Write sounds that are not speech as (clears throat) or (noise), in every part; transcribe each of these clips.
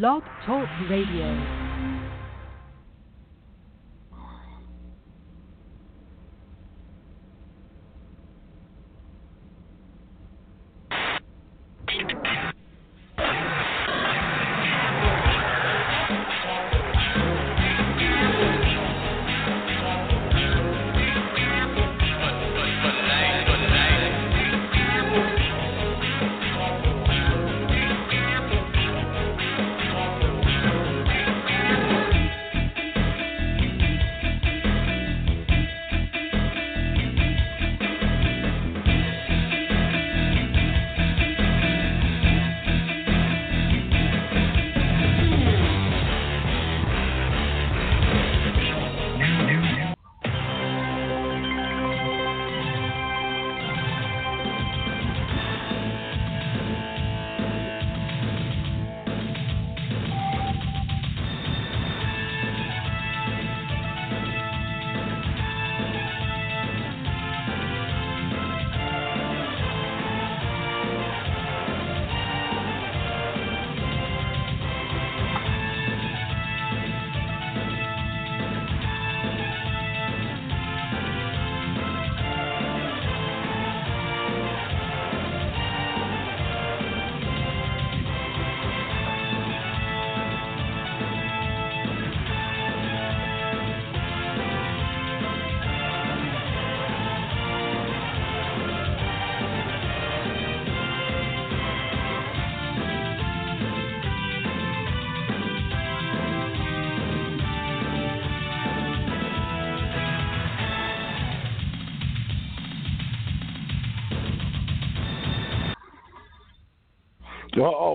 Blog Talk Radio.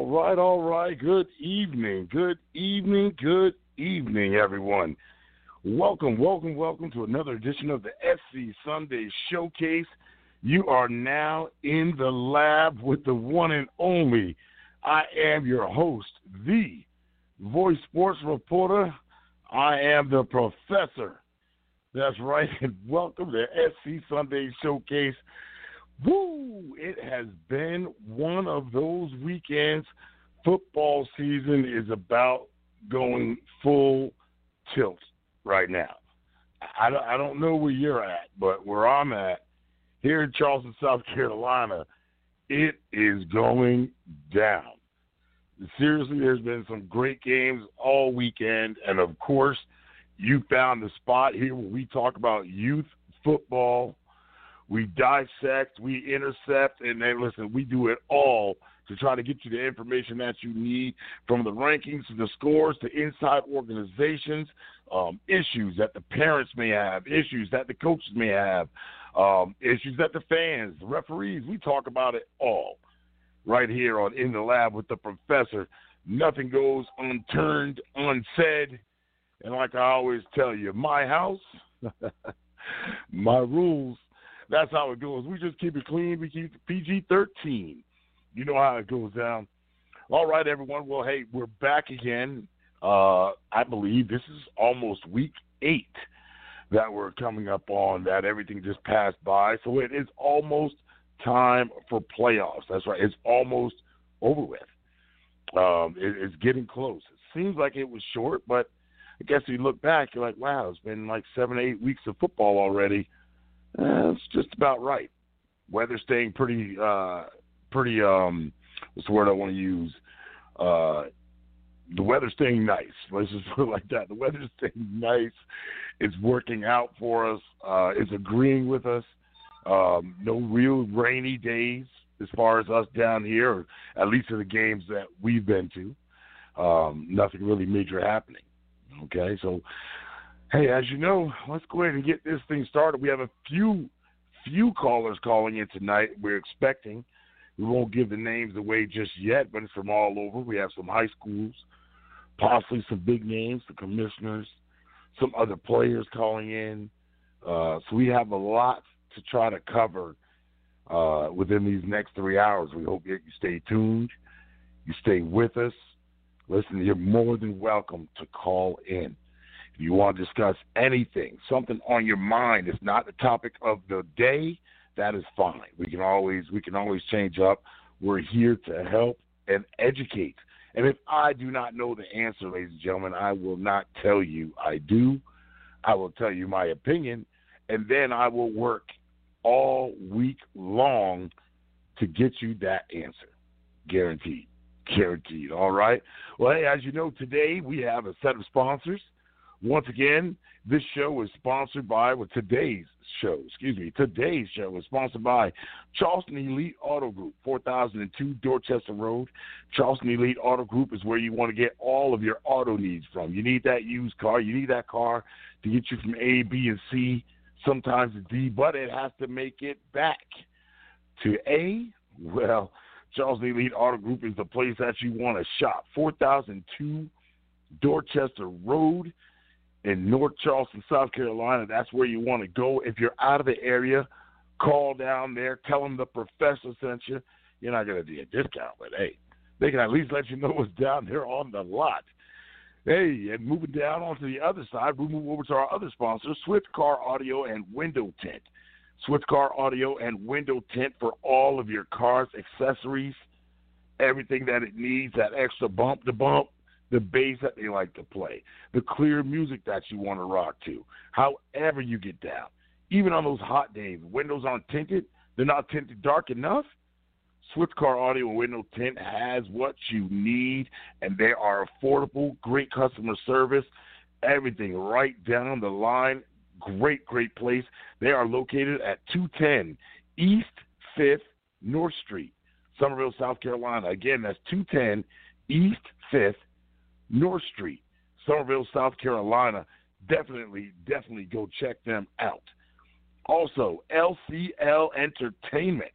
Right, all right. Good evening. Good evening. Good evening, everyone. Welcome, welcome, welcome to another edition of the SC Sunday Showcase. You are now in the lab with the one and only. I am your host, the Voice Sports Reporter. I am the professor. That's right. And (laughs) welcome to SC Sunday Showcase. Woo! It has been one of those weekends. Football season is about going full tilt right now. I I don't know where you're at, but where I'm at, here in Charleston, South Carolina, it is going down. Seriously, there's been some great games all weekend, and of course, you found the spot here where we talk about youth football we dissect, we intercept, and then listen, we do it all to try to get you the information that you need from the rankings to the scores to inside organizations, um, issues that the parents may have, issues that the coaches may have, um, issues that the fans, the referees, we talk about it all right here on In the Lab with the Professor. Nothing goes unturned, unsaid. And like I always tell you, my house, (laughs) my rules, that's how it goes. We just keep it clean. We keep PG 13. You know how it goes down. All right, everyone. Well, hey, we're back again. Uh, I believe this is almost week eight that we're coming up on, that everything just passed by. So it is almost time for playoffs. That's right. It's almost over with. Um, it, it's getting close. It seems like it was short, but I guess if you look back, you're like, wow, it's been like seven, eight weeks of football already. Uh, it's just about right. Weather staying pretty, uh, pretty. Um, what's the word I want to use? Uh, the weather's staying nice. (laughs) Let's just put it like that. The weather's staying nice. It's working out for us. Uh, it's agreeing with us. Um, no real rainy days as far as us down here, or at least in the games that we've been to. Um, nothing really major happening. Okay, so Hey, as you know, let's go ahead and get this thing started. We have a few few callers calling in tonight. We're expecting. We won't give the names away just yet, but it's from all over. We have some high schools, possibly some big names, the commissioners, some other players calling in. Uh, so we have a lot to try to cover uh, within these next three hours. We hope you stay tuned, you stay with us. Listen, you're more than welcome to call in you want to discuss anything, something on your mind, it's not the topic of the day, that is fine. We can always we can always change up. We're here to help and educate And if I do not know the answer, ladies and gentlemen, I will not tell you I do. I will tell you my opinion, and then I will work all week long to get you that answer. Guaranteed. Guaranteed. All right. Well, hey, as you know, today we have a set of sponsors. Once again, this show is sponsored by, well, today's show, excuse me, today's show is sponsored by Charleston Elite Auto Group, 4002 Dorchester Road. Charleston Elite Auto Group is where you want to get all of your auto needs from. You need that used car, you need that car to get you from A, B, and C, sometimes D, but it has to make it back to A. Well, Charleston Elite Auto Group is the place that you want to shop. 4002 Dorchester Road in North Charleston, South Carolina. That's where you want to go. If you're out of the area, call down there. Tell them the professor sent you. You're not going to get a discount, but hey, they can at least let you know what's down there on the lot. Hey, and moving down onto the other side, we move over to our other sponsor, Swift Car Audio and Window Tint. Swift Car Audio and Window Tint for all of your car's accessories, everything that it needs, that extra bump to bump, the bass that they like to play, the clear music that you want to rock to, however you get down. Even on those hot days, windows aren't tinted, they're not tinted dark enough. Swift Car Audio and Window Tint has what you need, and they are affordable, great customer service, everything right down the line. Great, great place. They are located at 210 East 5th North Street, Summerville, South Carolina. Again, that's 210 East 5th North Street, Summerville, South Carolina. Definitely, definitely go check them out. Also, LCL Entertainment.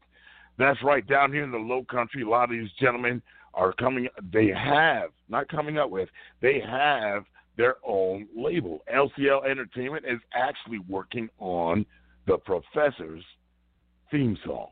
That's right, down here in the low country, a lot of these gentlemen are coming, they have, not coming up with, they have their own label. LCL Entertainment is actually working on the Professor's theme song.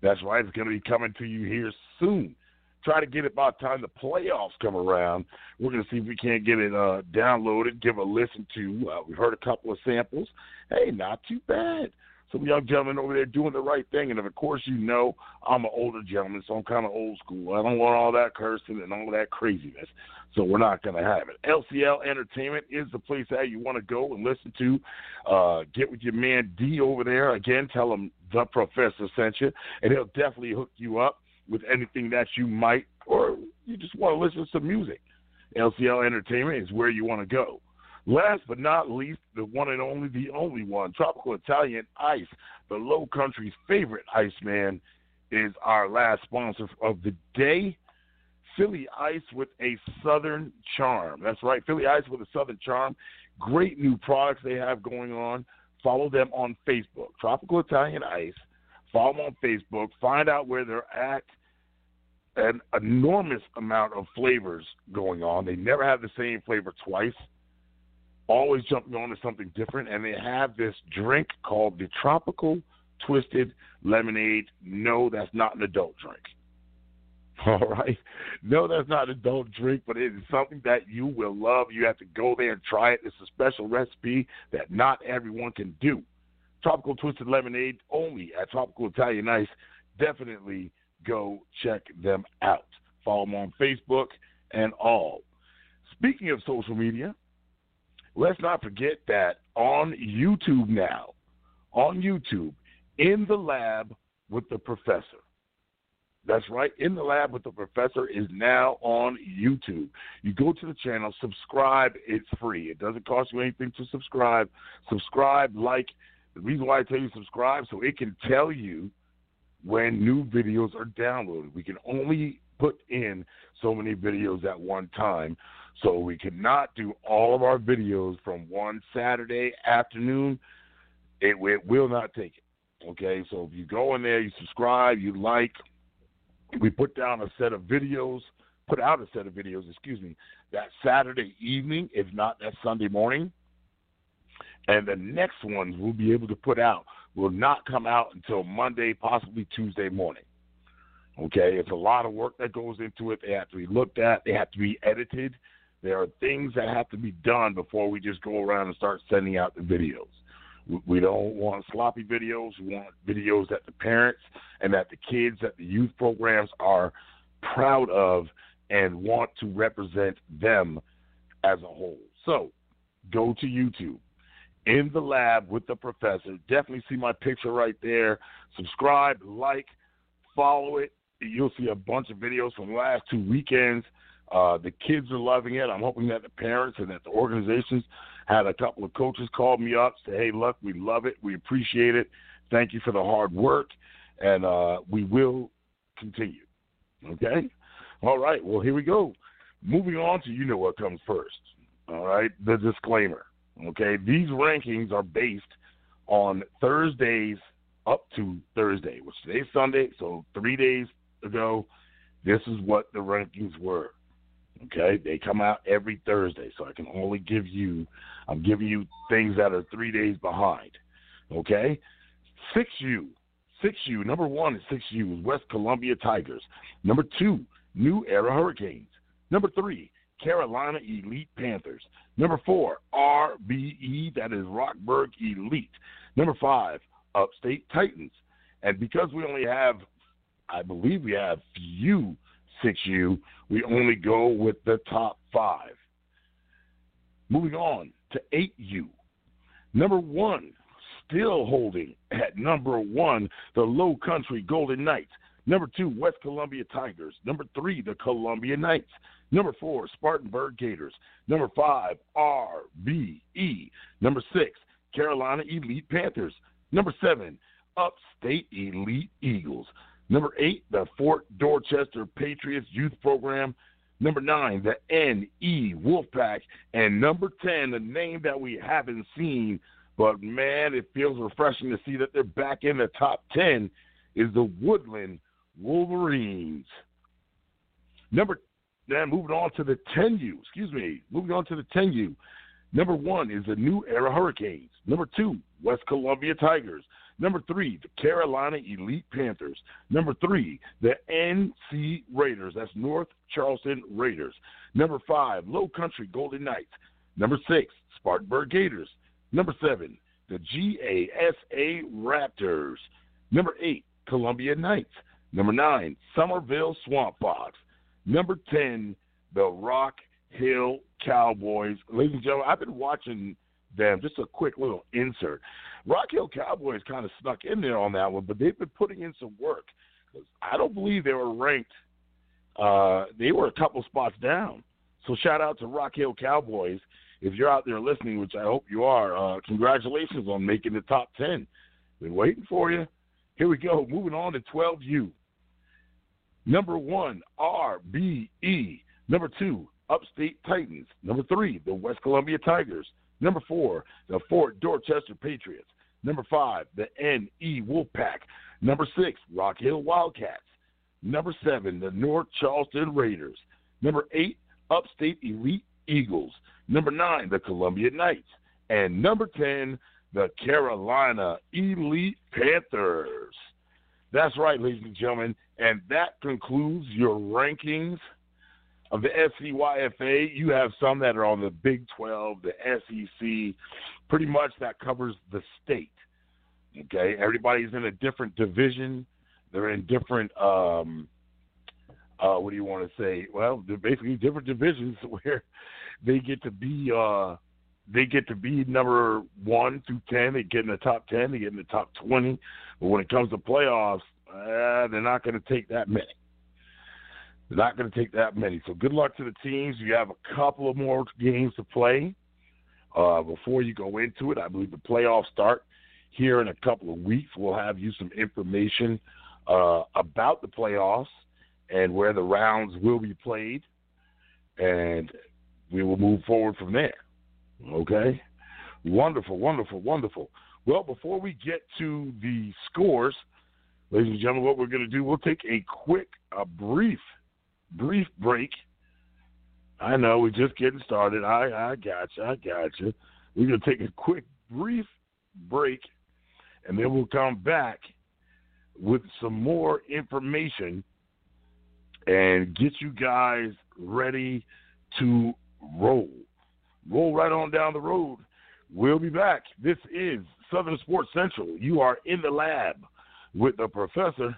That's right, it's going to be coming to you here soon try to get it by the time the playoffs come around. We're going to see if we can't get it uh, downloaded, give a listen to. Uh, we've heard a couple of samples. Hey, not too bad. Some young gentlemen over there doing the right thing. And of course, you know, I'm an older gentleman, so I'm kind of old school. I don't want all that cursing and all that craziness. So we're not going to have it. LCL Entertainment is the place that you want to go and listen to. Uh, get with your man D over there. Again, tell him the professor sent you, and he'll definitely hook you up with anything that you might, or you just want to listen to some music. LCL Entertainment is where you want to go. Last but not least, the one and only, the only one, Tropical Italian Ice, the Low Country's favorite ice man, is our last sponsor of the day. Philly Ice with a Southern Charm. That's right, Philly Ice with a Southern Charm. Great new products they have going on. Follow them on Facebook, Tropical Italian Ice. Follow them on Facebook. Find out where they're at an enormous amount of flavors going on. They never have the same flavor twice. Always jumping on to something different, and they have this drink called the Tropical Twisted Lemonade. No, that's not an adult drink. (laughs) All right. No, that's not an adult drink, but it is something that you will love. You have to go there and try it. It's a special recipe that not everyone can do. Tropical Twisted Lemonade only at Tropical Italian Ice. Definitely go check them out. Follow them on Facebook and all. Speaking of social media, let's not forget that on YouTube now, on YouTube, in the lab with the professor. That's right, in the lab with the professor is now on YouTube. You go to the channel, subscribe, it's free. It doesn't cost you anything to subscribe. Subscribe, like. The reason why I tell you subscribe so it can tell you when new videos are downloaded. We can only put in so many videos at one time. So we cannot do all of our videos from one Saturday afternoon. It, it will not take it. Okay, so if you go in there, you subscribe, you like, we put down a set of videos, put out a set of videos, excuse me, that Saturday evening, if not that Sunday morning. And the next ones we'll be able to put out will not come out until Monday, possibly Tuesday morning. Okay, it's a lot of work that goes into it. They have to be looked at, they have to be edited. There are things that have to be done before we just go around and start sending out the videos. We don't want sloppy videos. We want videos that the parents and that the kids, that the youth programs are proud of and want to represent them as a whole. So go to YouTube. In the lab with the professor. Definitely see my picture right there. Subscribe, like, follow it. You'll see a bunch of videos from the last two weekends. Uh, the kids are loving it. I'm hoping that the parents and that the organizations had a couple of coaches call me up, say, "Hey, look, we love it. We appreciate it. Thank you for the hard work, and uh, we will continue." Okay. All right. Well, here we go. Moving on to you know what comes first. All right. The disclaimer. Okay. These rankings are based on Thursdays up to Thursday, which today's Sunday. So three days ago, this is what the rankings were. Okay. They come out every Thursday. So I can only give you, I'm giving you things that are three days behind. Okay. 6U. 6U. Number one is 6U West Columbia Tigers. Number two, New Era Hurricanes. Number three, Carolina Elite Panthers. Number four, RBE, that is Rockburg Elite. Number five, Upstate Titans. And because we only have, I believe we have few 6U, we only go with the top five. Moving on to 8U. Number one, still holding at number one, the Low Country Golden Knights. Number two, West Columbia Tigers. Number three, the Columbia Knights. Number four, Spartanburg Gators. Number five, RBE. Number six, Carolina Elite Panthers. Number seven, Upstate Elite Eagles. Number eight, the Fort Dorchester Patriots Youth Program. Number nine, the NE Wolfpack. And number 10, the name that we haven't seen, but man, it feels refreshing to see that they're back in the top 10, is the Woodland Wolverines. Number then moving on to the 10U, excuse me, moving on to the 10U. Number one is the New Era Hurricanes. Number two, West Columbia Tigers. Number three, the Carolina Elite Panthers. Number three, the NC Raiders. That's North Charleston Raiders. Number five, Low Country Golden Knights. Number six, Spartanburg Gators. Number seven, the GASA Raptors. Number eight, Columbia Knights. Number nine, Summerville Swamp Fox. Number 10, the Rock Hill Cowboys. Ladies and gentlemen, I've been watching them. Just a quick little insert. Rock Hill Cowboys kind of snuck in there on that one, but they've been putting in some work. I don't believe they were ranked. Uh, they were a couple spots down. So shout out to Rock Hill Cowboys. If you're out there listening, which I hope you are, uh, congratulations on making the top 10. Been waiting for you. Here we go. Moving on to 12U. Number one, RBE. Number two, Upstate Titans. Number three, the West Columbia Tigers. Number four, the Fort Dorchester Patriots. Number five, the NE Wolfpack. Number six, Rock Hill Wildcats. Number seven, the North Charleston Raiders. Number eight, Upstate Elite Eagles. Number nine, the Columbia Knights. And number 10, the Carolina Elite Panthers. That's right, ladies and gentlemen. And that concludes your rankings of the SCYFA. You have some that are on the Big 12, the SEC. Pretty much that covers the state. Okay, everybody's in a different division. They're in different. Um, uh, what do you want to say? Well, they're basically different divisions (laughs) where they get to be. Uh, they get to be number one through ten. They get in the top ten. They get in the top twenty. But when it comes to playoffs, uh, they're not going to take that many. They're not going to take that many. So good luck to the teams. You have a couple of more games to play uh, before you go into it. I believe the playoffs start here in a couple of weeks. We'll have you some information uh, about the playoffs and where the rounds will be played, and we will move forward from there. Okay? Wonderful, wonderful, wonderful. Well, before we get to the scores, ladies and gentlemen, what we're going to do, we'll take a quick, a brief, brief break. I know we're just getting started. I, I got you. I got you. We're going to take a quick, brief break, and then we'll come back with some more information and get you guys ready to roll. Roll right on down the road. We'll be back. This is Southern Sports Central. You are in the lab with the professor.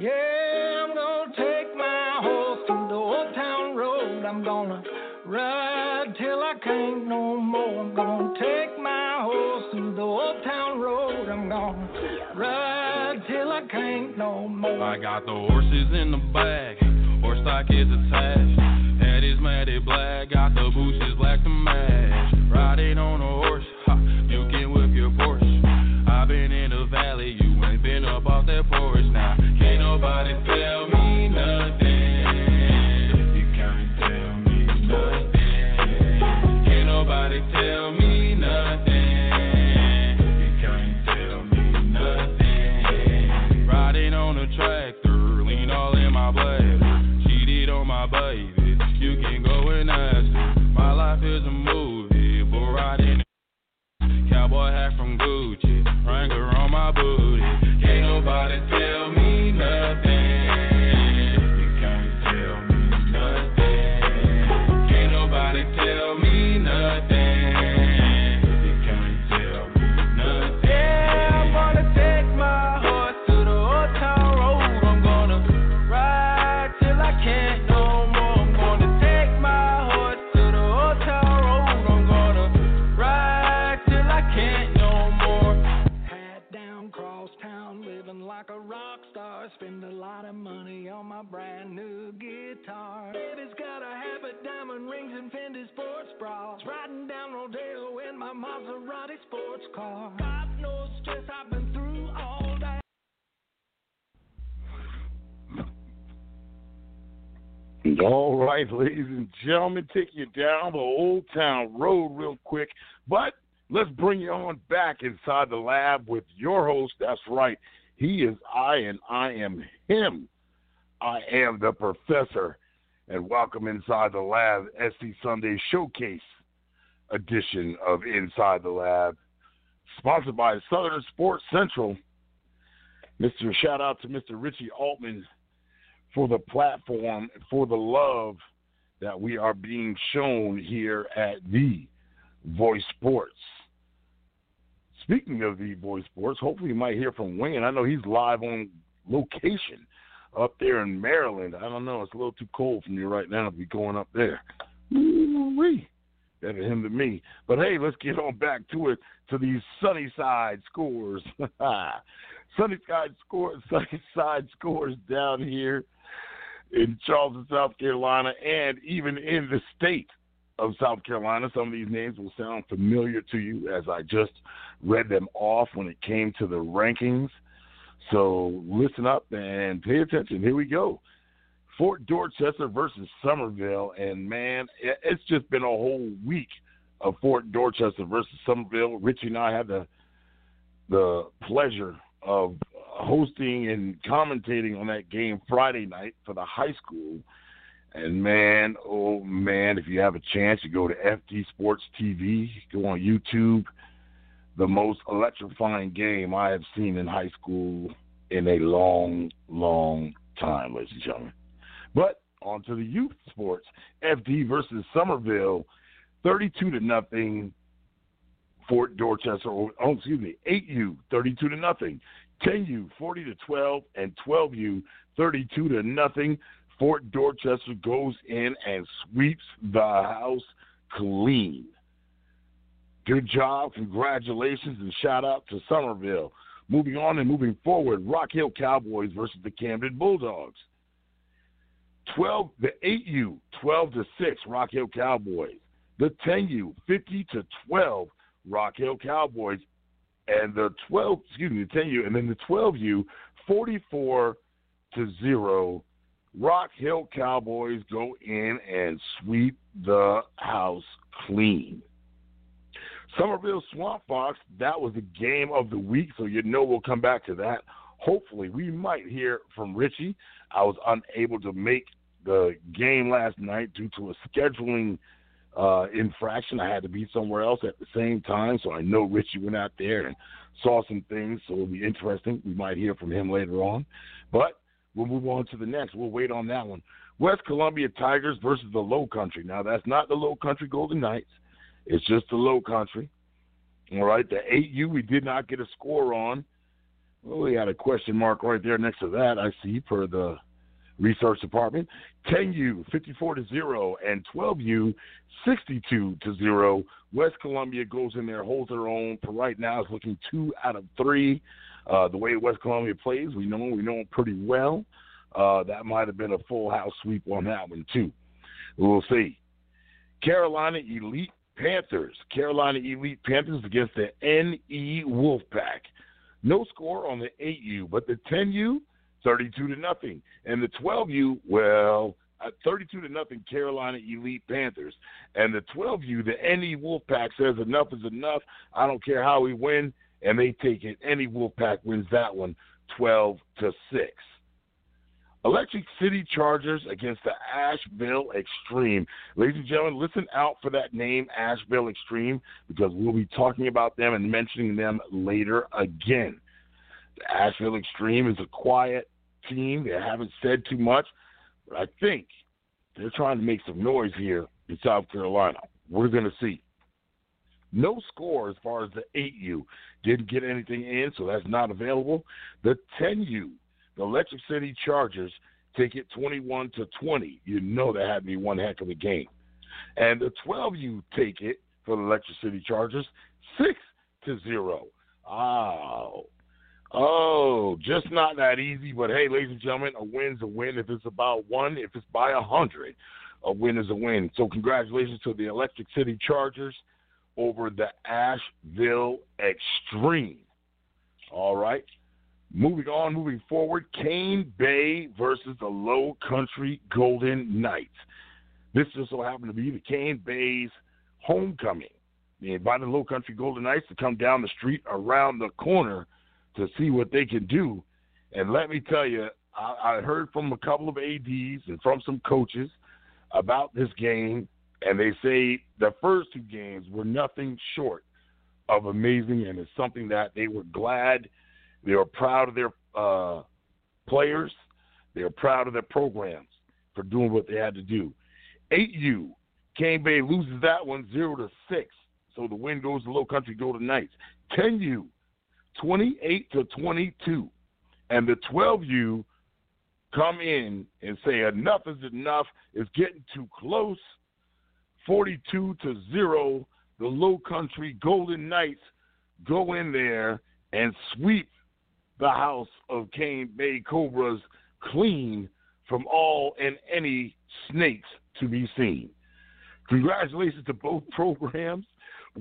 Yeah, I'm gonna take my horse to the old town road. I'm gonna ride till I can't no more. I'm gonna take my horse to the old town road. I'm gonna ride till I can't no more. I got the horse horses in the bag, horse stock is attached. Head is matted black, got the bushes All right, ladies and gentlemen, take you down the Old Town Road real quick. But let's bring you on back inside the lab with your host. That's right. He is I and I am him. I am the professor. And welcome inside the lab, SC Sunday Showcase edition of Inside the Lab, sponsored by Southern Sports Central. Mr. Shout out to Mr. Richie Altman for the platform, for the love that we are being shown here at the Voice Sports. Speaking of the Voice Sports, hopefully you might hear from Wayne. I know he's live on location up there in Maryland. I don't know, it's a little too cold for me right now to be going up there. Ooh-wee. Better him than me. But hey, let's get on back to it to these sunny side scores. (laughs) sunny side scores, (laughs) sunny side scores down here in Charleston, South Carolina, and even in the state of South Carolina. Some of these names will sound familiar to you as I just read them off when it came to the rankings. So listen up and pay attention. Here we go. Fort Dorchester versus Summerville, and man, it's just been a whole week of Fort Dorchester versus Summerville. Richie and I had the the pleasure of hosting and commentating on that game Friday night for the high school. And man, oh man, if you have a chance, you go to FD Sports TV, go on YouTube. The most electrifying game I have seen in high school in a long, long time, ladies and gentlemen. But on to the youth sports. FD versus Summerville, 32 to nothing. Fort Dorchester, oh, oh excuse me, 8U, 32 to nothing. 10U, 40 to 12, and 12U, 32 to nothing. Fort Dorchester goes in and sweeps the house clean. Good job. Congratulations and shout out to Summerville. Moving on and moving forward, Rock Hill Cowboys versus the Camden Bulldogs. 12 the 8U 12 to 6 Rock Hill Cowboys. The 10U 50 to 12 Rock Hill Cowboys and the 12 excuse me the 10U and then the 12U 44 to 0 Rock Hill Cowboys go in and sweep the house clean. Summerville Swamp Fox, that was the game of the week, so you know we'll come back to that. Hopefully, we might hear from Richie. I was unable to make the game last night due to a scheduling uh, infraction. I had to be somewhere else at the same time, so I know Richie went out there and saw some things, so it'll be interesting. We might hear from him later on. But we'll move on to the next. We'll wait on that one. West Columbia Tigers versus the Low Country. Now, that's not the Low Country Golden Knights. It's just the low country. All right, the 8U we did not get a score on. Well, we got a question mark right there next to that. I see per the research department. 10U 54 to zero and 12U 62 to zero. West Columbia goes in there, holds their own. For right now, it's looking two out of three. Uh, the way West Columbia plays, we know we know them pretty well. Uh, that might have been a full house sweep on that one too. We'll see. Carolina Elite Panthers. Carolina Elite Panthers against the NE Wolfpack. No score on the 8U, but the 10U, 32 to nothing. And the 12U, well, at 32 to nothing, Carolina Elite Panthers. And the 12U, the NE Wolfpack says enough is enough. I don't care how we win, and they take it. NE Wolfpack wins that one 12 to 6. Electric City Chargers against the Asheville Extreme. Ladies and gentlemen, listen out for that name, Asheville Extreme, because we'll be talking about them and mentioning them later again. The Asheville Extreme is a quiet team. They haven't said too much, but I think they're trying to make some noise here in South Carolina. We're going to see. No score as far as the 8U. Didn't get anything in, so that's not available. The 10U the Electric City Chargers take it 21 to 20. You know that had to be one heck of a game. And the 12U take it for the Electric City Chargers 6 to 0. Oh. Oh, just not that easy. But hey, ladies and gentlemen, a win's a win. If it's about one, if it's by a hundred, a win is a win. So congratulations to the Electric City Chargers over the Asheville Extreme. All right. Moving on, moving forward, Cane Bay versus the Low Country Golden Knights. This just so happened to be the Cane Bay's homecoming. They invited the Low Country Golden Knights to come down the street around the corner to see what they can do. And let me tell you, I, I heard from a couple of ADs and from some coaches about this game, and they say the first two games were nothing short of amazing, and it's something that they were glad – they were proud of their uh, players. They were proud of their programs for doing what they had to do. 8U, Cane Bay loses that one 0 to 6. So the win goes to Low Country Golden Knights. 10U, 28 to 22. And the 12U come in and say enough is enough. It's getting too close. 42 to 0. The Low Country Golden Knights go in there and sweep the house of Cane Bay Cobras clean from all and any snakes to be seen. Congratulations to both (laughs) programs.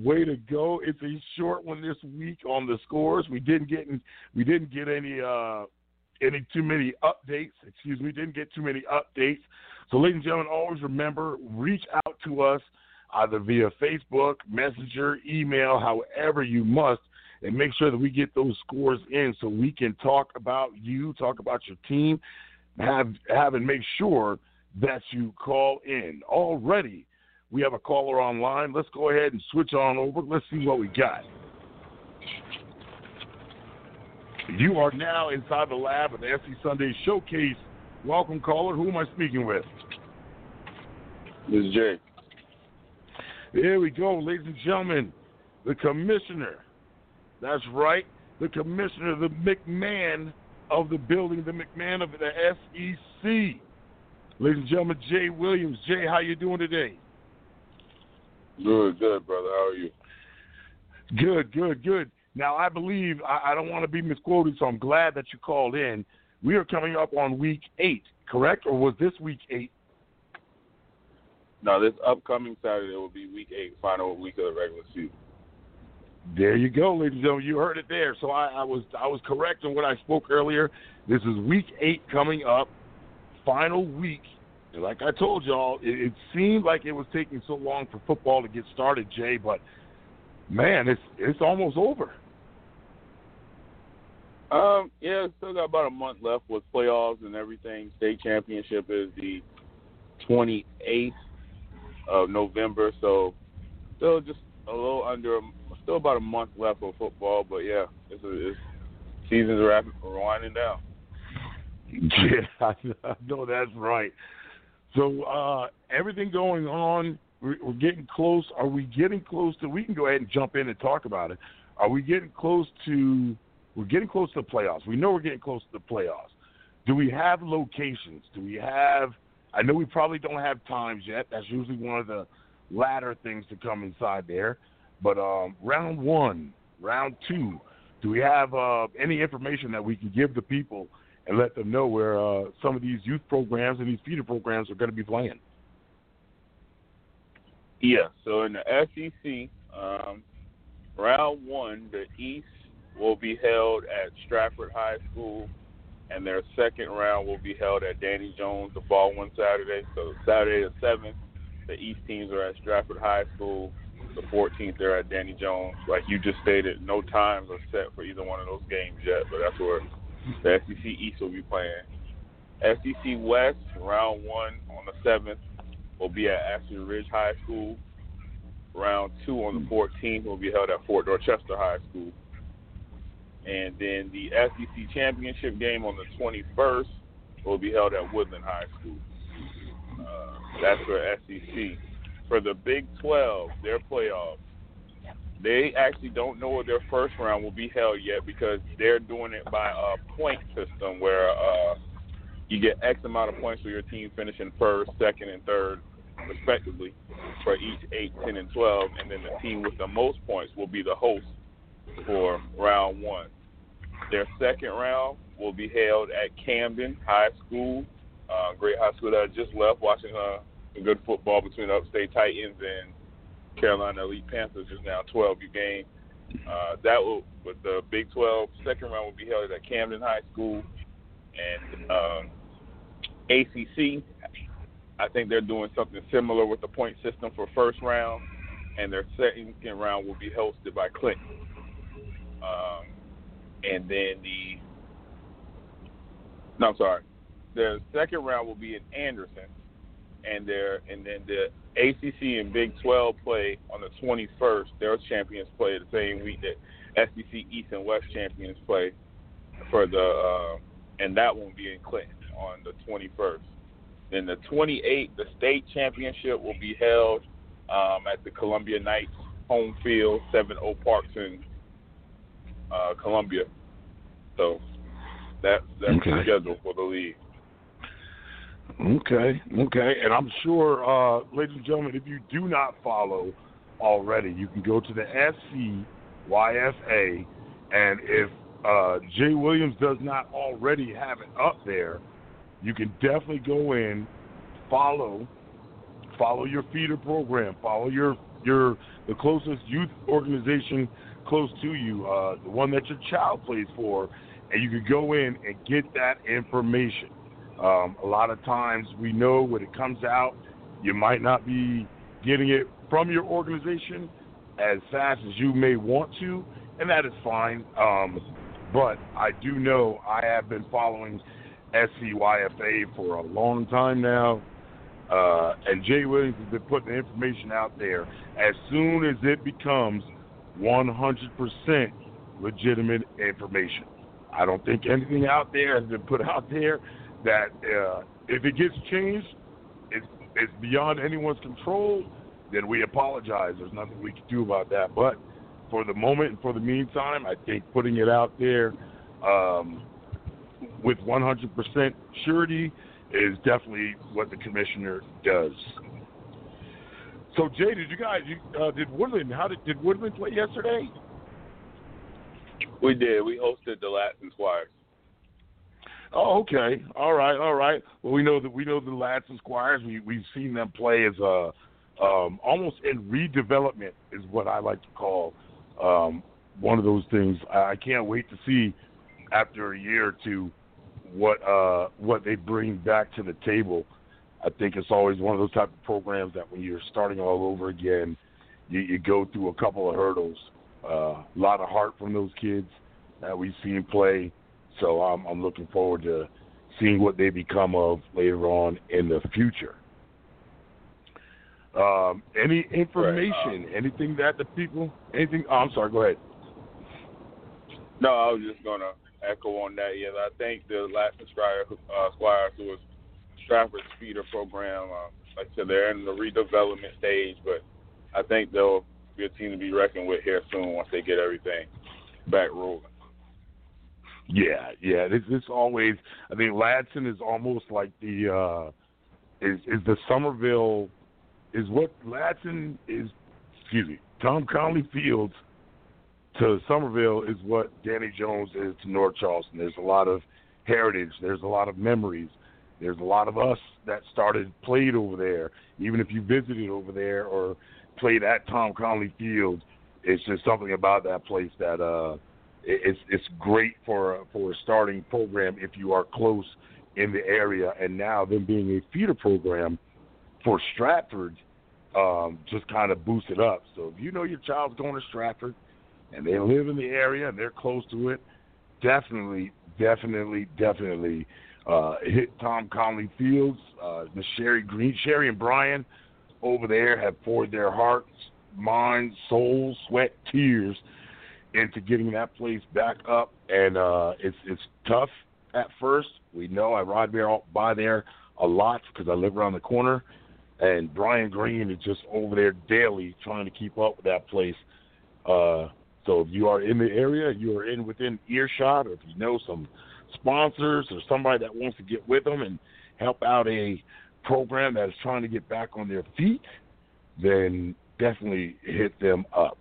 Way to go! It's a short one this week on the scores. We didn't get we didn't get any uh, any too many updates. Excuse me, didn't get too many updates. So, ladies and gentlemen, always remember reach out to us either via Facebook, Messenger, email, however you must and make sure that we get those scores in so we can talk about you, talk about your team, have have and make sure that you call in. Already, we have a caller online. Let's go ahead and switch on over. Let's see what we got. You are now inside the lab of the SC Sunday Showcase. Welcome, caller. Who am I speaking with? This is Jay. There we go, ladies and gentlemen. The commissioner that's right. The commissioner, the McMahon of the building, the McMahon of the SEC. Ladies and gentlemen, Jay Williams. Jay, how you doing today? Good, good, brother. How are you? Good, good, good. Now, I believe, I, I don't want to be misquoted, so I'm glad that you called in. We are coming up on week eight, correct? Or was this week eight? No, this upcoming Saturday will be week eight, final week of the regular season. There you go, ladies and gentlemen. You heard it there. So I, I was I was correct in what I spoke earlier. This is week eight coming up, final week. And like I told y'all, it, it seemed like it was taking so long for football to get started, Jay. But man, it's it's almost over. Um, yeah, still got about a month left with playoffs and everything. State championship is the 28th of November, so still just a little under still about a month left of football, but yeah, it's, a, it's season's rapid, winding down. (laughs) Yeah, I know that's right. So uh, everything going on, we're, getting close. Are we getting close to? We can go ahead and jump in and talk about it. Are we getting close to we're getting close to the playoffs. We know we're getting close to the playoffs. Do we have locations? Do we have? I know we probably don't have times yet. That's usually one of the latter things to come inside there. But um, round one, round two, do we have uh, any information that we can give the people and let them know where uh, some of these youth programs and these feeder programs are going to be playing? Yeah. So in the SEC, um, round one, the East will be held at Stratford High School, and their second round will be held at Danny Jones the following Saturday. So Saturday the seventh, the East teams are at Stratford High School. The 14th, they're at Danny Jones. Like you just stated, no times are set for either one of those games yet, but that's where the SEC East will be playing. SEC West, round one on the 7th, will be at Ashley Ridge High School. Round two on the 14th will be held at Fort Dorchester High School. And then the SEC Championship game on the 21st will be held at Woodland High School. Uh, that's for SEC. For the Big 12, their playoffs, they actually don't know where their first round will be held yet because they're doing it by a point system where uh, you get X amount of points for your team finishing first, second, and third, respectively, for each 8, 10, and 12. And then the team with the most points will be the host for round one. Their second round will be held at Camden High School, uh, great high school that I just left, watching uh, good football between Upstate Titans and Carolina Elite Panthers is now 12 U game. Uh, that will, with the Big 12 second round will be held at Camden High School and um, ACC. I think they're doing something similar with the point system for first round, and their second round will be hosted by Clinton. Um, and then the no, I'm sorry, the second round will be in Anderson, and there and then the ACC and Big 12 play on the 21st. Their champions play the same week that SEC East and West champions play for the, uh, and that won't be in Clinton on the 21st. Then the 28th, the state championship will be held um, at the Columbia Knights home field, Seven Oak Parks in uh, Columbia. So that that's Okay. the schedule for the league. Okay, okay. And I'm sure, uh, ladies and gentlemen, if you do not follow already, you can go to the SCYFA, and if uh, Jay Williams does not already have it up there, you can definitely go in, follow, follow your feeder program, follow your your the closest youth organization close to you, uh, the one that your child plays for, and you can go in and get that information. Um, a lot of times we know when it comes out, you might not be getting it from your organization as fast as you may want to, and that is fine. Um, but I do know I have been following SCYFA for a long time now, uh, and Jay Williams has been putting the information out there as soon as it becomes 100% legitimate information. I don't think anything out there has been put out there that uh, if it gets changed, it's, it's beyond anyone's control, then we apologize. There's nothing we can do about that. But for the moment and for the meantime, I think putting it out there um, with 100% surety is definitely what the commissioner does. So Jay, did you guys? You, uh, did Woodland? How did did Woodland play yesterday? We did. We hosted the Latin Squires. Oh, okay. All right, all right. Well, we know that we know the lads and squires. We we've seen them play as a um, almost in redevelopment is what I like to call um, one of those things. I can't wait to see after a year or two what uh, what they bring back to the table. I think it's always one of those type of programs that when you're starting all over again, you, you go through a couple of hurdles. Uh, a lot of heart from those kids that we've seen play. So I'm, I'm looking forward to seeing what they become of later on in the future. Um, any information, anything that the people, anything? Oh, I'm sorry. Go ahead. No, I was just gonna echo on that. Yeah, I think the Latin Squire, uh, Squires, who was Stratford's feeder program, uh, like I said, they're in the redevelopment stage, but I think they'll be a team to be reckoned with here soon once they get everything back rolling. Yeah, yeah. It's it's always. I think Ladson is almost like the uh is is the Summerville is what Ladson is. Excuse me. Tom Conley Fields to Summerville is what Danny Jones is to North Charleston. There's a lot of heritage. There's a lot of memories. There's a lot of us that started played over there. Even if you visited over there or played at Tom Conley Field, it's just something about that place that uh, it's it's great for a, for a starting program if you are close in the area. And now them being a feeder program for Stratford um, just kind of boosts it up. So if you know your child's going to Stratford and they live in the area and they're close to it, definitely, definitely, definitely uh, hit Tom Conley Fields. Uh, the Sherry Green, Sherry and Brian over there have poured their hearts, minds, souls, sweat, tears into getting that place back up, and uh, it's it's tough at first. We know I ride by there a lot because I live around the corner, and Brian Green is just over there daily trying to keep up with that place. Uh, so if you are in the area, you are in within earshot, or if you know some sponsors or somebody that wants to get with them and help out a program that is trying to get back on their feet, then definitely hit them up.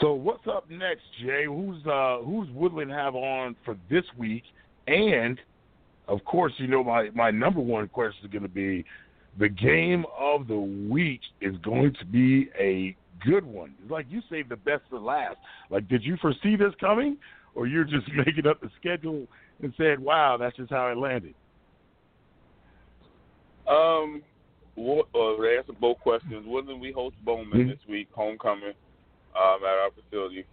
So what's up next, Jay? Who's uh, who's Woodland have on for this week? And of course, you know my my number one question is going to be the game of the week is going to be a good one. It's like you saved the best for last. Like, did you foresee this coming, or you're just (laughs) making up the schedule and said, "Wow, that's just how it landed"? Um, what, uh, to answer both questions, Woodland we host Bowman mm-hmm. this week, homecoming um, at our facility.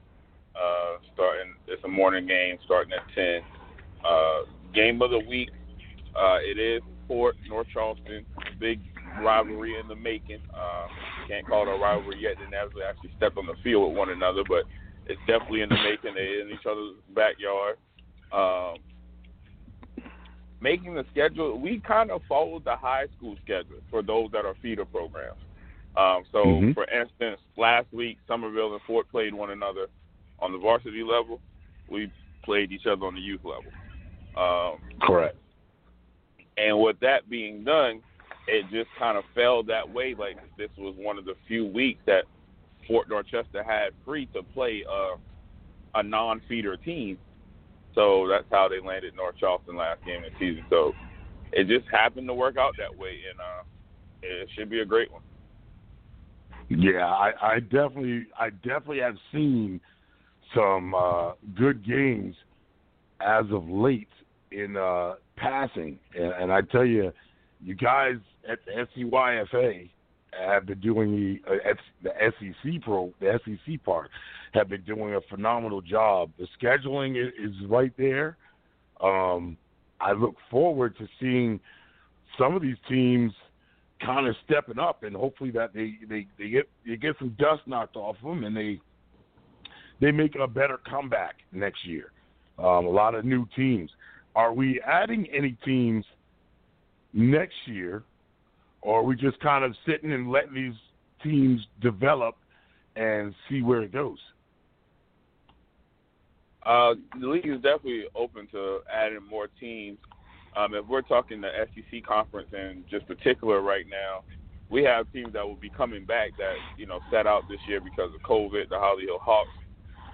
Uh, starting, it's a morning game starting at ten. Uh, game of the week, uh, it is Fort North Charleston, big rivalry in the making. Uh, can't call it a rivalry yet. They never actually stepped on the field with one another, but it's definitely in the making. They're in each other's backyard. Um, making the schedule, we kind of followed the high school schedule for those that are feeder programs. Um, so, mm-hmm. for instance, last week, Summerville and Fort played one another on the varsity level. We played each other on the youth level. Um, Correct. And with that being done, it just kind of fell that way. Like this was one of the few weeks that Fort Dorchester had free to play a, a non-feeder team. So that's how they landed North Charleston last game of the season. So it just happened to work out that way, and uh, it should be a great one. Yeah, I, I definitely, I definitely have seen some uh, good games as of late in uh, passing, and, and I tell you, you guys at the SCYFA have been doing the uh, the SEC pro the SEC part have been doing a phenomenal job. The scheduling is, right there. Um, I look forward to seeing some of these teams kind of stepping up, and hopefully that they they they get they get some dust knocked off them, and they they make a better comeback next year. Um, a lot of new teams. Are we adding any teams next year or are we just kind of sitting and letting these teams develop and see where it goes? Uh, the league is definitely open to adding more teams. Um, if we're talking the SEC conference in just particular right now, we have teams that will be coming back that you know set out this year because of COVID. The Holly Hill Hawks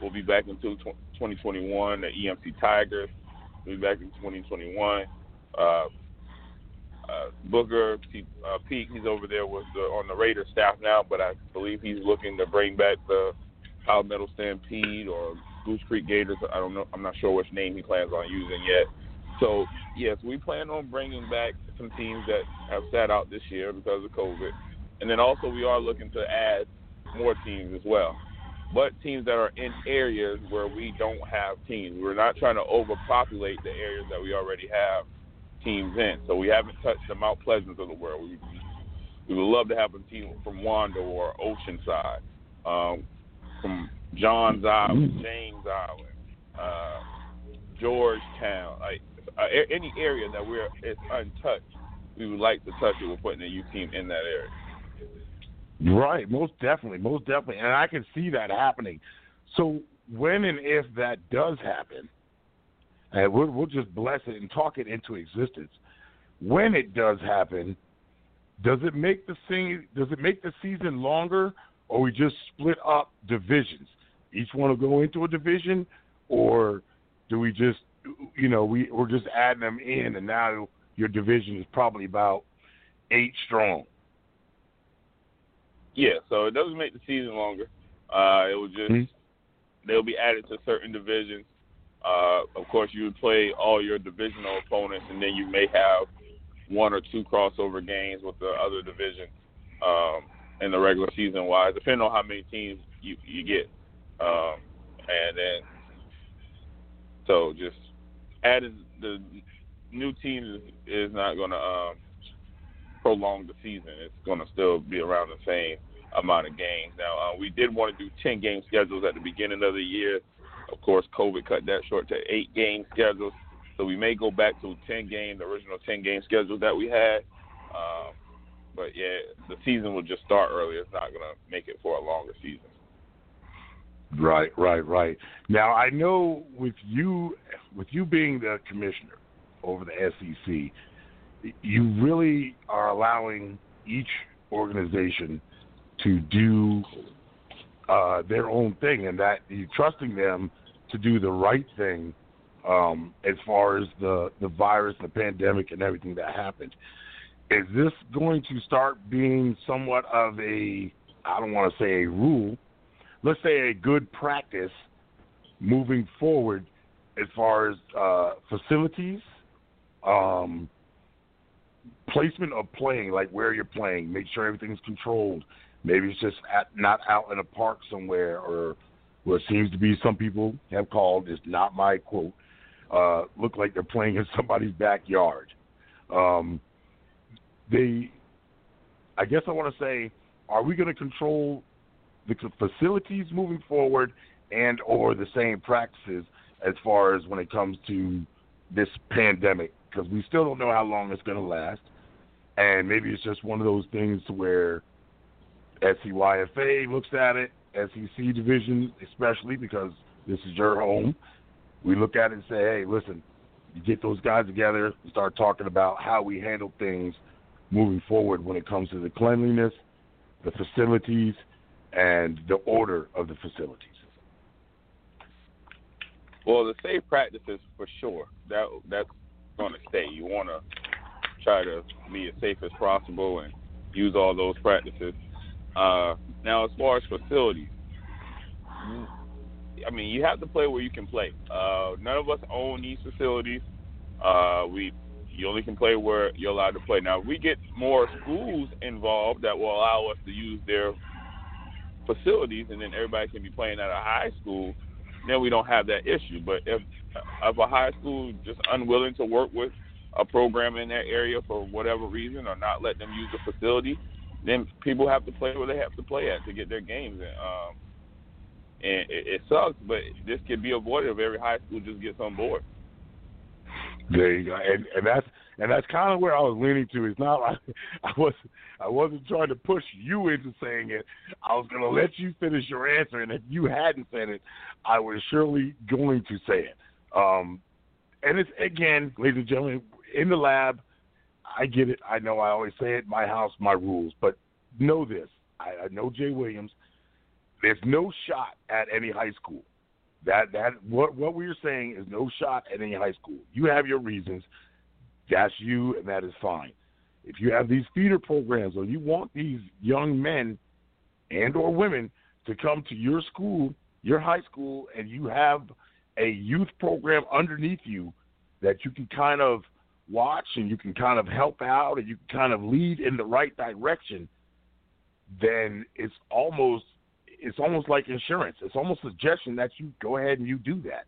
will be back until 2021. The EMC Tigers will be back in 2021. Uh, uh, Booker he, uh, he's over there with the, on the Raider staff now, but I believe he's looking to bring back the Powell Metal Stampede or Goose Creek Gators. I don't know. I'm not sure which name he plans on using yet. So yes, we plan on bringing back some teams that have sat out this year because of COVID, and then also we are looking to add more teams as well. But teams that are in areas where we don't have teams. We're not trying to overpopulate the areas that we already have teams in. So we haven't touched the Mount Pleasant of the world. We, we would love to have a team from Wando or Oceanside, um, from Johns Island. James Island, uh, Georgetown, like uh, any area that we're it's untouched. We would like to touch it. We're putting a U team in that area. Right, most definitely, most definitely, and I can see that happening. So when and if that does happen, and we'll, we'll just bless it and talk it into existence. When it does happen, does it make the thing? Does it make the season longer, or we just split up divisions? Each one will go into a division, or do we just, you know, we we're just adding them in, and now your division is probably about eight strong. Yeah, so it doesn't make the season longer. Uh, it will just Mhm. they'll be added to certain divisions. Uh, of course, you would play all your divisional opponents, and then you may have one or two crossover games with the other division um, in the regular season wise, depending on how many teams you you get. Um, and then so just adding the new teams is, is not going to um, prolong the season. It's going to still be around the same amount of games. Now, uh, we did want to do 10 game schedules at the beginning of the year. Of course, COVID cut that short to eight game schedules. So we may go back to 10 game, the original 10 game schedule that we had. Um, but yeah, the season will just start early. It's not going to make it for a longer season. Right, right, right. Now I know with you, with you being the commissioner over the SEC, you really are allowing each organization to do uh, their own thing, and that you're trusting them to do the right thing um, as far as the the virus, the pandemic, and everything that happened. Is this going to start being somewhat of a I don't want to say a rule, let's say a good practice moving forward as far as uh, facilities, um, placement of playing, like where you're playing, make sure everything's controlled. Maybe it's just at, not out in a park somewhere, or what seems to be some people have called. It's not my quote. Uh, look like they're playing in somebody's backyard. Um, they, I guess I want to say, are we going to control the facilities moving forward and or the same practices as far as when it comes to this pandemic because we still don't know how long it's going to last. And maybe it's just one of those things where SCYFA looks at it SEC division especially because this is your home. We look at it and say hey listen you get those guys together and start talking about how we handle things moving forward when it comes to the cleanliness the facilities and the order of the facilities. Well, the safe practices for sure. That that's going to stay. You want to try to be as safe as possible and use all those practices. Uh, now, as far as facilities, I mean, you have to play where you can play. Uh, none of us own these facilities. Uh, we you only can play where you're allowed to play. Now, if we get more schools involved that will allow us to use their facilities, and then everybody can be playing at a high school, then we don't have that issue. But if if a high school just unwilling to work with a program in that area for whatever reason, or not let them use the facility, then people have to play where they have to play at to get their games. In. Um, and it, it sucks, but this could be avoided if every high school just gets on board. There you go, and and that's and that's kind of where I was leaning to. It's not like (laughs) I was I wasn't trying to push you into saying it. I was going to let you finish your answer, and if you hadn't said it, I was surely going to say it. Um, and it's again, ladies and gentlemen, in the lab. I get it. I know I always say it. My house, my rules. But know this. I, I know Jay Williams. There's no shot at any high school. That that what what we are saying is no shot at any high school. You have your reasons. That's you, and that is fine. If you have these feeder programs, or you want these young men and or women to come to your school, your high school, and you have a youth program underneath you that you can kind of watch and you can kind of help out and you can kind of lead in the right direction, then it's almost it's almost like insurance. It's almost a suggestion that you go ahead and you do that.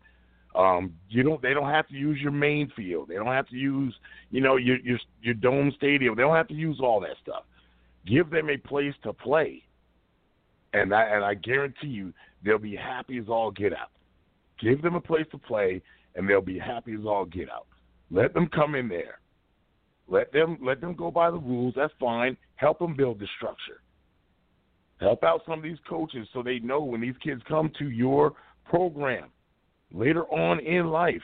Um, you don't. They don't have to use your main field. They don't have to use, you know, your your your dome stadium. They don't have to use all that stuff. Give them a place to play, and I and I guarantee you they'll be happy as all get out. Give them a place to play, and they'll be happy as all get out. Let them come in there. Let them let them go by the rules. That's fine. Help them build the structure. Help out some of these coaches so they know when these kids come to your program later on in life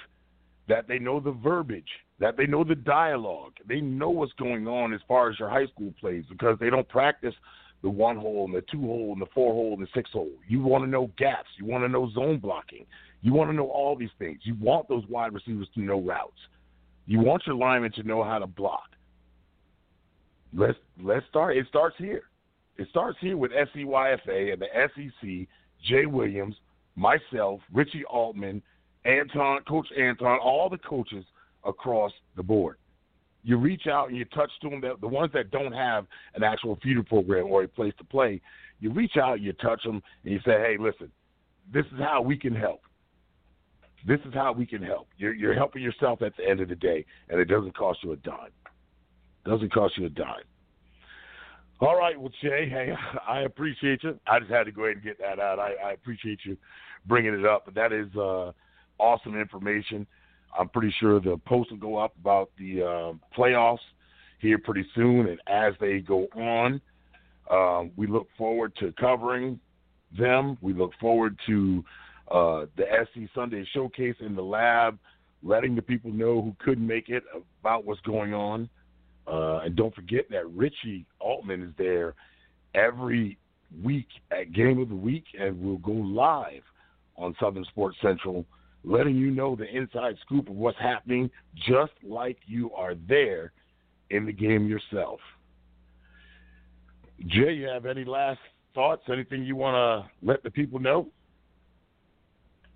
that they know the verbiage, that they know the dialogue. They know what's going on as far as your high school plays because they don't practice the one hole and the two hole and the four hole and the six hole. You want to know gaps. You want to know zone blocking. You want to know all these things. You want those wide receivers to know routes. You want your linemen to know how to block. Let's let's start. It starts here. It starts here with SCYFA and the SEC, Jay Williams, myself, Richie Altman, Anton, Coach Anton, all the coaches across the board. You reach out and you touch to them, the ones that don't have an actual feeder program or a place to play, you reach out, you touch them, and you say, hey, listen, this is how we can help. This is how we can help. You're, you're helping yourself at the end of the day, and it doesn't cost you a dime. Doesn't cost you a dime. All right, well, Jay, hey, (laughs) I appreciate you. I just had to go ahead and get that out. I, I appreciate you bringing it up. But that is uh, awesome information. I'm pretty sure the post will go up about the uh, playoffs here pretty soon. And as they go on, um, we look forward to covering them. We look forward to uh, the SC Sunday Showcase in the lab, letting the people know who couldn't make it about what's going on. Uh, and don't forget that Richie Altman is there every week at Game of the Week, and we'll go live on Southern Sports Central, letting you know the inside scoop of what's happening, just like you are there in the game yourself. Jay, you have any last thoughts? Anything you want to let the people know?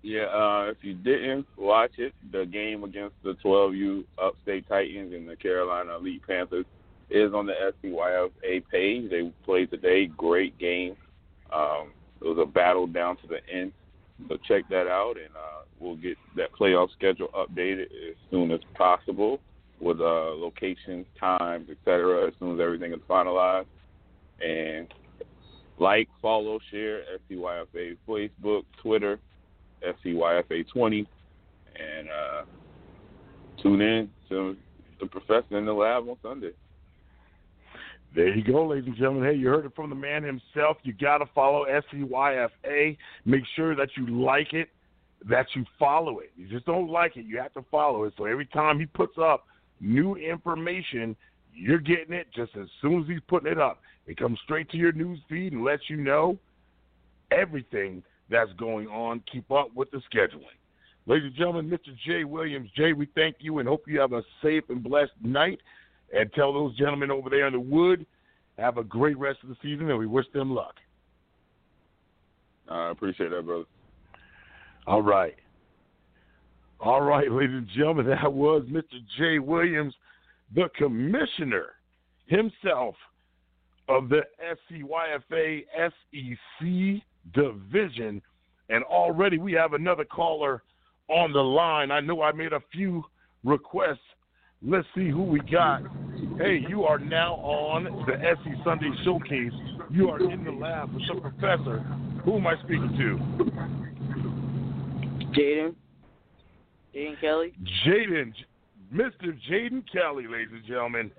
Yeah, uh, if you didn't watch it, the game against the 12U Upstate Titans and the Carolina Elite Panthers is on the SCYFA page. They played today. Great game. Um, it was a battle down to the end. So check that out, and uh, we'll get that playoff schedule updated as soon as possible with uh, locations, times, etc. As soon as everything is finalized. And like, follow, share SCYFA Facebook, Twitter, SCYFA20, and uh, tune in to the professor in the lab on Sunday. There you go, ladies and gentlemen. Hey, you heard it from the man himself. You got to follow SCYFA. Make sure that you like it, that you follow it. You just don't like it, you have to follow it. So every time he puts up new information, you're getting it just as soon as he's putting it up. It comes straight to your news feed and lets you know everything that's going on. Keep up with the scheduling. Ladies and gentlemen, Mr. Jay Williams. Jay, we thank you and hope you have a safe and blessed night. And tell those gentlemen over there in the wood, have a great rest of the season, and we wish them luck. I appreciate that, brother. All right. All right, ladies and gentlemen, that was Mr. Jay Williams, the commissioner himself of the SCYFA SEC division. And already we have another caller on the line. I know I made a few requests. Let's see who we got. Hey, you are now on the SC Sunday Showcase. You are in the lab with the professor. Who am I speaking to? Jaden. Jaden Kelly. Jaden, Mr. Jaden Kelly, ladies and gentlemen.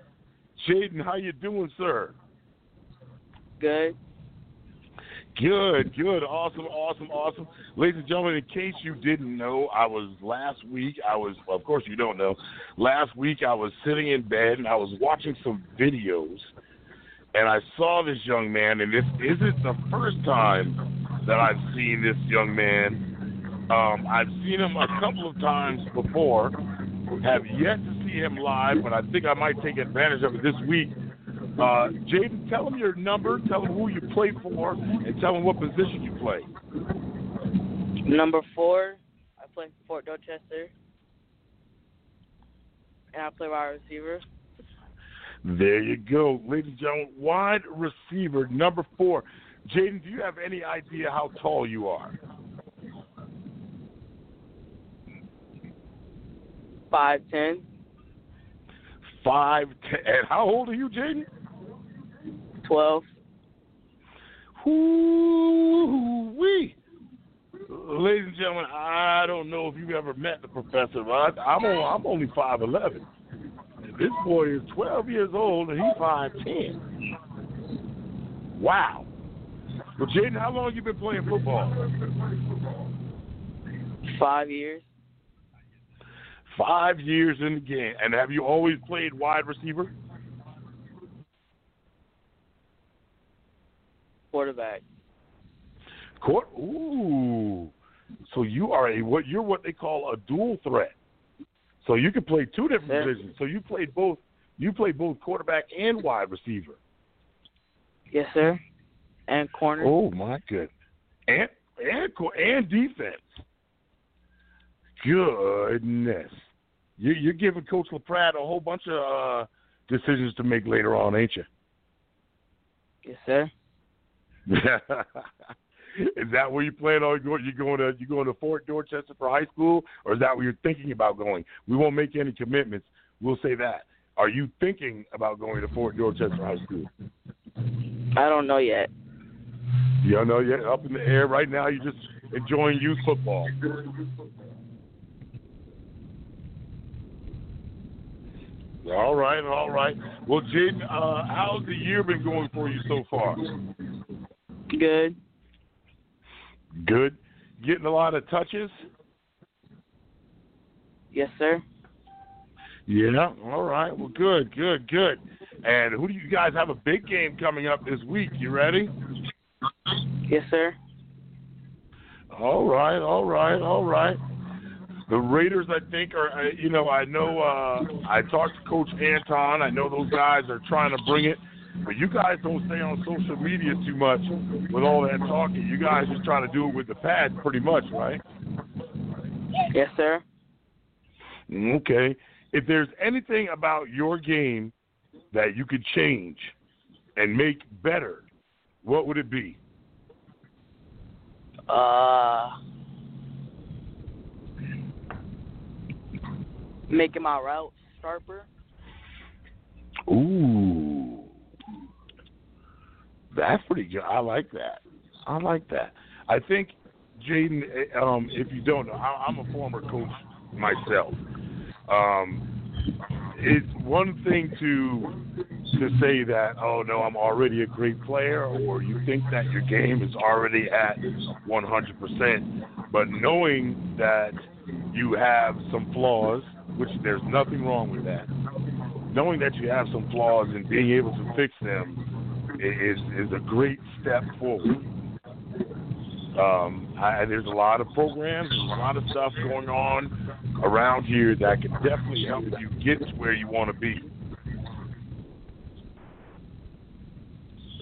Jaden, how you doing, sir? Good. Good, good, awesome, awesome, awesome. Ladies and gentlemen, in case you didn't know, I was last week, I was, well, of course you don't know, last week I was sitting in bed and I was watching some videos and I saw this young man, and this isn't the first time that I've seen this young man. Um, I've seen him a couple of times before, have yet to see him live, but I think I might take advantage of it this week uh, Jaden, tell them your number, tell them who you play for, and tell them what position you play. Number four, I play for Fort Dorchester, and I play wide receiver. There you go, ladies and gentlemen. Wide receiver, number four. Jaden, do you have any idea how tall you are? Five ten. Five ten. And how old are you, Jaden? 12. Whoo-wee. Ladies and gentlemen, I don't know if you've ever met the professor, but I'm, on, I'm only 5'11". This boy is 12 years old, and he's 5'10". Wow. Well, Jaden, how long have you been playing football? Five years. Five years in the game. And have you always played wide receiver? Quarterback. Court. Ooh. So you are a what? You're what they call a dual threat. So you can play two different Yeah. positions. So you played both. You played both quarterback and wide receiver. Yes, sir. And corner. Oh my good. And and and defense. Goodness. You, you're giving Coach LaPrad a whole bunch of uh, decisions to make later on, ain't you? Yes, sir. (laughs) is that where you plan on going? You're going to you going to Fort Dorchester for high school, or is that where you're thinking about going? We won't make any commitments. We'll say that. Are you thinking about going to Fort Dorchester High School? I don't know yet. You don't know yet. Up in the air right now. You're just enjoying youth football. All right, all right. Well, Jaden, uh, how's the year been going for you so far? Good. Good. Getting a lot of touches. Yes, sir. Yeah. All right. Well, good, good, good. And who do you guys have a big game coming up this week? You ready? Yes, sir. All right, all right, all right. The Raiders, I think, are uh, you know I know uh, I talked to Coach Anton. I know those guys are trying to bring it, but you guys don't stay on social media too much with all that talking. You guys just try to do it with the pad, pretty much, right? Yes, sir. Okay. If there's anything about your game that you could change and make better, what would it be? Uh, making my route sharper. Ooh, that's pretty good. I like that. I like that. I think, Jaden, eh, um, if you don't know, I, I'm a former coach myself. Um, it's one thing to to say that, oh no, I'm already a great player, or you think that your game is already at 100%, but knowing that you have some flaws, which there's nothing wrong with that. Knowing that you have some flaws and being able to fix them is is a great step forward. Um, I, there's a lot of programs, there's a lot of stuff going on around here that can definitely help you get to where you want to be.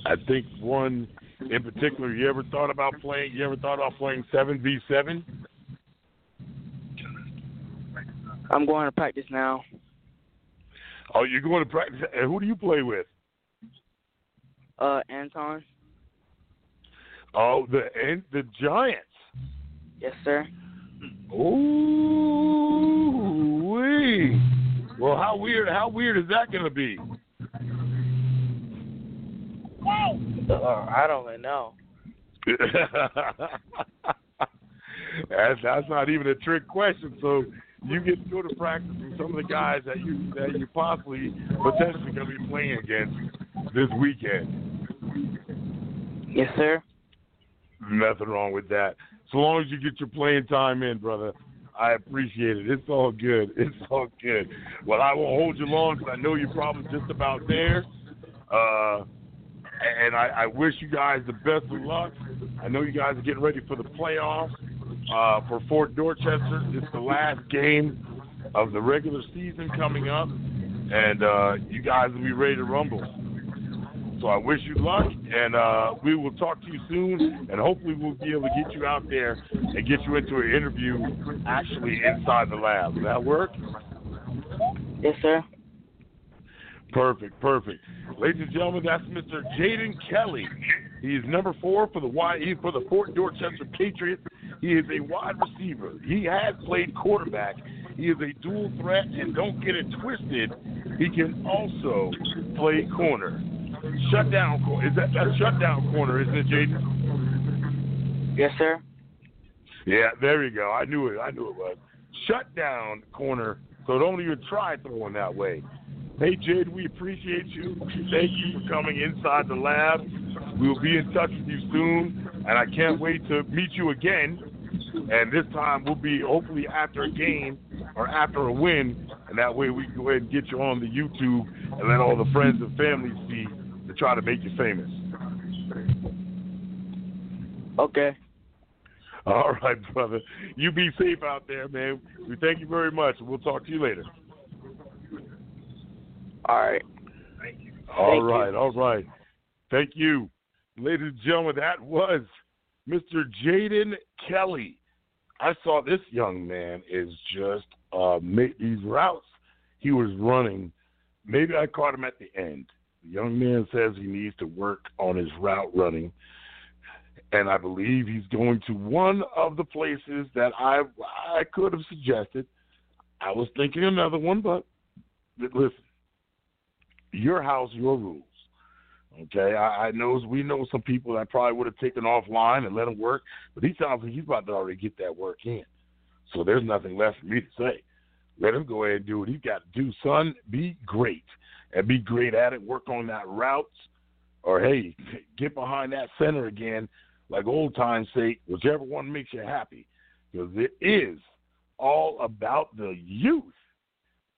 I think one in particular, you ever thought about playing? You ever thought about playing seven v seven? I'm going to practice now. Oh, you're going to practice. Who do you play with? Uh, Anton. Oh, the and the Giants. Yes, sir. Ooh, wee. Well, how weird? How weird is that going to be? Uh, I don't even know. (laughs) that's that's not even a trick question. So you get to go to practice with some of the guys that you that you possibly potentially going to be playing against this weekend. Yes, sir. Nothing wrong with that. So long as you get your playing time in, brother. I appreciate it. It's all good. (laughs) It's all good. Well, I won't hold you long because I know you're probably just about there. Uh, and I, I wish you guys the best of luck. I know you guys are getting ready for the playoffs uh, for Fort Dorchester. It's the last game of the regular season coming up, and uh, you guys will be ready to rumble. So I wish you luck, and uh, we will talk to you soon, and hopefully we'll be able to get you out there and get you into an interview actually inside the lab. Does that work? Yes, sir. Perfect, perfect. Ladies and gentlemen, that's Mr. Jaden Kelly. He is number four for the he- for the Fort Dorchester Patriots. He is a wide receiver. He has played quarterback. He is a dual threat, and don't get it twisted. He can also play corner. Shutdown corner. Is that that shutdown corner? Isn't it, Jaden? Yes, sir. Yeah, there you go. I knew it. I knew it was shutdown corner. So don't even try throwing that way. Hey, Jade, we appreciate you. Thank you for coming inside the lab. We will be in touch with you soon, and I can't wait to meet you again And this time we'll be hopefully after a game or after a win, and that way we can go ahead and get you on the YouTube and let all the friends and family see try to make you famous. Okay. All right, brother. You be safe out there, man. We thank you very much. We'll talk to you later. All right. All Thank right, you. all right. Thank you. Ladies and gentlemen, that was Mr. Jaden Kelly. I saw this young man is just uh these routes he was running. Maybe I caught him at the end. The young man says he needs to work on his route running. And I believe he's going to one of the places that I I could have suggested. I was thinking another one, but listen, your house, your rules. Okay, I, I know we know some people that probably would have taken offline and let him work, but he sounds like he's about to already get that work in. So there's nothing left for me to say. Let him go ahead and do what he's got to do, son. Be great and be great at it. Work on that route, or hey, get behind that center again, like old times say. Whichever one makes you happy, because it is all about the youth.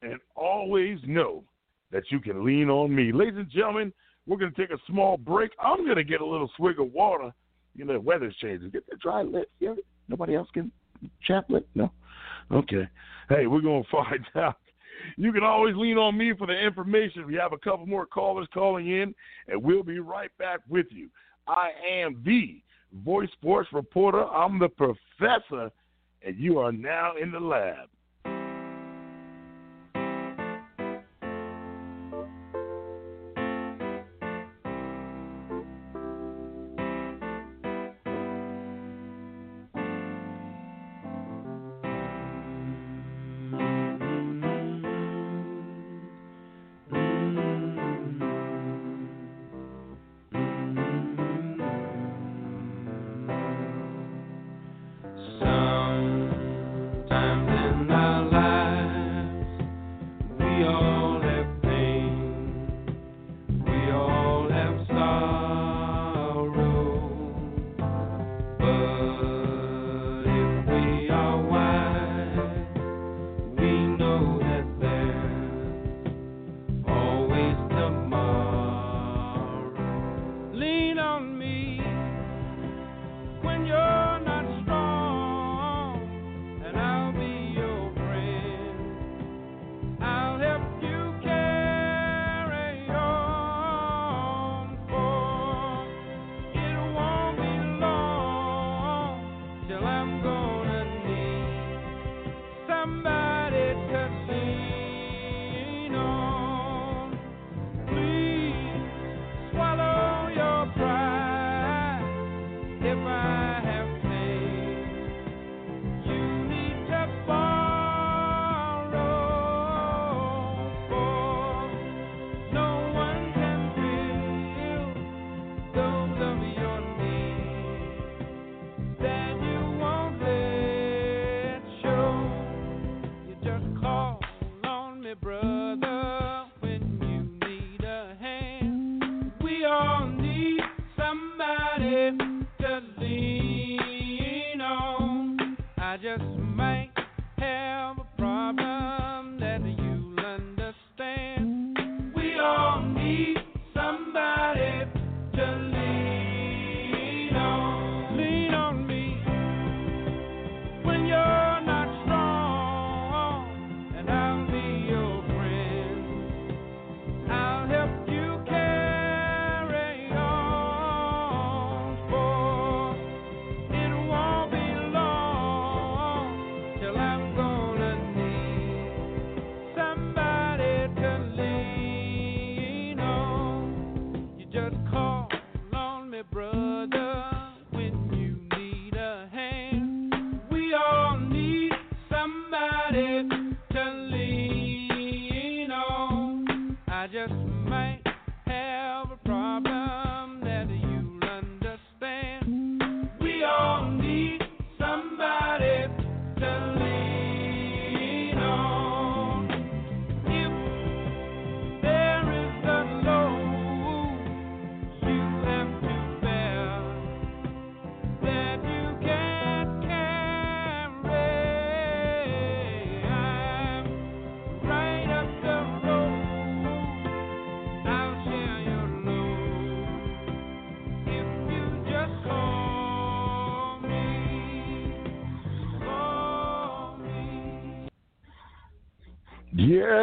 And always know that you can lean on me. Ladies and gentlemen, we're going to take a small break. I'm going to get a little swig of water. You know, the weather's changing. Get that dry lip. Yeah, nobody else can chaplet? No? Okay. Hey, we're going (laughs) to find out. You can always lean on me for the information. We have a couple more callers calling in, and we'll be right back with you. I am the voice sports reporter. I'm the professor, and you are now in the lab.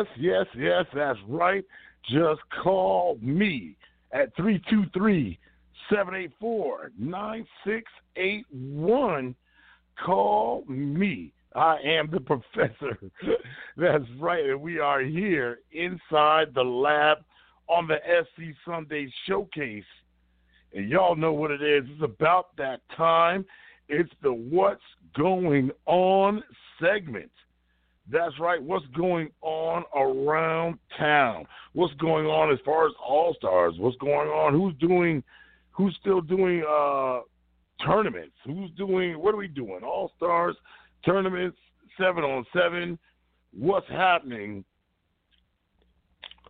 Yes, yes, yes, that's right. Just call me at 323 784 9681. Call me. I am the (laughs) professor. That's right. And we are here inside the lab on the SC Sunday Showcase. And y'all know what it is. It's about that time. It's the What's Going On segment. That's right. What's going on around town? What's going on as far as All Stars? What's going on? Who's doing? Who's still doing uh, tournaments? Who's doing? What are we doing? All Stars tournaments, seven on seven. What's happening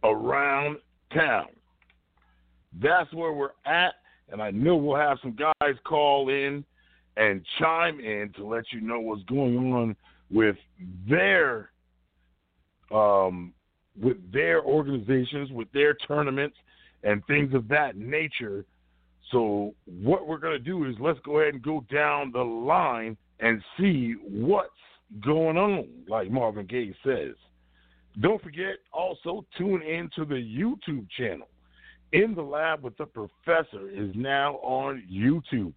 around town? That's where we're at, and I know we'll have some guys call in and chime in to let you know what's going on with their um, with their organizations, with their tournaments, and things of that nature. So what we're going to do is let's go ahead and go down the line and see what's going on, like Marvin Gaye says. Don't forget also tune in to the YouTube channel. In the Lab with the Professor is now on YouTube.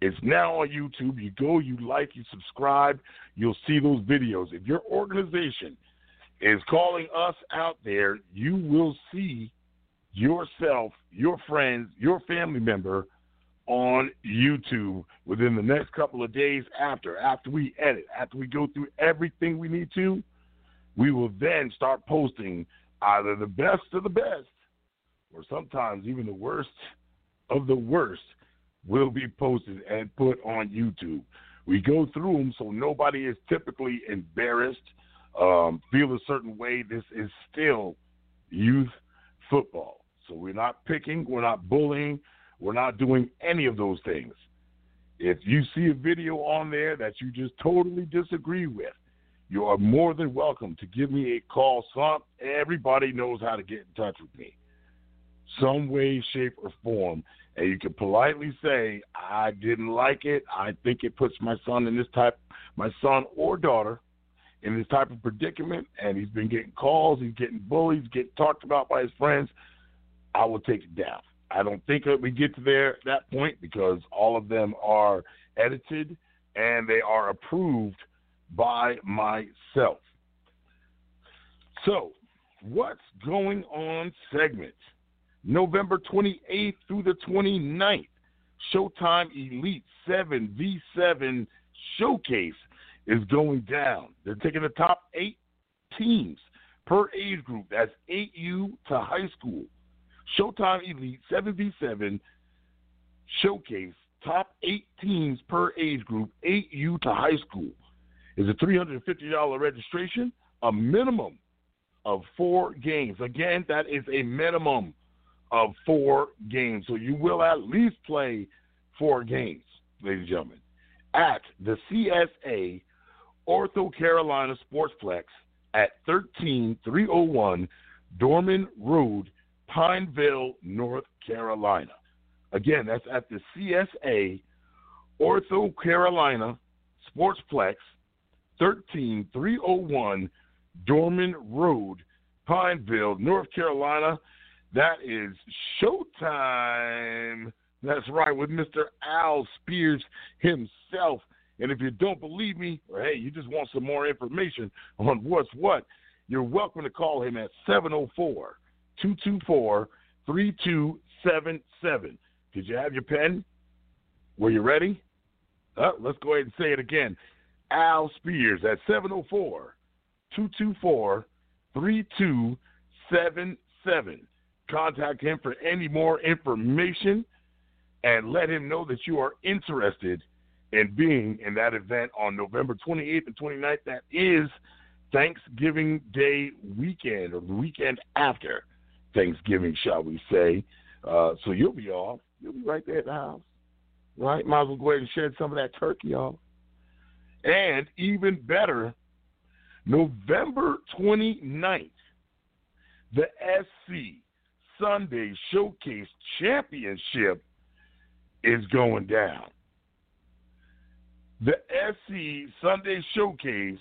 It's now on YouTube. You go, you like, you subscribe, you'll see those videos. If your organization is calling us out there, you will see yourself, your friends, your family member on YouTube within the next couple of days after, after we edit, after we go through everything we need to, we will then start posting either the best of the best or sometimes even the worst of the worst will be posted and put on YouTube. We go through them so nobody is typically embarrassed, um, feel a certain way. This is still youth football. So we're not picking, we're not bullying, we're not doing any of those things. If you see a video on there that you just totally disagree with, you are more than welcome to give me a call. Some everybody knows how to get in touch with me, some way, shape, or form, and you can politely say, "I didn't like it. I think it puts my son in this type, my son or daughter, in this type of predicament, and he's been getting calls, he's getting bullied, getting talked about by his friends. I will take it down." I don't think that we get to there that point because all of them are edited and they are approved by myself. So, what's going on segment? November 28th through the 29th, Showtime Elite 7v7 Showcase is going down. They're taking the top eight teams per age group. That's 8U to high school. Showtime Elite 7v7 Showcase top eight teams per age group, 8U to high school. Is a $350 registration, a minimum of four games. Again, that is a minimum of four games. So you will at least play four games, ladies and gentlemen, at the CSA Ortho Carolina Sportsplex at 13301 Dorman Road, Pineville, North Carolina. Again, that's at the CSA Ortho Carolina Sportsplex, 13301 Dorman Road, Pineville, North Carolina. That is showtime. That's right, with Mr. Al Spears himself. And if you don't believe me, or hey, you just want some more information on what's what, you're welcome to call him at 704 224 3277. Did you have your pen? Were you ready? Uh, let's go ahead and say it again. Al Spears at 704 224 3277. Contact him for any more information and let him know that you are interested in being in that event on November 28th and 29th. That is Thanksgiving Day weekend or the weekend after Thanksgiving, shall we say. Uh, so you'll be off. You'll be right there at the house. Right? Might as well go ahead and shed some of that turkey off. And even better, November 29th, the SC Sunday Showcase Championship is going down. The SC Sunday Showcase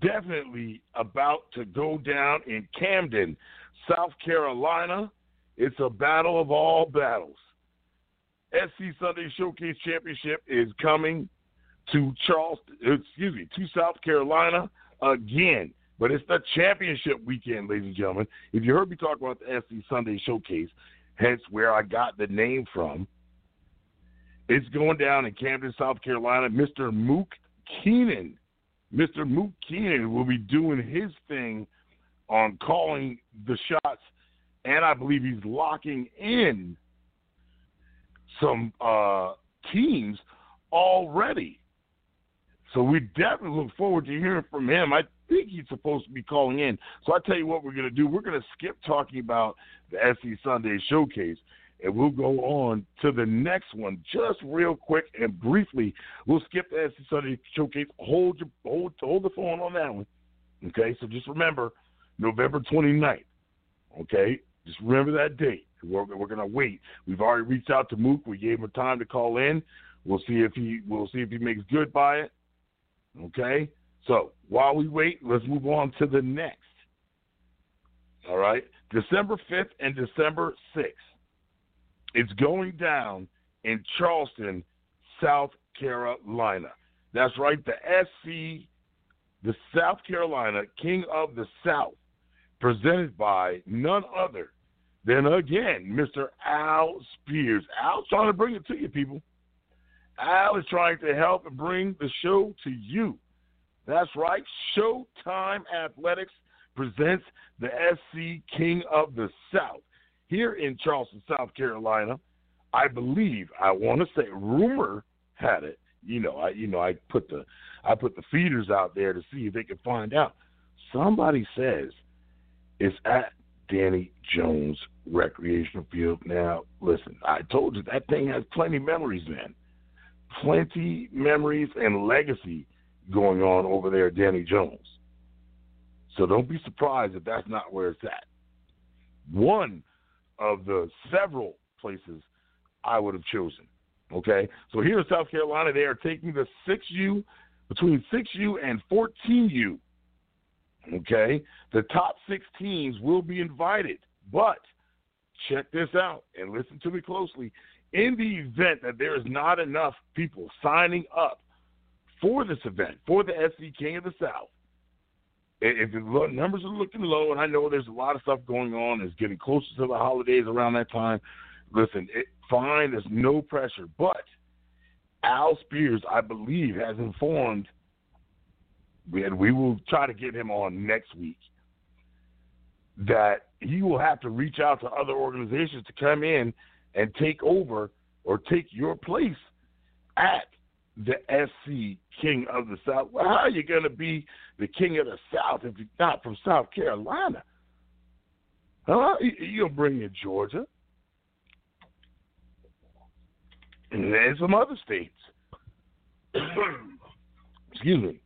definitely about to go down in Camden, South Carolina. It's a battle of all battles. SC Sunday Showcase Championship is coming to Charleston, excuse me, to South Carolina again. But it's the championship weekend, ladies and gentlemen. If you heard me talk about the SC Sunday Showcase, hence where I got the name from, it's going down in Camden, South Carolina. Mr. Mook Keenan, Mr. Mook Keenan will be doing his thing on calling the shots, and I believe he's locking in some uh, teams already. So we definitely look forward to hearing from him. I think he's supposed to be calling in. So I tell you what we're going to do. We're going to skip talking about the SC Sunday Showcase, and we'll go on to the next one just real quick and briefly. We'll skip the SC Sunday Showcase. Hold your hold hold the phone on that one. Okay, so just remember November 29th. Okay, just remember that date. We're, we're going to wait. We've already reached out to Mook. We gave him time to call in. We'll see if he we'll see if he makes good by it. Okay. So while we wait, let's move on to the next. All right, December fifth and December sixth. It's going down in Charleston, South Carolina. That's right, the SC, the South Carolina King of the South, presented by none other than again Mr. Al Spears. Al's trying to bring it to you, people. Al is trying to help bring the show to you. That's right. Showtime Athletics presents the SC King of the South here in Charleston, South Carolina. I believe I want to say rumor had it. You know, I you know I put the I put the feeders out there to see if they could find out. Somebody says it's at Danny Jones Recreational Field. Now, listen, I told you that thing has plenty memories, man. Plenty memories and legacy going on over there Danny Jones. So don't be surprised if that's not where it's at. One of the several places I would have chosen. Okay? So here in South Carolina, they are taking the 6U, between 6U and 14U. Okay? The top six teams will be invited. But check this out and listen to me closely. In the event that there is not enough people signing up for this event, for the SC King of the South, if the numbers are looking low, and I know there's a lot of stuff going on, it's getting closer to the holidays around that time. Listen, it, fine, there's no pressure, but Al Spears, I believe, has informed, and we will try to get him on next week, that he will have to reach out to other organizations to come in and take over or take your place at the SC King of the South. Well, how are you going to be the King of the South if you're not from South Carolina? Huh? You'll bring in Georgia and then some other states. (clears throat) Excuse me.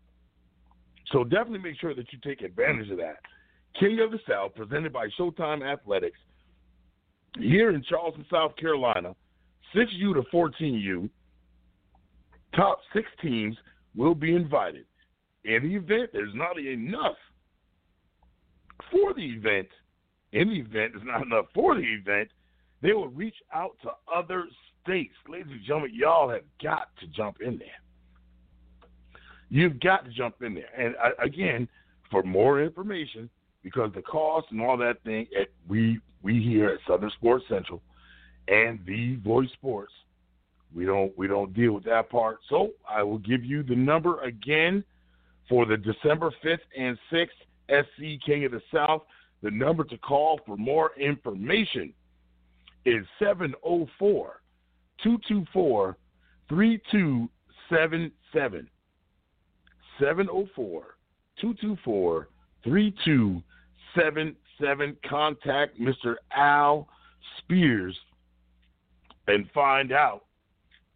So definitely make sure that you take advantage of that. King of the South, presented by Showtime Athletics, here in Charleston, South Carolina, 6U to 14U. Top six teams will be invited. In the event there's not enough for the event, in the event there's not enough for the event, they will reach out to other states. Ladies and gentlemen, y'all have got to jump in there. You've got to jump in there. And uh, again, for more information, because the cost and all that thing, it, we we here at Southern Sports Central and the Voice Sports, we don't we don't deal with that part. So I will give you the number again for the December fifth and sixth SC King of the South. The number to call for more information is 704 224 3277. 704 224 3277. Contact Mr. Al Spears and find out,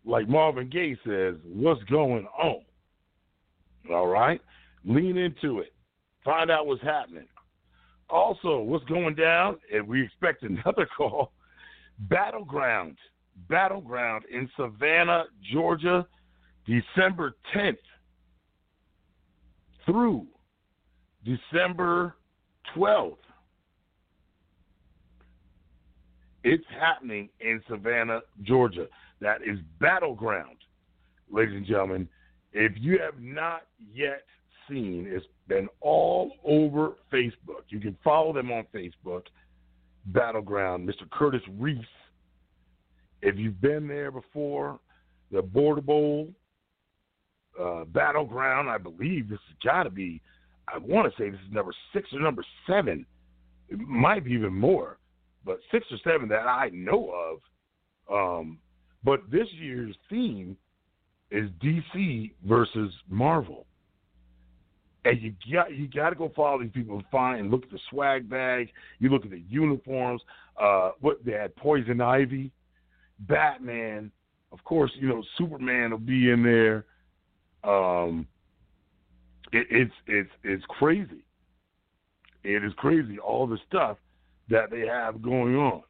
like Marvin Gaye says, what's going on. All right? Lean into it. Find out what's happening. Also, what's going down, and we expect (laughs) another call Battleground. Battleground in Savannah, Georgia, December 10th through December 12th. It's happening in Savannah, Georgia. That is Battleground, ladies and gentlemen. If you have not yet seen, it's been all over Facebook. You can follow them on Facebook, Battleground, Mr. Curtis Reese. If you've been there before, the Border Bowl, uh, Battleground, I believe this has got to be, I want to say this is number six or number seven. It might be even more, but six or seven that I know of. Um, but this year's theme is DC versus Marvel. And you got you got to go follow these people and find and look at the swag bag. You look at the uniforms. Uh, what they had Poison Ivy, Batman, of course. You know Superman will be in there. Um, it, it's it's it's crazy. It is crazy all the stuff that they have going on.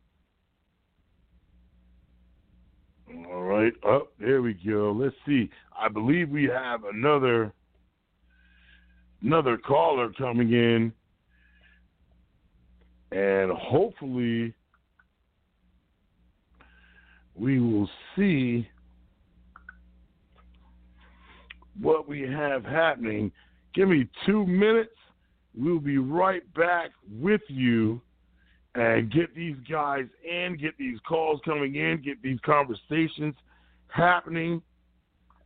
All right, up oh, there we go. Let's see. I believe we have another another caller coming in, and hopefully we will see what we have happening. Give me two minutes. We'll be right back with you and get these guys in, get these calls coming in, get these conversations happening.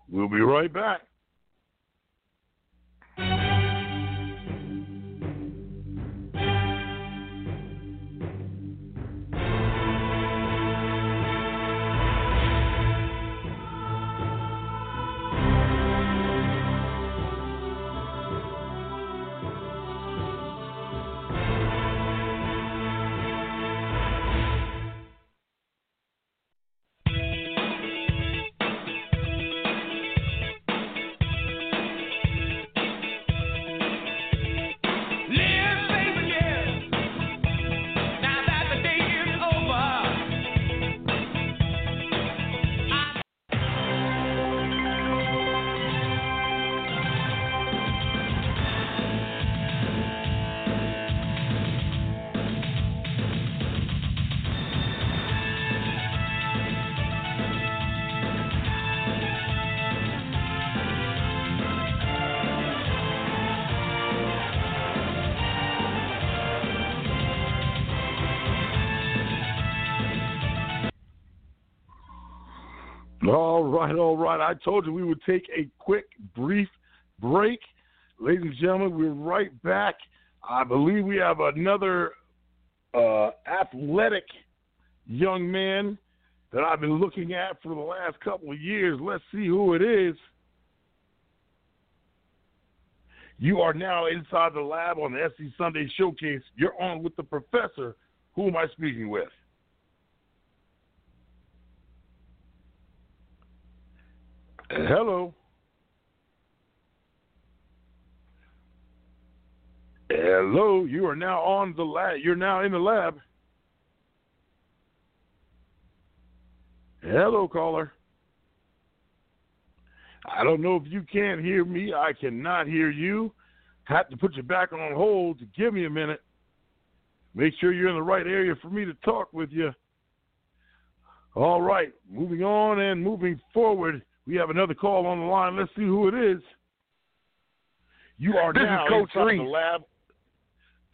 We'll be right back. Right, all right. I told you we would take a quick, brief break. Ladies and gentlemen, we're right back. I believe we have another uh, athletic young man that I've been looking at for the last couple of years. Let's see who it is. You are now inside the lab on the SC Sunday Showcase. You're on with the professor. Who am I speaking with? Hello. Hello, you are now on the lab. You're now in the lab. Hello, caller. I don't know if you can't hear me. I cannot hear you. Have to put you back on hold to give me a minute. Make sure you're in the right area for me to talk with you. All right, moving on and moving forward. We have another call on the line. Let's see who it is. You are this now is Coach Reese. the lab.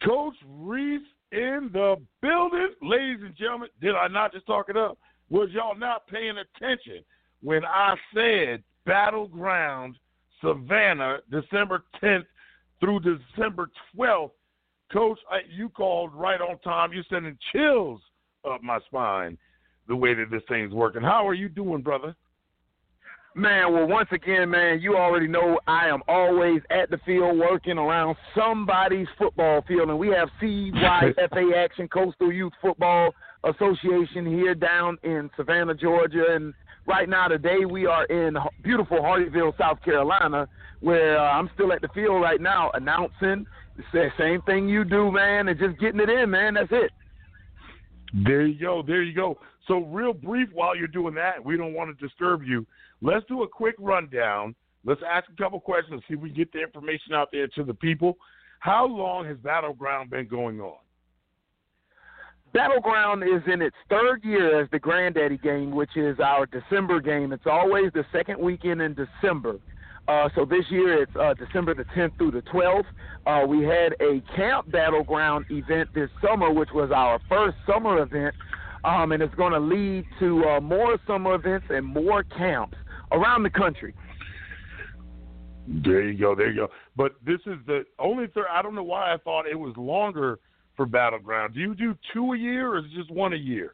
Coach Reese in the building. Ladies and gentlemen, did I not just talk it up? Was y'all not paying attention when I said Battleground Savannah, December 10th through December 12th? Coach, I, you called right on time. You're sending chills up my spine the way that this thing's working. How are you doing, brother? Man, well, once again, man, you already know I am always at the field working around somebody's football field, and we have CYFA (laughs) Action Coastal Youth Football Association here down in Savannah, Georgia, and right now today we are in beautiful Hardeeville, South Carolina, where uh, I'm still at the field right now announcing the same thing you do, man, and just getting it in, man. That's it. There you go. There you go. So, real brief while you're doing that, we don't want to disturb you. Let's do a quick rundown. Let's ask a couple questions, see if we can get the information out there to the people. How long has Battleground been going on? Battleground is in its third year as the Granddaddy game, which is our December game. It's always the second weekend in December. Uh, so this year it's uh, December the 10th through the 12th. Uh, we had a camp battleground event this summer, which was our first summer event, um, and it's going to lead to uh, more summer events and more camps around the country. There you go, there you go. But this is the only third. I don't know why I thought it was longer for battleground. Do you do two a year, or is it just one a year?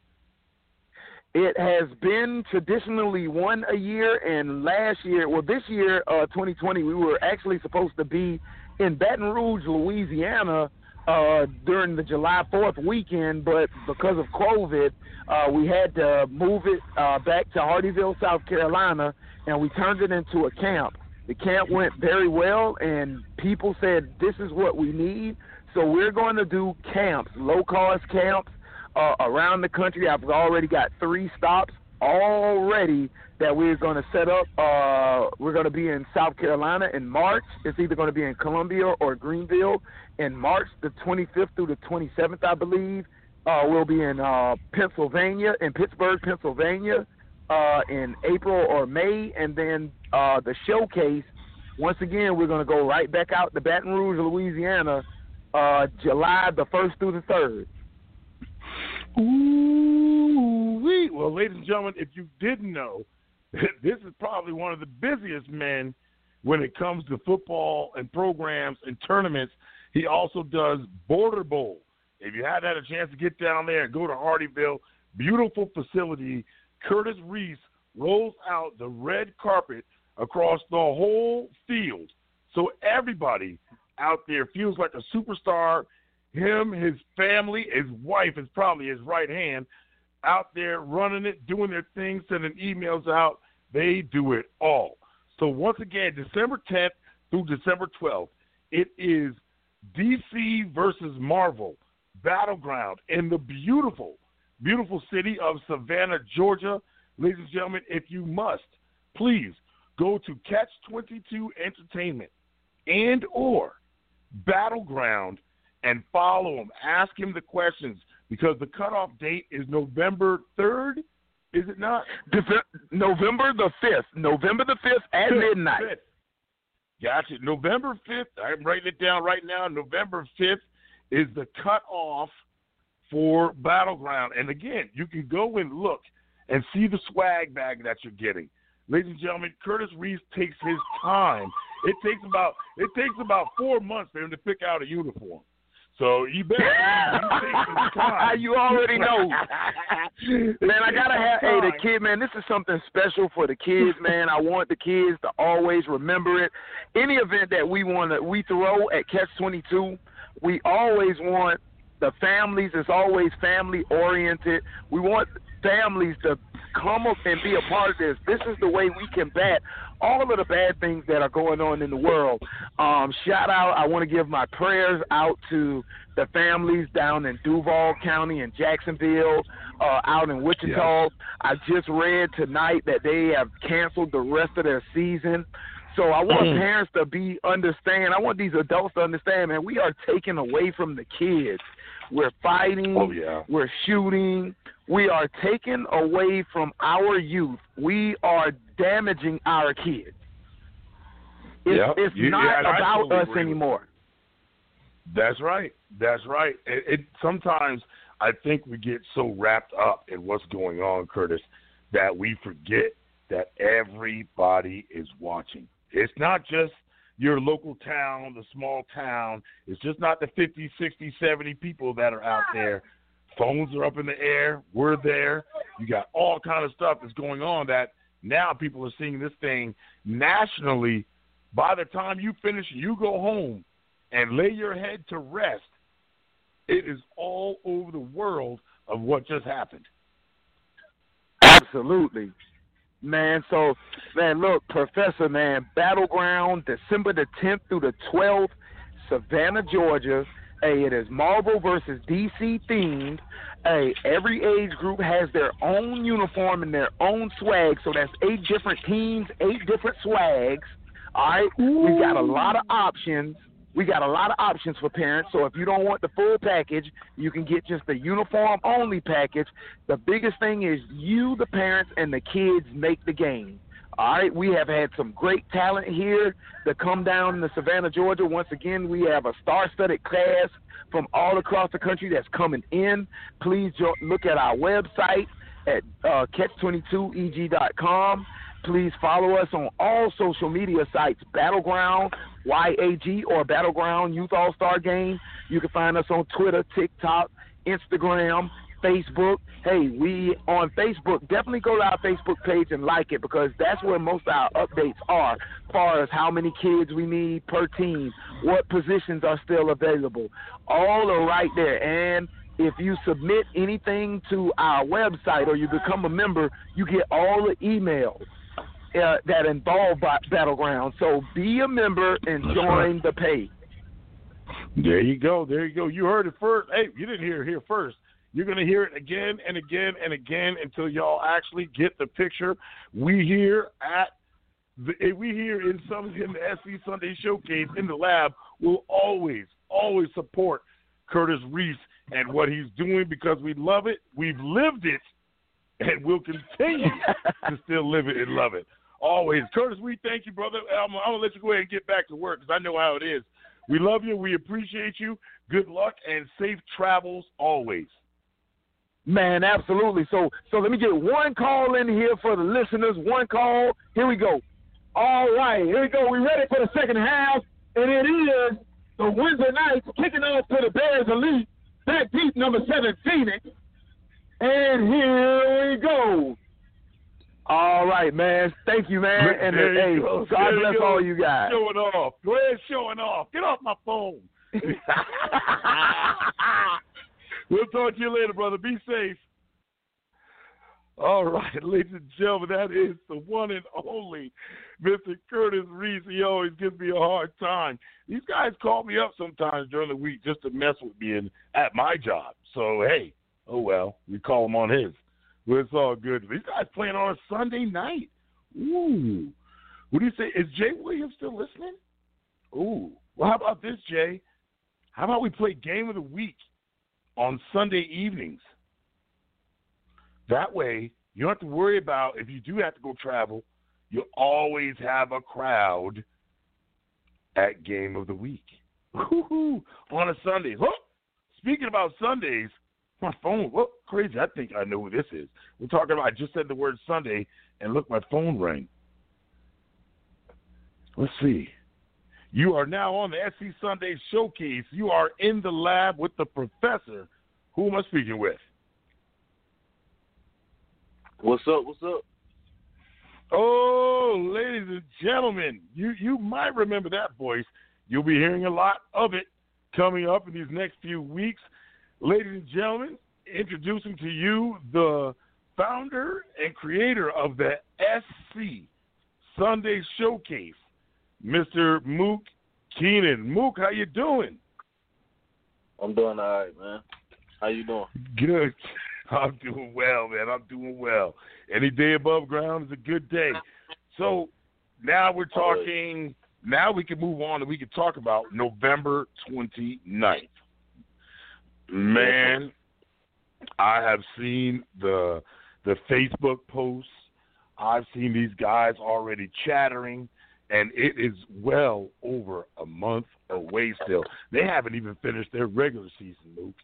It has been traditionally one a year, and last year, well, this year, uh, 2020, we were actually supposed to be in Baton Rouge, Louisiana, uh, during the July 4th weekend, but because of COVID, uh, we had to move it uh, back to Hardeeville, South Carolina, and we turned it into a camp. The camp went very well, and people said this is what we need. So we're going to do camps, low cost camps uh, around the country. I've already got three stops already that we're going to set up. Uh, we're going to be in South Carolina in March. It's either going to be in Columbia or Greenville in March the 25th through the 27th, I believe. Uh, we'll be in uh, Pennsylvania, in Pittsburgh, Pennsylvania, uh, in April or May, and then uh, the showcase. Once again, we're going to go right back out to Baton Rouge, Louisiana, uh, July the first through the third. Ooh. Well, ladies and gentlemen, if you didn't know, (laughs) this is probably one of the busiest men when it comes to football and programs and tournaments. He also does Border Bowl. If you hadn't had a chance to get down there and go to Hardeeville, beautiful facility, Curtis Reese rolls out the red carpet across the whole field. So everybody out there feels like a superstar him, his family, his wife is probably his right hand out there running it, doing their thing, sending emails out. They do it all. So once again, December 10th through December 12th, it is DC versus Marvel battleground in the beautiful, beautiful city of Savannah, Georgia. Ladies and gentlemen, if you must, please go to Catch 22 Entertainment and or Battleground and follow him. Ask him the questions because the cutoff date is November 3rd. Is it not? November the 5th. November the 5th at midnight. fifth. Gotcha. November 5th. I'm writing it down right now. November 5th is the cutoff for Battleground. And again, you can go and look and see the swag bag that you're getting. Ladies and gentlemen, Curtis Reese takes his time. It takes about it takes about four months for him to pick out a uniform. So you better (laughs) you take some (laughs) time. you already know. Man, I gotta have hey the kid man, this is something special for the kids, (laughs) man. I want the kids to always remember it. Any event that we wanna we throw at Catch twenty two, we always want the families, it's always family oriented. We want families to come up and be a part of this. This is the way we combat all of the bad things that are going on in the world. Um, shout out, I want to give my prayers out to the families down in Duval County and Jacksonville, uh, out in Wichita. I just read tonight that they have canceled the rest of their season. So I want parents to be understand. I want these adults to understand, man. We are taking away from the kids. We're fighting. Oh, yeah. We're shooting. We are taking away from our youth. We are damaging our kids. It's, Yep. it's You- not yeah, about us anymore. That's right. That's right. It, it sometimes I think we get so wrapped up in what's going on, Curtis, that we forget that everybody is watching. It's not just your local town, the small town. It's just not the 50, 60, 70 people that are out there. Phones are up in the air. We're there. You got all kind of stuff that's going on that now people are seeing this thing nationally. By the time you finish, you go home and lay your head to rest, it is all over the world of what just happened. Absolutely. Man, so man, look, Professor, man, Battleground, December the tenth through the twelfth, Savannah, Georgia. Hey, it is Marvel versus DC themed. Hey, every age group has their own uniform and their own swag. So that's eight different teams, eight different swags. All right, we got a lot of options. We got a lot of options for parents. So if you don't want the full package, you can get just the uniform only package. The biggest thing is you, the parents, and the kids make the game. All right, we have had some great talent here to come down to Savannah, Georgia. Once again, we have a star-studded class from all across the country that's coming in. Please look at our website at uh, catch22eg.com. Please follow us on all social media sites, Battleground YAG or Battleground Youth All Star Game. You can find us on Twitter, TikTok, Instagram, Facebook. Hey, we on Facebook. Definitely go to our Facebook page and like it because that's where most of our updates are, as far as how many kids we need per team, what positions are still available. All are right there. And if you submit anything to our website or you become a member, you get all the emails uh, that involve Battleground. So be a member and That's join right. the page. There you go. There you go. You heard it first. Hey, you didn't hear it here first. You're going to hear it again and again and again until y'all actually get the picture. We here at the, we here in some in the SC Sunday Showcase in the lab will always always support Curtis Reese and what he's doing because we love it. We've lived it and we'll continue (laughs) to still live it and love it. Always. Curtis, we thank you, brother. I'm, I'm going to let you go ahead and get back to work because I know how it is. We love you. We appreciate you. Good luck and safe travels always. Man, absolutely. So, so let me get one call in here for the listeners. One call. Here we go. All right, here we go. We ready for the second half, and it is the Wednesday nights kicking off to the Bears Elite. Back deep, number seven, Phoenix. And here we go. All right, man. Thank you, man. And There you hey, go. God There you bless go. all you guys. Showing off. Go ahead, showing off. Get off my phone. (laughs) we'll talk to you later, brother. Be safe. All right, ladies and gentlemen, that is the one and only Mr. Curtis Reese. He always gives me a hard time. These guys call me up sometimes during the week just to mess with me and at my job. So hey, oh well, we call him on his. Well, it's all good. These guys playing on a Sunday night. Ooh. What do you say? Is Jay Williams still listening? Ooh. Well, how about this, Jay? How about we play Game of the Week on Sunday evenings? That way, you don't have to worry about if you do have to go travel, you'll always have a crowd at Game of the Week. Woo-hoo, on a Sunday. Speaking about Sundays, my phone, look, crazy. I think I know who this is. We're talking about, I just said the word Sunday, and look, my phone rang. Let's see. You are now on the SC Sunday Showcase. You are in the lab with the professor. Who am I speaking with? What's up? What's up? Oh, ladies and gentlemen, you you might remember that voice. You'll be hearing a lot of it coming up in these next few weeks. Ladies and gentlemen, introducing to you the founder and creator of the SC Sunday Showcase, Mr. Mook Keenan. Mook, how you doing? I'm doing all right, man. How you doing? Good. (laughs) I'm doing well, man. I'm doing well. Any day above ground is a good day. So now we're talking. Now we can move on and we can talk about November 29th. Man, I have seen the the Facebook posts. I've seen these guys already chattering, and it is well over a month away still. They haven't even finished their regular season, Luke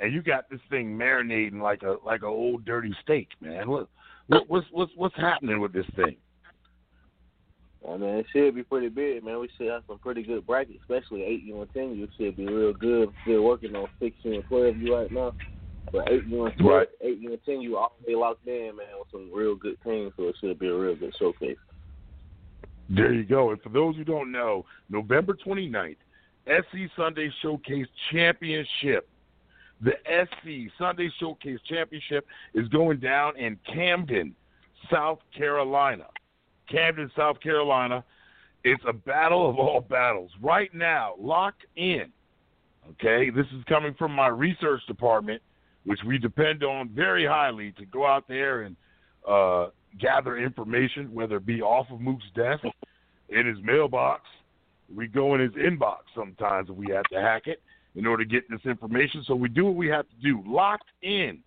and you got this thing marinating like a like a old dirty steak, man. What, what what's what's what's happening with this thing? I mean, it should be pretty big, man. We should have some pretty good brackets, especially eight U and ten U should be real good. Still working on six U and twelve U right now, but eight U and 12, Right. eight U and ten U all day locked in, man, with some real good teams. So it should be a real good showcase. There you go. And for those who don't know, November 29th, SC Sunday Showcase Championship. The SC Sunday Showcase Championship is going down in Camden, South Carolina. Camden, South Carolina. It's a battle of all battles. Right now, locked in. Okay, this is coming from my research department, which we depend on very highly to go out there and uh, gather information, whether it be off of Mook's desk, in his mailbox, We go in his inbox sometimes if we have to hack it in order to get this information. So we do what we have to do. Locked in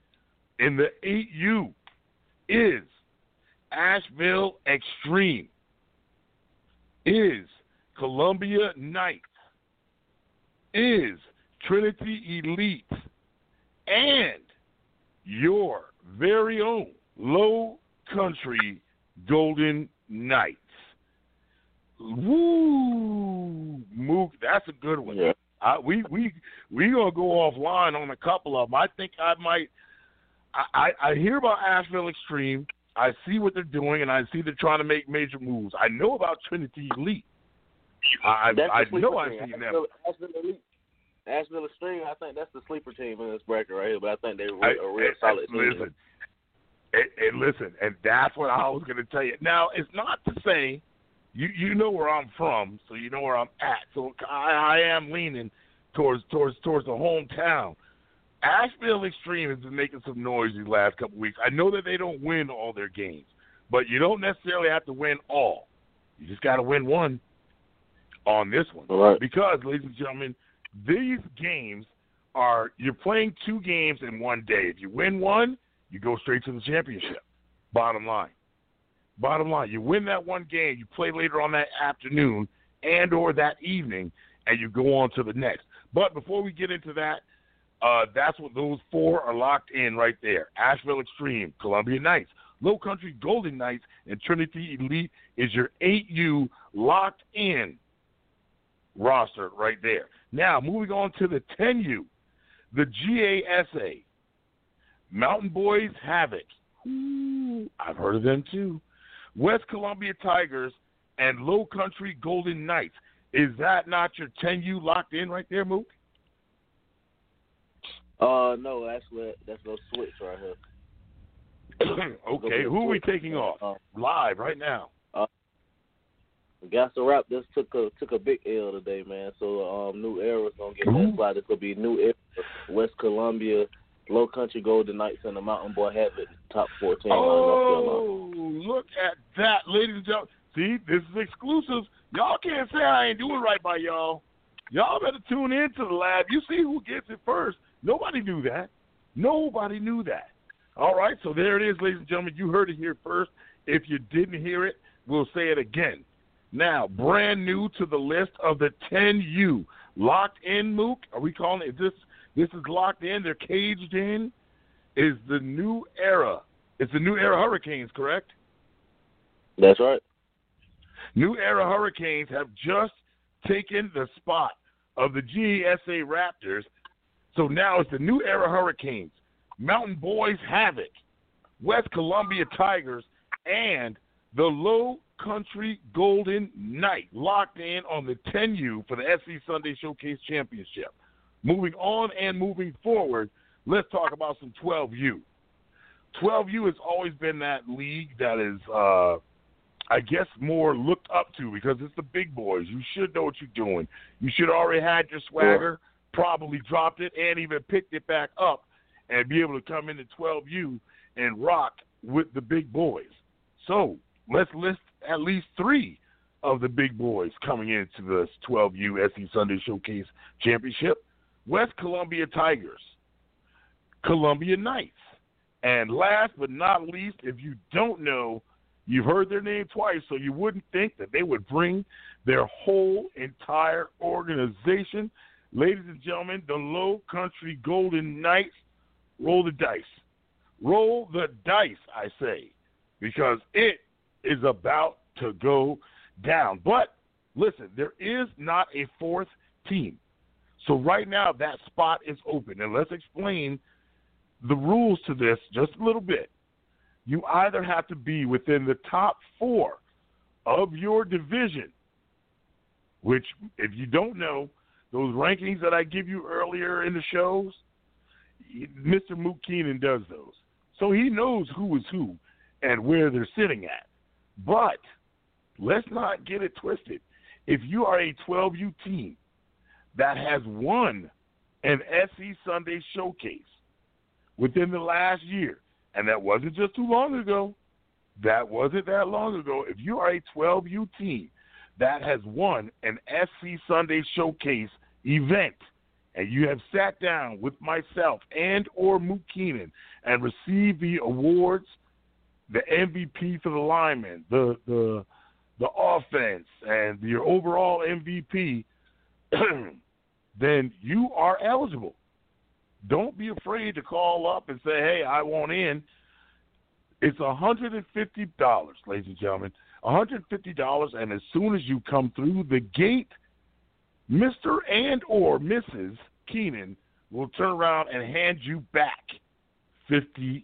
in the 8U is Asheville Extreme, is Columbia Knights, is Trinity Elite, and your very own Low Country Golden Knights. Woo, Mook, that's a good one. Yeah. I, we we we gonna go offline on a couple of them. I think I might. I, I I hear about Asheville Extreme. I see what they're doing, and I see they're trying to make major moves. I know about Trinity Elite. I I know I've seen them. Asheville, Asheville Elite. Asheville Extreme, I think that's the sleeper team in this bracket right here, but I think they're I- a real I- solid I- team. Listen, and, and listen, and that's what I was going to tell you. Now, it's not to say you you know where I'm from, so you know where I'm at. So I, I am leaning towards towards towards the hometown. Asheville Extreme has been making some noise these last couple weeks. I know that they don't win all their games, but you don't necessarily have to win all. You just got to win one on this one. Right. Because, ladies and gentlemen, these games are you're playing two games in one day. If you win one, you go straight to the championship. Bottom line. Bottom line, you win that one game, you play later on that afternoon and or that evening, and you go on to the next. But before we get into that, uh, that's what those four are locked in right there. Asheville Extreme, Columbia Knights, Low Country Golden Knights, and Trinity Elite is your 8U locked in roster right there. Now, moving on to the 10U, the GASA, Mountain Boys Havoc. I've heard of them too. West Columbia Tigers and Low Country Golden Knights. Is that not your 10U locked in right there, Mook? Uh, no, actually, that's no switch right here. (coughs) okay, who are we taking off? Uh, Live right now. Gas Rap just took a took a big L today, man. So um, New Era's gonna get that slot. It's gonna be New Era, West Columbia, Low Country Golden Knights, and the Mountain Boy Havoc top fourteen. out of North Carolina. Oh, look at that, ladies and gentlemen. See, this is exclusive. Y'all can't say I ain't doing right by y'all. Y'all better tune in to the lab. You see who gets it first. Nobody knew that. Nobody knew that. All right, so there it is, ladies and gentlemen. You heard it here first. If you didn't hear it, we'll say it again. Now, brand new to the list of the 10U. Locked in, Mook. Are we calling it this? This is locked in. They're caged in. Is the new era. It's the new era Hurricanes, correct? That's right. New Era Hurricanes have just taken the spot of the GSA Raptors. So now it's the New Era Hurricanes, Mountain Boys Havoc, West Columbia Tigers, and the Low Country Golden Knight locked in on the 10U for the SC Sunday Showcase Championship. Moving on and moving forward, let's talk about some 12U. 12U has always been that league that is uh, I guess more looked up to because it's the big boys. You should know what you're doing. You should already had your swagger, probably dropped it, and even picked it back up, and be able to come into 12U and rock with the big boys. So let's list at least three of the big boys coming into this 12U SC Sunday Showcase Championship: West Columbia Tigers, Columbia Knights, and last but not least, if you don't know. You've heard their name twice, so you wouldn't think that they would bring their whole entire organization. Ladies and gentlemen, the Low Country Golden Knights roll the dice. Roll the dice, I say, because it is about to go down. But listen, there is not a fourth team. So right now, that spot is open. And let's explain the rules to this just a little bit you either have to be within the top four of your division, which, if you don't know, those rankings that I give you earlier in the shows, Mr. Mook Keenan does those. So he knows who is who and where they're sitting at. But let's not get it twisted. If you are a 12U team that has won an SC Sunday showcase within the last year, and that wasn't just too long ago. That wasn't that long ago. If you are a 12U team that has won an SC Sunday Showcase event, and you have sat down with myself and or Mook Keenan and received the awards, the MVP for the lineman, the the the offense, and your overall MVP, (clears throat) then you are eligible. Don't be afraid to call up and say, "Hey, I want in." It's hundred and fifty dollars, ladies and gentlemen. $150 and as soon as you come through the gate Mr. and or Mrs. Keenan will turn around and hand you back $50.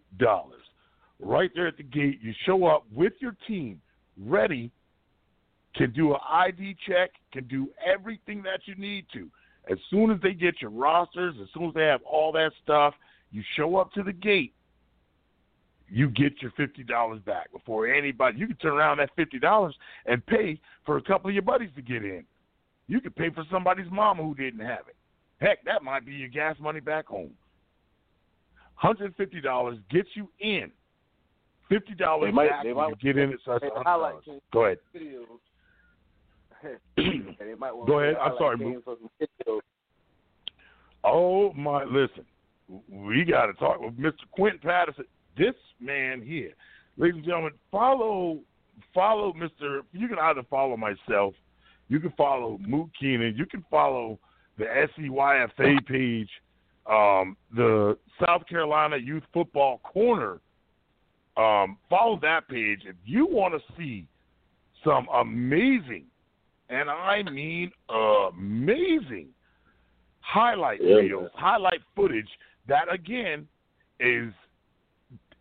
Right there at the gate, you show up with your team ready, can do an ID check, can do everything that you need to. As soon as they get your rosters, as soon as they have all that stuff, you show up to the gate you get your fifty dollars back before anybody. You can turn around that fifty dollars and pay for a couple of your buddies to get in. You could pay for somebody's mama who didn't have it. Heck, that might be your gas money back home. Hundred fifty dollars gets you in. Fifty dollars might- back they might- you get in. It starts Hey, at highlight $100. Go ahead. videos. (clears throat) (laughs) They might wanna Go ahead. I'm sorry, King Mook. for some videos. Oh my! Listen, we got to talk with Mr. Quentin Patterson. This man here, ladies and gentlemen, follow follow Mr. You can either follow myself, you can follow Mook Keenan, you can follow the SEYFA page, um, the South Carolina Youth Football Corner. Um, follow that page if you want to see some amazing, and I mean amazing highlight Yeah, reels, highlight footage that again is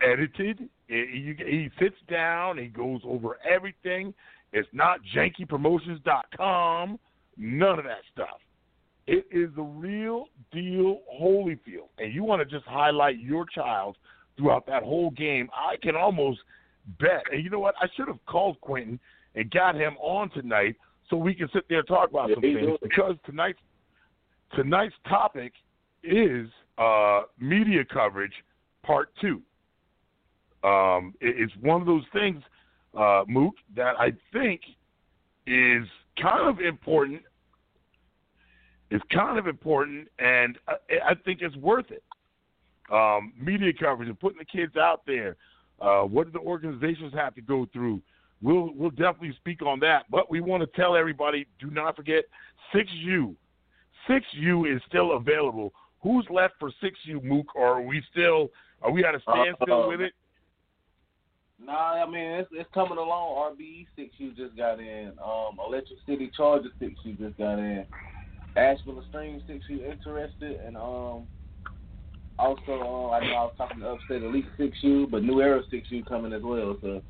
edited. He, he sits down, he goes over everything. It's not jankypromotions.com, none of that stuff. It is the real deal Holyfield, and you want to just highlight your child throughout that whole game. I can almost bet, and you know what? I should have called Quentin and got him on tonight so we can sit there and talk about Yeah, some things because tonight's tonight's topic is uh, media coverage part two. Um, it- it's one of those things, uh, Mook, that I think is kind of important. Is kind of important, and I, I think it's worth it. Um, media coverage and putting the kids out there. Uh, what do the organizations have to go through? We'll we'll definitely speak on that, but we want to tell everybody: do not forget six U. Six U is still available. Who's left for six U, Mook? Or are we still? Are we at a standstill Uh, with it? Nah, I mean it's it's coming along. RBE six you just got in. Um, Electric City Charger six you just got in. Asheville Extreme six you interested, and um, also um, I know I was talking to Upstate Elite six you, but New Era six you coming as well. So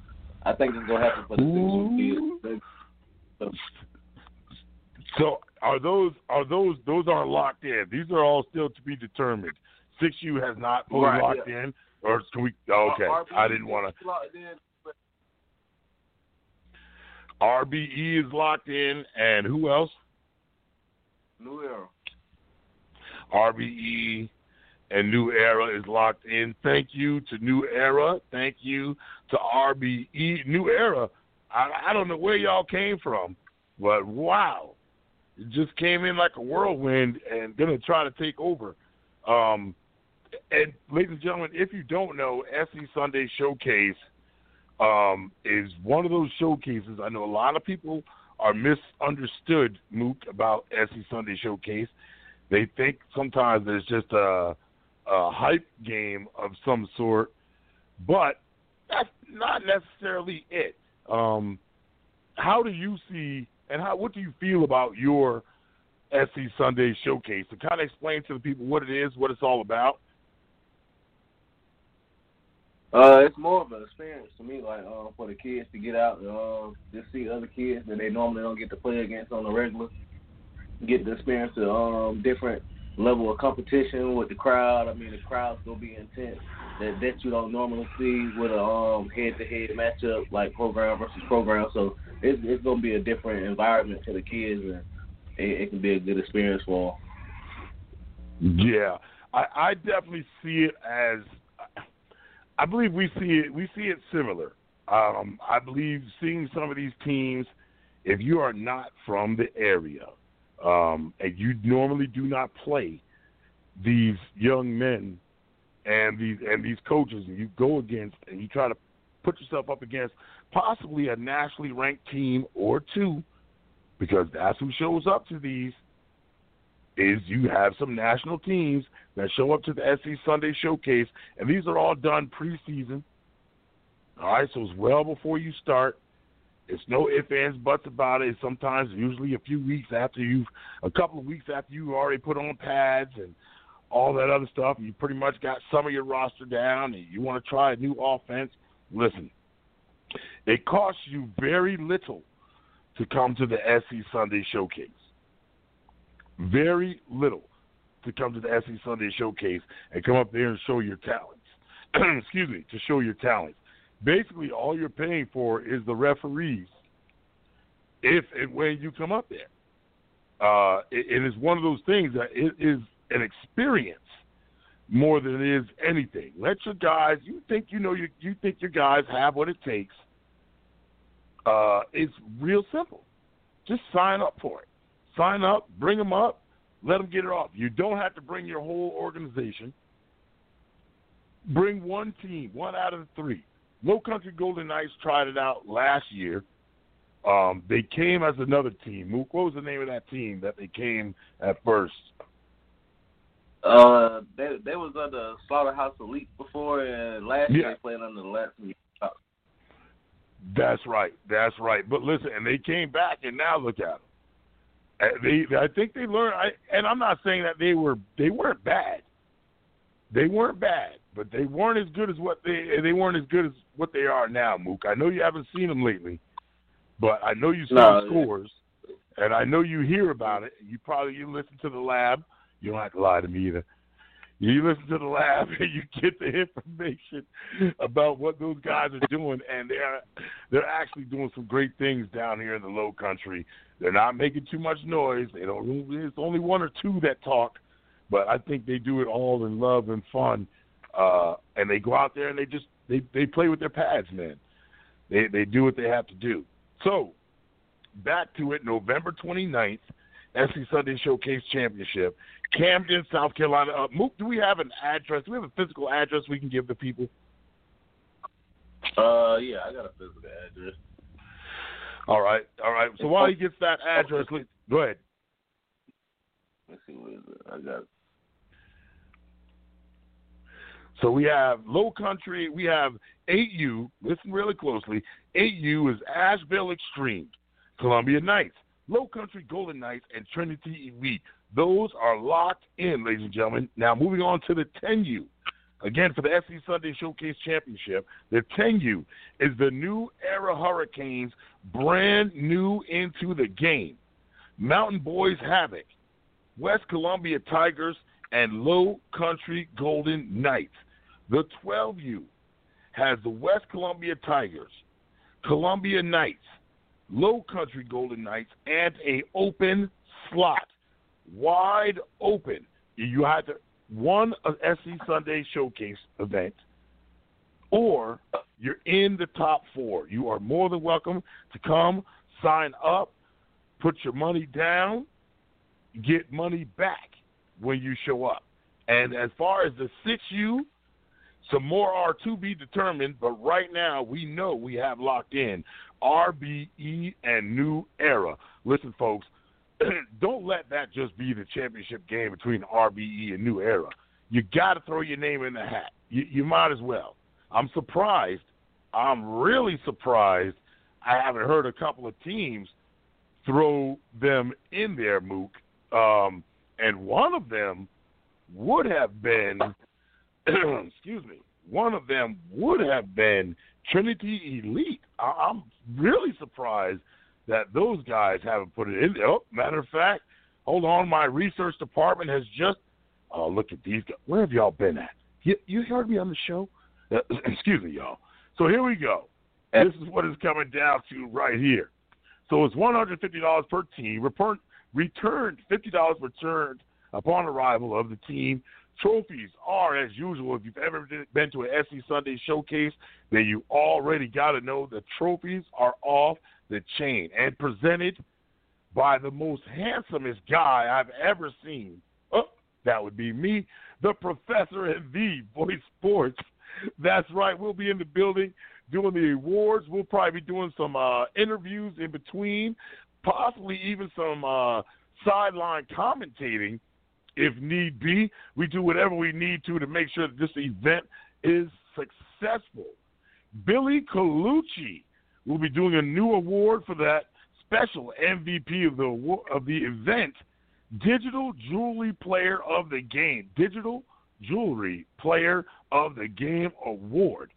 I think it's gonna happen for the six U kids. So are those are those those aren't locked in? These are all still to be determined. Six U has not fully Right, locked in, or can we? Okay, RBE I didn't want to. but RBE is locked in, and who else? New Era. RBE and New Era is locked in. Thank you to New Era. Thank you to RBE. New Era. I, I don't know where y'all came from, but wow, it just came in like a whirlwind and gonna try to take over. Um, and ladies and gentlemen, if you don't know, SC Sunday Showcase um, is one of those showcases. I know a lot of people are misunderstood, Mook, about SC Sunday Showcase. They think sometimes there's just a, a hype game of some sort, but that's not necessarily it. Um, how do you see and how what do you feel about your SC Sunday Showcase? To kind of explain to the people what it is, what it's all about. Uh, it's more of an experience to me, like uh, for the kids to get out and uh, just see other kids that they normally don't get to play against on the regular. Get the experience of um, different level of competition with the crowd. I mean, the crowd's gonna be intense that that you don't normally see with a um, head-to-head matchup like program versus program. So it's it's gonna be a different environment for the kids, and it, it can be a good experience for them. Yeah, I, I definitely see it as. I believe we see it. We see it similar. Um, I believe seeing some of these teams if you are not from the area um, and you normally do not play these young men and these and these coaches, and you go against and you try to put yourself up against possibly a nationally ranked team or two, because that's who shows up to these. Is you have some national teams that show up to the SC Sunday Showcase, and these are all done preseason. All right, so it's well before you start. It's no ifs, ands, buts about it. Sometimes, usually, a few weeks after you've, a couple of weeks after you've already put on pads and all that other stuff, and you pretty much got some of your roster down, and you want to try a new offense. Listen, it costs you very little to come to the SC Sunday Showcase. Very little to come to the SC Sunday Showcase and come up there and show your talents. (clears throat) Excuse me, to show your talents. Basically, all you're paying for is the referees if and when you come up there. Uh, it, it is one of those things that it is an experience more than it is anything. Let your guys. You think you know you you think your guys have what it takes. Uh, it's real simple. Just sign up for it. Sign up, bring them up, let them get it off. You don't have to bring your whole organization. Bring one team, one out of the three. Low Country Golden Knights tried it out last year. Um, they came as another team. Mook, what was the name of that team that they came at first? Uh, they they was under Slaughterhouse Elite before, and last year they played under the last. That's right. That's right. But listen, and they came back, and now look at them. Uh, They, I think they learned. I, and I'm not saying that they were they weren't bad. They weren't bad, but they weren't as good as what they they weren't as good as what they are now, Mook. I know you haven't seen them lately, but I know you see No, the scores, and I know you hear about it. You probably you listen to the lab. You don't have to lie to me either. You listen to the lab (laughs) and you get the information about what those guys are doing, and they're they're actually doing some great things down here in the Low Country. They're not making too much noise. They don't. It's only one or two that talk, but I think they do it all in love and fun. Uh, and they go out there and they just they they play with their pads, man. They they do what they have to do. So back to it, November 29th, SC Sunday Showcase Championship, Camden, South Carolina. Uh, Mook, do we have an address? Do we have a physical address we can give the people? Uh, yeah, I got a physical address. All right, all right. So while he gets that address, go ahead. Let's see what is it. I got. So we have Low Country, we have 8U. Listen really closely. 8U is Asheville Extreme, Columbia Knights, Low Country Golden Knights, and Trinity Elite. Those are locked in, ladies and gentlemen. Now moving on to the 10U. Again, for the SC Sunday Showcase Championship, the 10U is the new era Hurricanes, brand new into the game. Mountain Boys Havoc, West Columbia Tigers, and Low Country Golden Knights. The 12U has the West Columbia Tigers, Columbia Knights, Low Country Golden Knights, and a open slot, wide open. You have to one a SC Sunday Showcase event, or you're in the top four. You are more than welcome to come sign up, put your money down, get money back when you show up. And as far as the 6U, some more are to be determined, but right now we know we have locked in RBE and New Era. Listen, folks, (clears throat) don't let that just be the championship game between RBE and New Era. You got to throw your name in the hat. You, you might as well. I'm surprised. I'm really surprised. I haven't heard a couple of teams throw them in there, Mook. Um, and one of them would have been, (clears throat) excuse me, one of them would have been Trinity Elite. I- I'm really surprised that those guys haven't put it in. Oh, matter of fact, hold on, my research department has just. Oh, look at these guys. Where have y'all been at? You, you heard me on the show? Uh, (clears throat) excuse me, y'all. So here we go. This is what it's coming down to right here. So it's one hundred fifty dollars per team. Return, returned fifty dollars returned upon arrival of the team. Trophies are as usual. If you've ever been to an SC Sunday showcase, then you already got to know the trophies are off the chain and presented by the most handsomest guy I've ever seen. Oh, that would be me, the professor and the voice sports. That's right. We'll be in the building doing the awards. We'll probably be doing some uh, interviews in between, possibly even some uh, sideline commentating if need be. We do whatever we need to to make sure that this event is successful. Billy Colucci will be doing a new award for that special MVP of the of the event, Digital Jewelry Player of the Game. Digital Jewelry Player of the Game Award.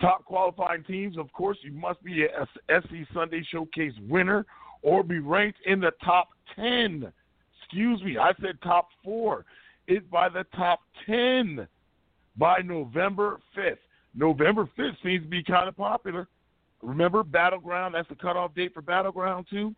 Top qualifying teams, of course, you must be a SC Sunday Showcase winner or be ranked in the top 10. Excuse me, I said top four. It's by the top 10 by November 5th. November 5th seems to be kind of popular. Remember Battleground? That's the cutoff date for Battleground, too.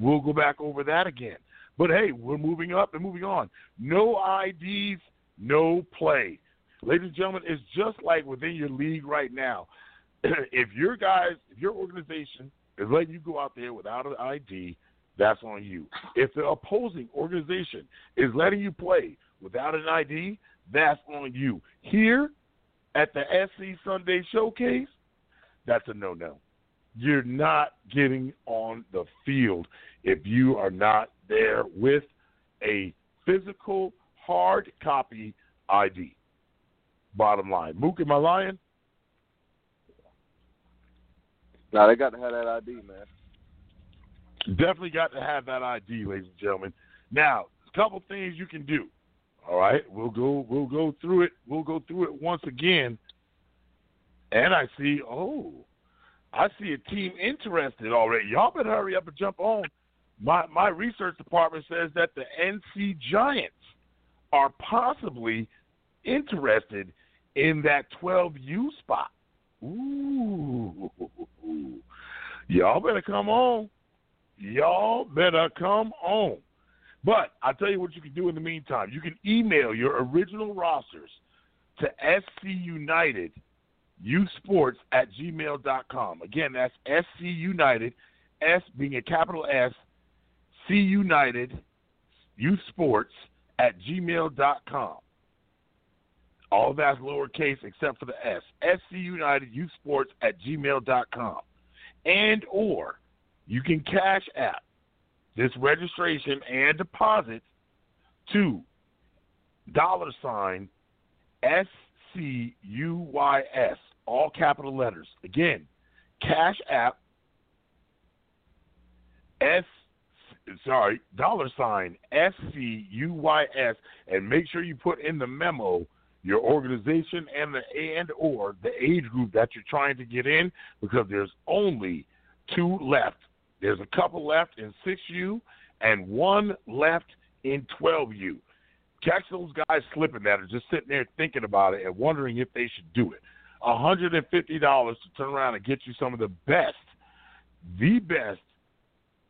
We'll go back over that again. But hey, we're moving up and moving on. No IDs, no play. Ladies and gentlemen, it's just like within your league right now. (clears throat) if your guys, if your organization is letting you go out there without an ID, that's on you. If the opposing organization is letting you play without an ID, that's on you. Here at the SC Sunday Showcase, that's a no no. You're not getting on the field if you are not there with a physical, hard copy ID. Bottom line. Mook, am I lying? Now they got to have that ID, man. Definitely got to have that ID, ladies and gentlemen. Now, a couple things you can do. All right, we'll go we'll go through it. We'll go through it once again. And I see, oh, I see a team interested already. Y'all better hurry up and jump on. My my research department says that the NC Giants are possibly interested in that 12U spot. Ooh. Y'all better come on. Y'all better come on. But I'll tell you what you can do in the meantime. You can email your original rosters to SC United Youth Sports at gmail.com. Again, that's SC United, S being a capital S, C United Youth Sports at gmail.com. All that's lowercase except for the S. SC United Youth Sports at gmail.com. And or you can cash app this registration and deposit to dollar sign S C U Y S, all capital letters. Again, Cash App S sorry, dollar sign S C U Y S and make sure you put in the memo your organization and the and or the age group that you're trying to get in because there's only two left. There's a couple left in 6U and one left in 12U. Catch those guys slipping that are just sitting there thinking about it and wondering if they should do it. $150 to turn around and get you some of the best, the best,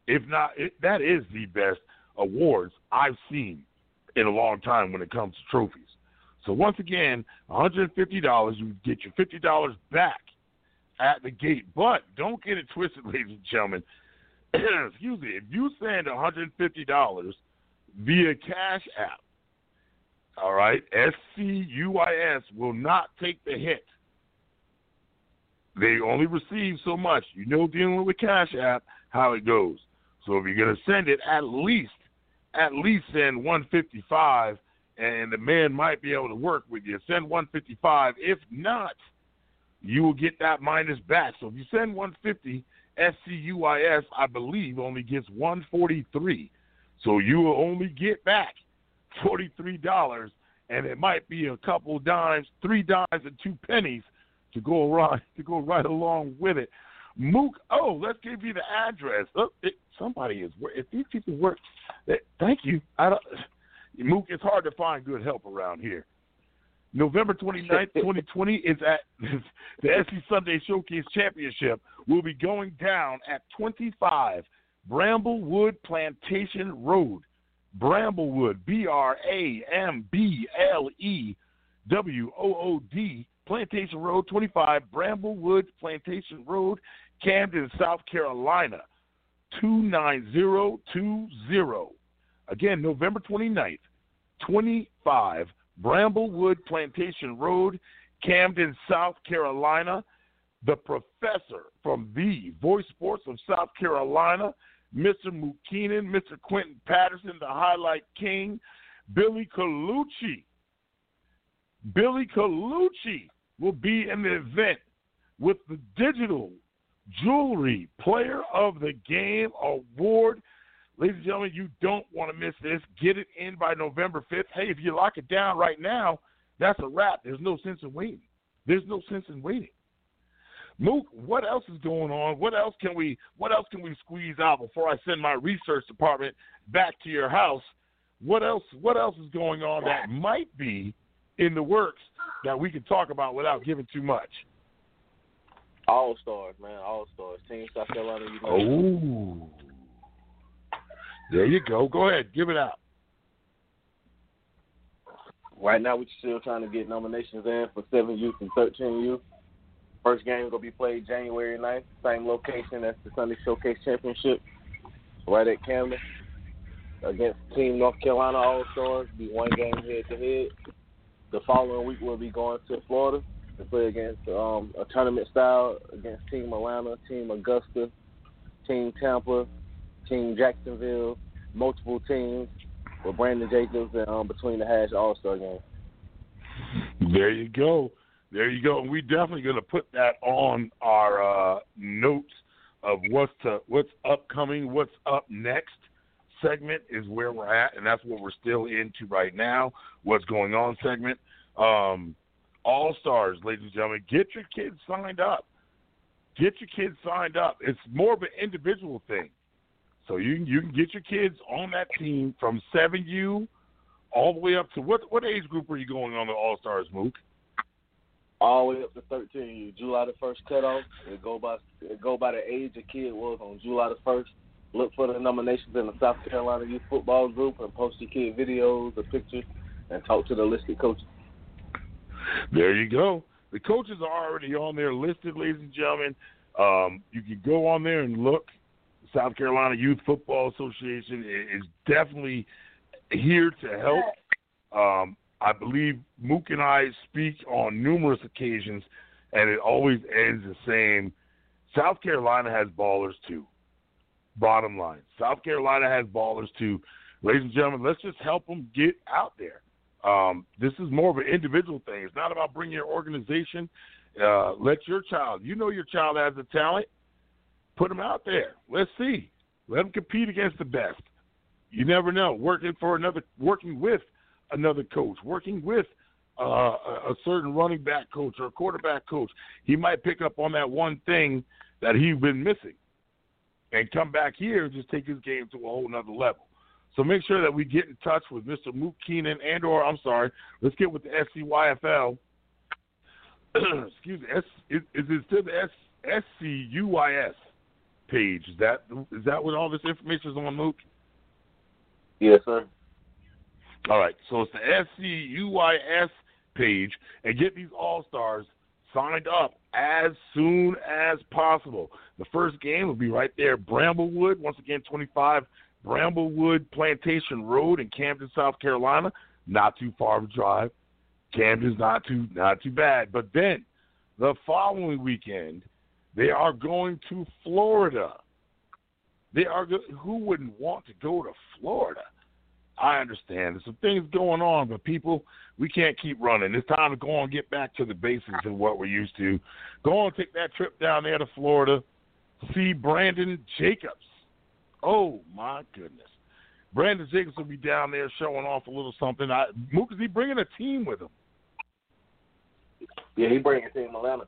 if not, it, that is the best awards I've seen in a long time when it comes to trophies. So once again, $150, you get your $50 back at the gate. But don't get it (laughs) twisted, ladies and gentlemen. (clears throat) Excuse me. If you send $150 via Cash App, all right, SCUYS will not take the hit. They only receive so much. You know, dealing with Cash App, how it goes. So if you're to send it, at least, at least send 155 and the man might be able to work with you. Send 155. If not, you will get that minus back. So if you send 150, SCUYS, I believe, only gets 143. So you will only get back $43, and it might be a couple dimes, three dimes, and two pennies to go right (laughs) to go right along with it. Mook, oh, let's give you the address. Oh, it, somebody is if these people work. Eh, thank you. I don't. Mook, it's hard to find good help around here. November 29th, 2020 is at (laughs) the SC Sunday Showcase Championship. Will be going down at 25 Bramblewood Plantation Road. Bramblewood, B R A M B L E W O O D, Plantation Road 25, Bramblewood Plantation Road Camden, South Carolina, 29020. Again, November 29th, 25 Bramblewood Plantation Road, Camden, South Carolina. The professor from the Voice Sports of South Carolina, Mr. Keenan, Mr. Quentin Patterson, the Highlight King, Billy Colucci. Billy Colucci will be in the event with the Digital Jewelry Player of the Game Award. Ladies and gentlemen, you don't want to miss this. Get it in by November 5th. Hey, if you lock it down right now, that's a wrap. There's no sense in waiting. There's no sense in waiting. Mook, what else is going on? What else can we what else can we squeeze out before I send my research department back to your house? What else what else is going on that might be in the works that we can talk about without giving too much? All stars, man. All stars. Team South Carolina United. Oh. There you go. Go ahead, give it out. Right now, we're still trying to get nominations in for seven youth and thirteen youth. First game gonna be played January 9th, same location as the Sunday Showcase Championship, right at Camden, against Team North Carolina All Stars. Be one game head to head. The following week we'll be going to Florida to play against um, a tournament style against Team Atlanta, Team Augusta, Team Tampa, Team Jacksonville, multiple teams with Brandon Jacobs and um, between the hash All Star game. There you go. There you go. And we definitely going to put that on our uh, notes of what's to, what's upcoming, what's up next. Segment is where we're at, and that's what we're still into right now. What's going on? Segment. Um, All stars, ladies and gentlemen, get your kids signed up. Get your kids signed up. It's more of an individual thing. So you can you can get your kids on that team from seven U all the way up to what what age group are you going on the All Stars, Mook? all the way up to 13. July the first cutoff. It go by it go by the age a kid was on July the first. Look for the nominations in the South Carolina Youth Football Group and post your kid videos or pictures and talk to the listed coaches. There you go. The coaches are already on there listed, ladies and gentlemen. Um, you can go on there and look. South Carolina Youth Football Association is definitely here to help. Um, I believe Mook and I speak on numerous occasions, and it always ends the same. South Carolina has ballers too. Bottom line, South Carolina has ballers too. Ladies and gentlemen, let's just help them get out there. Um, this is more of an individual thing. It's not about bringing your organization. Uh, let your child, you know your child has a talent, put them out there. Let's see. Let them compete against the best. You never know. Working for another, working with another coach, working with uh, a certain running back coach or a quarterback coach, he might pick up on that one thing that he's been missing and come back here and just take his game to a whole nother level. So make sure that we get in touch with Mr. Mook Keenan and or I'm sorry, let's get with the SCYFL. (clears throat) Excuse me, S, is, is it still the S, SCUYS page? Is that is that what all this information is on, Mook? Yes, sir. All right, so it's the SCUYS page, and get these All Stars signed up as soon as possible. The first game will be right there, Bramblewood. Once again, 25 Bramblewood Plantation Road in Camden, South Carolina. Not too far of a drive. Camden's not too not too bad. But then the following weekend, they are going to Florida. They are go- who wouldn't want to go to Florida? I understand. There's some things going on, but people, we can't keep running. It's time to go on and get back to the basics of what we're used to. Go on, take that trip down there to Florida, see Brandon Jacobs. Oh my goodness, Brandon Jacobs will be down there showing off a little something. I, Mook, is he bringing a team with him? Yeah, he bringing a team Atlanta.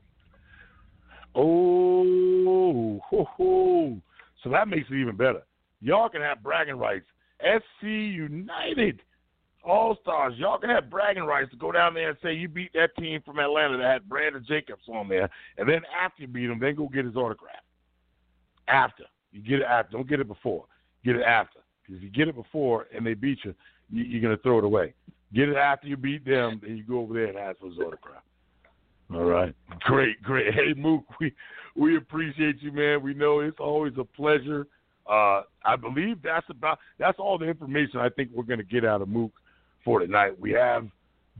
Oh, ho, ho. so that makes it even better. Y'all can have bragging rights SC United All Stars. Y'all can have bragging rights to go down there and say you beat that team from Atlanta that had Brandon Jacobs on there, and then after you beat him, then go get his autograph. After you get it after, don't get it before. Get it after, because if you get it before and they beat you, you you're gonna throw it away. Get it after you beat them, then you go over there and ask for his autograph. All right. Great, great. Hey, Mook, we we appreciate you, man. We know it's always a pleasure. Uh, I believe that's about that's all the information I think we're going to get out of Mook for tonight. We have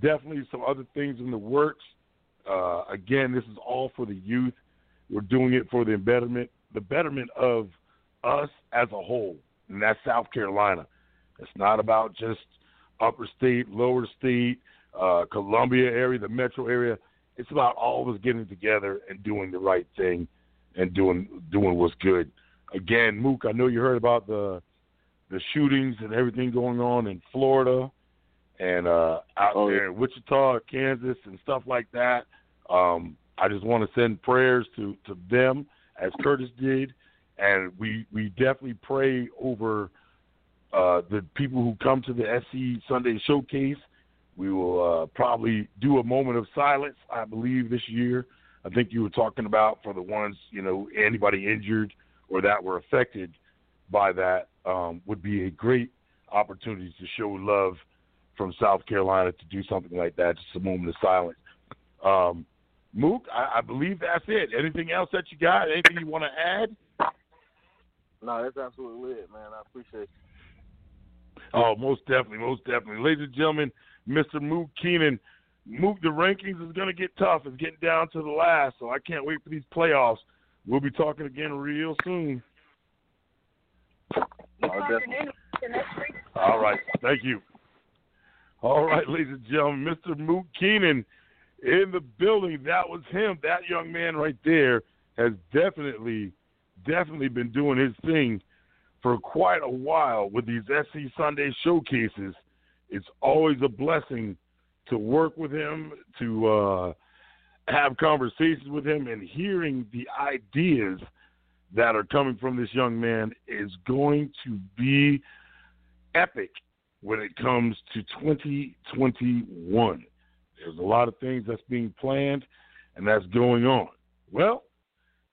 definitely some other things in the works. Uh, again, this is all for the youth. We're doing it for the betterment, the betterment of us as a whole, and that's South Carolina. It's not about just upper state, lower state, uh, Columbia area, the metro area. It's about all of us getting together and doing the right thing and doing doing what's good. Again, Mook, I know you heard about the the shootings and everything going on in Florida and uh, out Oh, there in Wichita, Kansas, and stuff like that. Um, I just want to send prayers to, to them as Curtis did, and we we definitely pray over uh, the people who come to the SC Sunday Showcase. We will uh, probably do a moment of silence, I believe, this year. I think you were talking about for the ones, you know, anybody injured or that were affected by that um, would be a great opportunity to show love from South Carolina to do something like that, just a moment of silence. Um, Mook, I, I believe that's it. Anything else that you got? Anything you want to add? No, that's absolutely it, man. I appreciate you. Oh, most definitely, most definitely. Ladies and gentlemen, Mr. Mook Keenan. Mook, the rankings is going to get tough. It's getting down to the last, so I can't wait for these playoffs. We'll be talking again real soon. No, definitely. All right. Thank you. All right, ladies and gentlemen, Mr. Mook Keenan in the building. That was him. That young man right there has definitely, definitely been doing his thing for quite a while with these SC Sunday showcases. It's always a blessing to work with him, to uh, have conversations with him, and hearing the ideas that are coming from this young man is going to be epic when it comes to 2021. There's a lot of things that's being planned and that's going on. Well,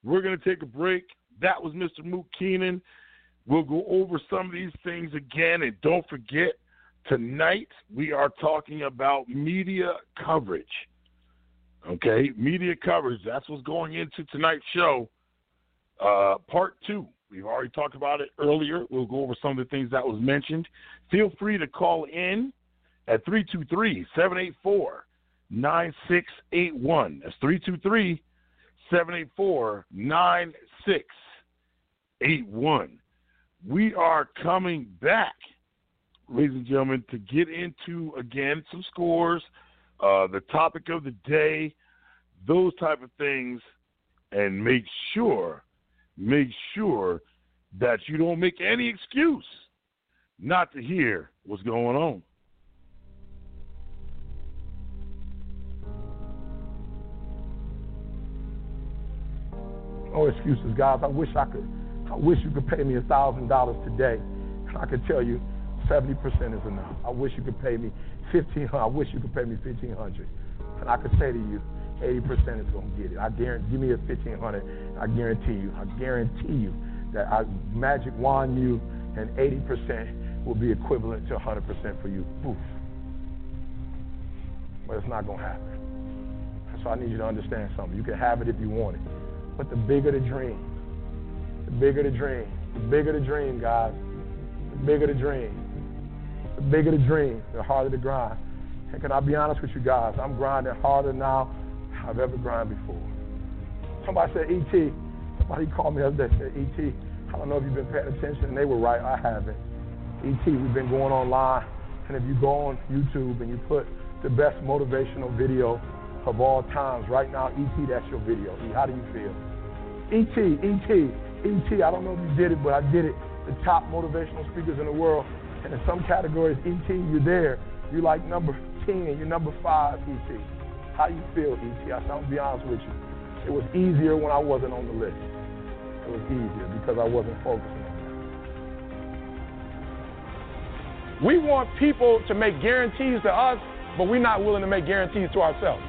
we're going to take a break. That was Mr. Mook Keenan. We'll go over some of these things again. And don't forget, tonight we are talking about media coverage. Okay, media coverage. That's what's going into tonight's show. Uh, part two. We've already talked about it earlier. We'll go over some of the things that was mentioned. Feel free to call in at 323 784 9681. That's 323 784 9681. We are coming back, ladies and gentlemen, to get into again some scores, uh, the topic of the day, those type of things, and make sure make sure that you don't make any excuse not to hear what's going on. No excuses, guys. I wish I could. I wish you could pay me a thousand dollars today, and I could tell you, seventy percent is enough. I wish you could pay me fifteen hundred. (laughs) I wish you could pay me fifteen hundred, and I could say to you, eighty percent is gonna get it. I guarantee. Give me a fifteen hundred. I guarantee you. I guarantee you that I magic wand you, and eighty percent will be equivalent to hundred percent for you. Poof. But it's not gonna happen. So I need you to understand something. You can have it if you want it. But the bigger the dream, the bigger the dream, the bigger the dream, guys, the bigger the dream, the bigger the dream, the harder the grind. And can I be honest with you guys? I'm grinding harder now than I've ever grinded before. Somebody said, E.T., somebody called me the other day said, E.T., I don't know if you've been paying attention, and they were right, I haven't. E.T., we've been going online, and if you go on YouTube and you put the best motivational video of all times. Right now, E.T., that's your video. E, how do you feel? E.T., E.T., E.T., I don't know if you did it, but I did it. The top motivational speakers in the world. And in some categories, E.T., you're there. You're like number 10, you're number 5, E.T. How you feel, E.T.? I am to be honest with you. It was easier when I wasn't on the list. It was easier because I wasn't focusing on that. We want people to make guarantees to us, but we're not willing to make guarantees to ourselves.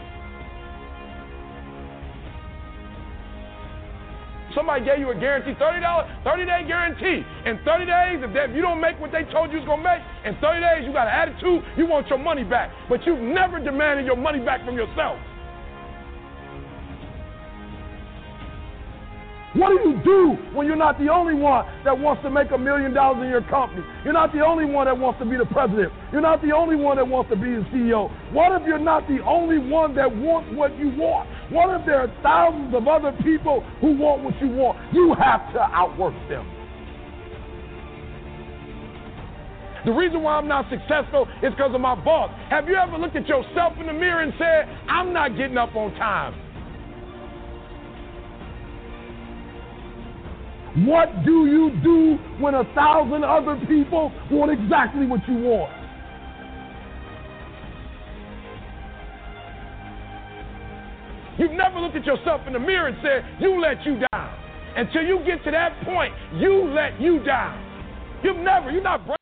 Somebody gave you a guarantee, $30, 30 day guarantee. In 30 days, if, they, if you don't make what they told you was going to make, in 30 days, you got an attitude, you want your money back. But you've never demanded your money back from yourself. What do you do when you're not the only one that wants to make a million dollars in your company? You're not the only one that wants to be the president. You're not the only one that wants to be the CEO. What if you're not the only one that wants what you want? What if there are thousands of other people who want what you want? You have to outwork them. The reason why I'm not successful is because of my boss. Have you ever looked at yourself in the mirror and said, I'm not getting up on time? What do you do when a thousand other people want exactly what you want? You've never looked at yourself in the mirror and said, You let you down. Until you get to that point, you let you down. You've never, you're not.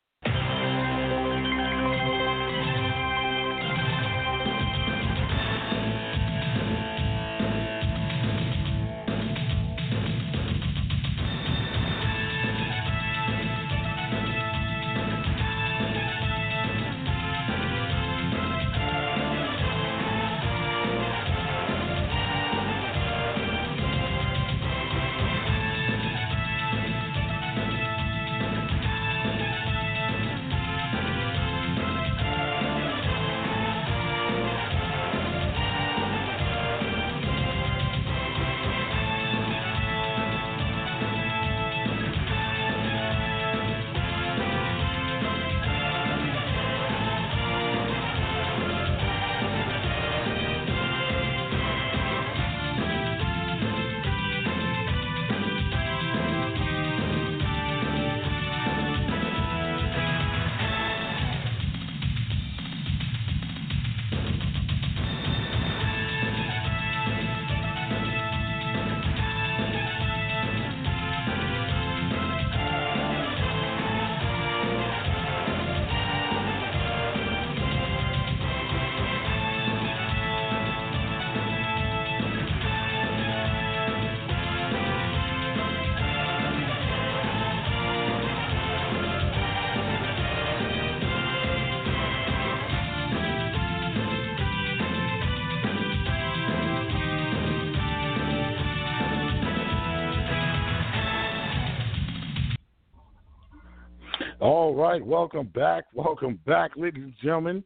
All right, welcome back. Welcome back, ladies and gentlemen,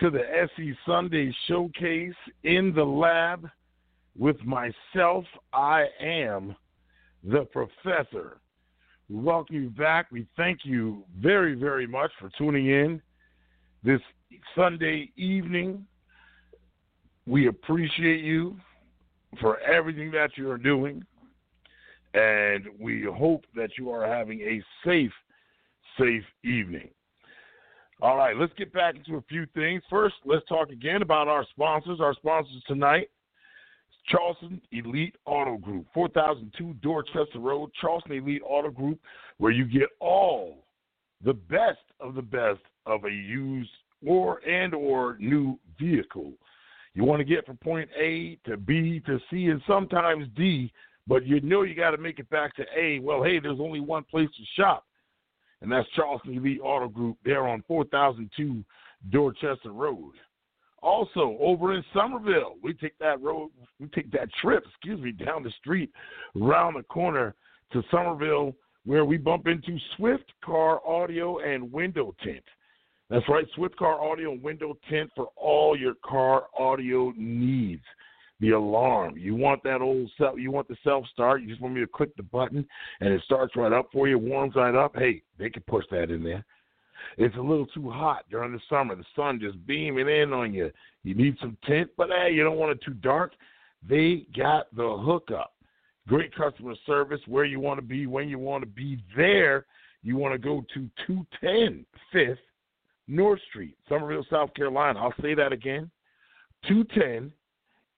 to the SC Sunday Showcase in the lab with myself. I am the professor. We welcome you back. We thank you very, very much for tuning in this Sunday evening. We appreciate you for everything that you are doing, and we hope that you are having a safe safe evening. All right, let's get back into a few things. First, let's talk again about our sponsors. Our sponsors tonight Charleston Elite Auto Group, 4002 Dorchester Road, Charleston Elite Auto Group, where you get all the best of the best of a used or and or new vehicle. You want to get from point A to B to C and sometimes D, but you know you got to make it back to A. Well, hey, there's only one place to shop and that's Charleston Elite Auto Group there on 4002 Dorchester Road. Also, over in Summerville, we take that road, we take that trip, excuse me, down the street, around the corner to Summerville, where we bump into Swift Car Audio and Window Tint. That's right, Swift Car Audio and Window Tint for all your car audio needs the alarm. You want that old self, you want the self start. You just want me to click the button and it starts right up for you, warms right up. Hey, they can push that in there. It's a little too hot during the summer. The sun just beaming in on you. You need some tint, but hey, you don't want it too dark. They got the hookup. Great customer service where you want to be, when you want to be there. You want to go to 210 Fifth North Street, Summerville, South Carolina. I'll say that again. 210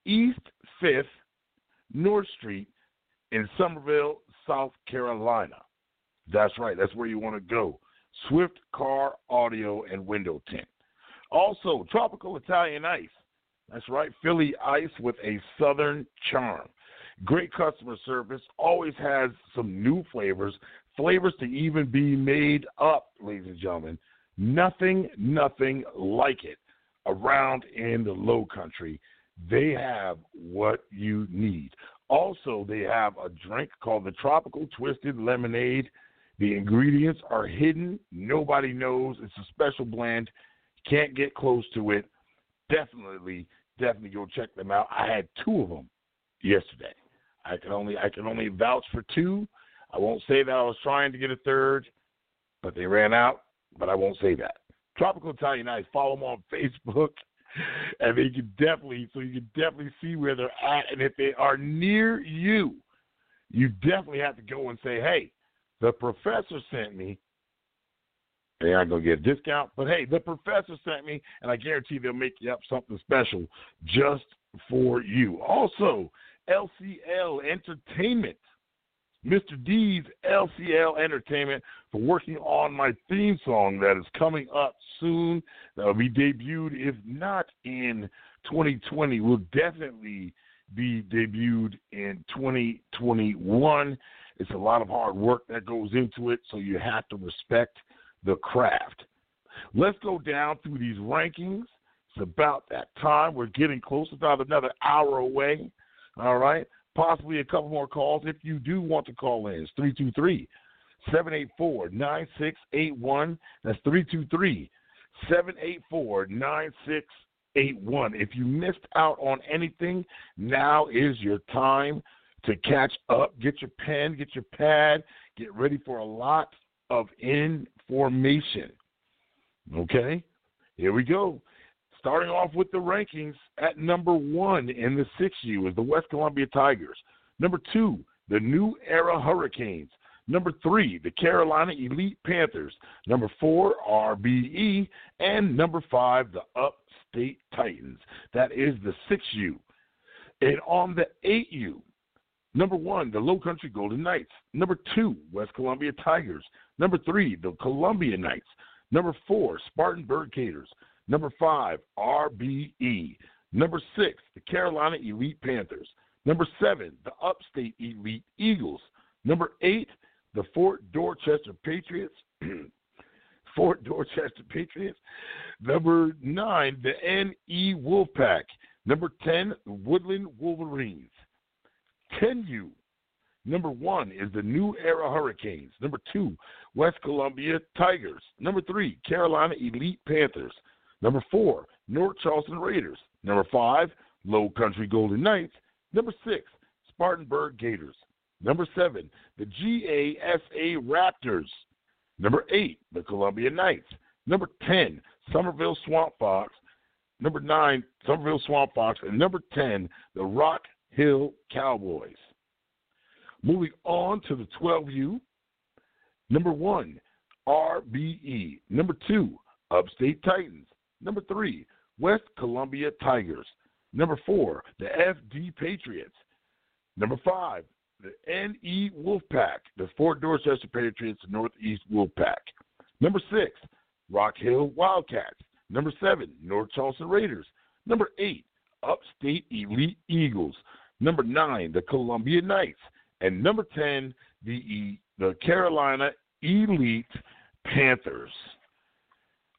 East 5th North Street in Summerville, South Carolina. That's right. That's where you want to go. Swift Car Audio and Window Tint. Also, Tropical Italian Ice. That's right. Philly Ice with a Southern charm. Great customer service. Always has some new flavors. Flavors to even be made up, ladies and gentlemen. Nothing, nothing like it around in the low country they have what you need. Also, they have a drink called the Tropical Twisted Lemonade. The ingredients are hidden. Nobody knows. It's a special blend. Can't get close to it. Definitely, definitely go check them out. I had two of them yesterday. I can only I can only vouch for two. I won't say that I was trying to get a third, but they ran out. But I won't say that. Tropical Italian Ice. Follow them on Facebook, (laughs) and they can definitely so you can definitely see where they're at. And if they are near you, you definitely have to go and say, "Hey, the professor sent me." They aren't gonna get a discount, but hey, the professor sent me, and I guarantee they'll make you up something special just for you. Also, LCL Entertainment. Mr. D's LCL Entertainment for working on my theme song that is coming up soon. That will be debuted, if not in 2020, will definitely be debuted in 2021. It's a lot of hard work that goes into it, so you have to respect the craft. Let's go down through these rankings. It's about that time. We're getting close, about another hour away. All right. Possibly a couple more calls if you do want to call in. It's 323 784 9681. That's 323 784 9681. If you missed out on anything, now is your time to catch up. Get your pen, get your pad, get ready for a lot of information. Okay? Here we go. Starting off with the rankings at number one in the 6U is the West Columbia Tigers. Number two, the New Era Hurricanes. Number three, the Carolina Elite Panthers. Number four, RBE. And number five, the Upstate Titans. That is the 6U. And on the 8U, number one, the Low Country Golden Knights. Number two, West Columbia Tigers. Number three, the Columbia Knights. Number four, Spartanburg Gators. Number five, RBE. Number six, the Carolina Elite Panthers. Number seven, the Upstate Elite Eagles. Number eight, the Fort Dorchester Patriots. (clears throat) Fort Dorchester Patriots. Number nine, the NE Wolfpack. Number 10, Woodland Wolverines. 10U. Number one is the New Era Hurricanes. Number two, West Columbia Tigers. Number three, Carolina Elite Panthers. Number four, North Charleston Raiders. Number five, Low Country Golden Knights. Number six, Spartanburg Gators. Number seven, the GASA Raptors. Number eight, the Columbia Knights. Number 10, Summerville Swamp Fox. Number nine, Summerville Swamp Fox. And number 10, the Rock Hill Cowboys. Moving on to the 12U. Number one, RBE. Number two, Upstate Titans. Number three, West Columbia Tigers. Number four, the FD Patriots. Number five, the NE Wolfpack, the Fort Dorchester Patriots, Northeast Wolfpack. Number six, Rock Hill Wildcats. Number seven, North Charleston Raiders. Number eight, Upstate Elite Eagles. Number nine, the Columbia Knights. And number 10, the, the Carolina Elite Panthers.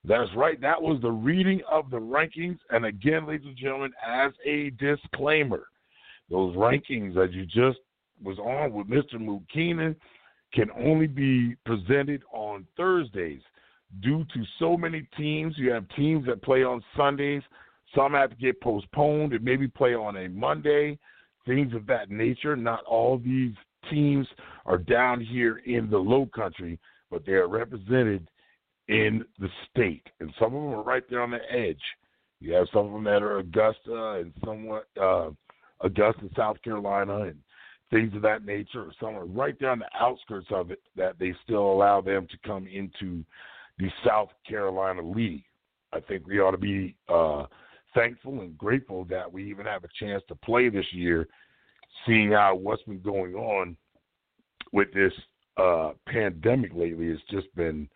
That's right. That was the reading of the rankings. And again, ladies and gentlemen, as a disclaimer, those rankings that you just was on with Mr. Mook Keenan can only be presented on Thursdays due to so many teams. You have teams that play on Sundays. Some have to get postponed and maybe play on a Monday, things of that nature. Not all these teams are down here in the low country, but they are represented in the state. And some of them are right there on the edge. You have some of them that are Augusta and somewhat uh, Augusta, South Carolina, and things of that nature. Some are right there on the outskirts of it that they still allow them to come into the South Carolina League. I think we ought to be uh, thankful and grateful that we even have a chance to play this year, seeing how what's been going on with this uh, pandemic lately. It's just been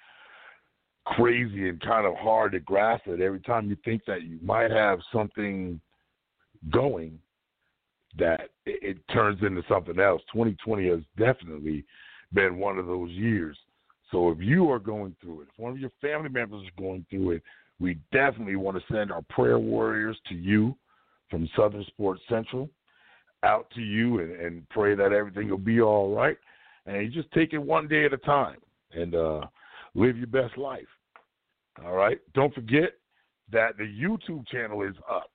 crazy and kind of hard to grasp it. Every time you think that you might have something going, that it, it turns into something else. 2020 has definitely been one of those years. So if you are going through it, if one of your family members is going through it, we definitely want to send our prayer warriors to you from Southern Sports Central. out to you and, and pray that everything will be all right. And you just take it one day at a time and uh, live your best life. All right. Don't forget that the YouTube channel is up.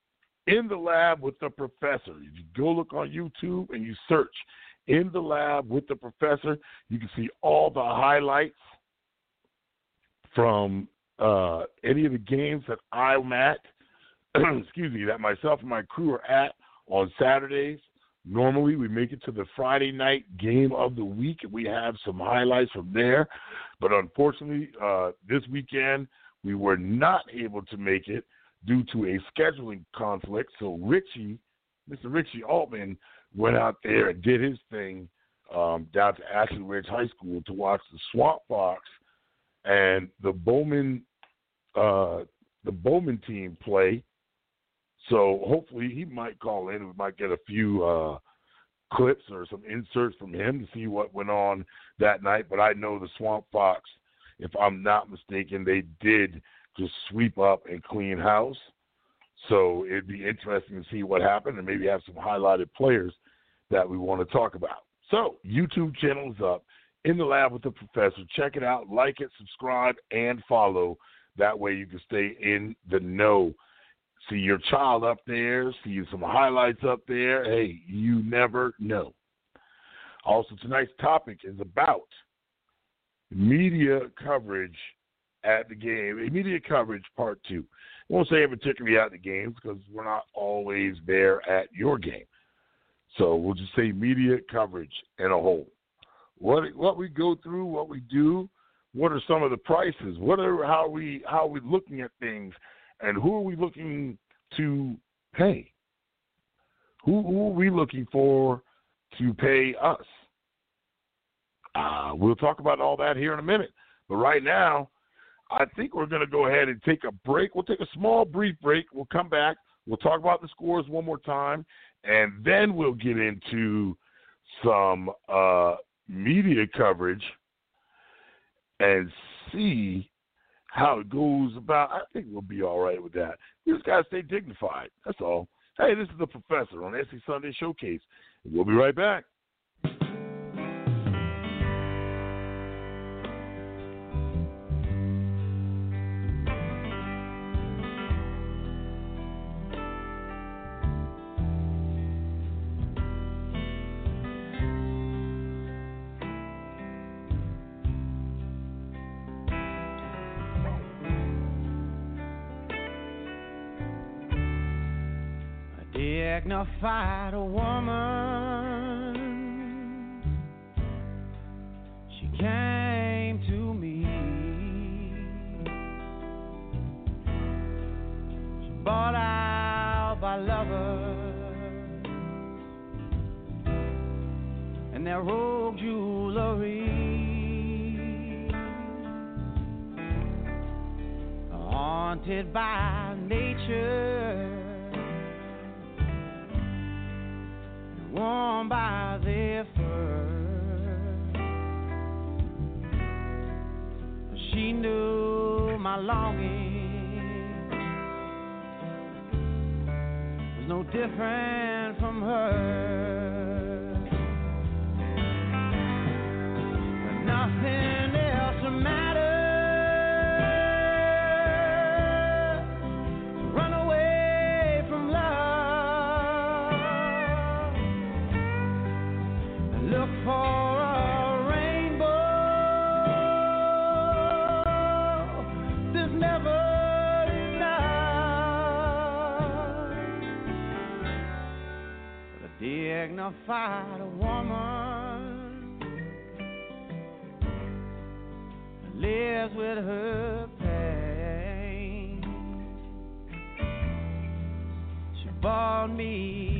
In the lab with the professor. If you go look on YouTube and you search in the lab with the professor, you can see all the highlights from uh, any of the games that I'm at. (clears throat) excuse me, that myself and my crew are at on Saturdays. Normally, we make it to the Friday night game of the week. We have some highlights from there, but unfortunately, uh, this weekend we were not able to make it due to a scheduling conflict. So Richie, Mr. Richie Altman, went out there and did his thing um, down to Ashley Ridge High School to watch the Swamp Fox and the Bowman, uh, the Bowman team play. So hopefully he might call in. And we might get a few uh, clips or some inserts from him to see what went on that night. But I know the Swamp Fox, if I'm not mistaken, they did just sweep up and clean house. So it'd be interesting to see what happened and maybe have some highlighted players that we want to talk about. So YouTube channel is up in the lab with the professor. Check it out, like it, subscribe, and follow. That way you can stay in the know. See your child up there, see some highlights up there. Hey, you never know. Also, tonight's topic is about media coverage at the game, media coverage part two. I won't say particularly at the games because we're not always there at your game. So we'll just say media coverage in a whole. What what we go through, what we do, what are some of the prices? What are how we how are we looking at things, and who are we looking to pay? Who who are we looking for to pay us? Uh, we'll talk about all that here in a minute. But right now, I think we're going to go ahead and take a break. We'll take a small, brief break. We'll come back. We'll talk about the scores one more time, and then we'll get into some uh, media coverage and see how it goes about. I think we'll be all right with that. We just got to stay dignified. That's all. Hey, this is the professor on SC Sunday Showcase. We'll be right back. Dignified woman. My longing was no different from her. Dignified woman lives with her pain. She bought me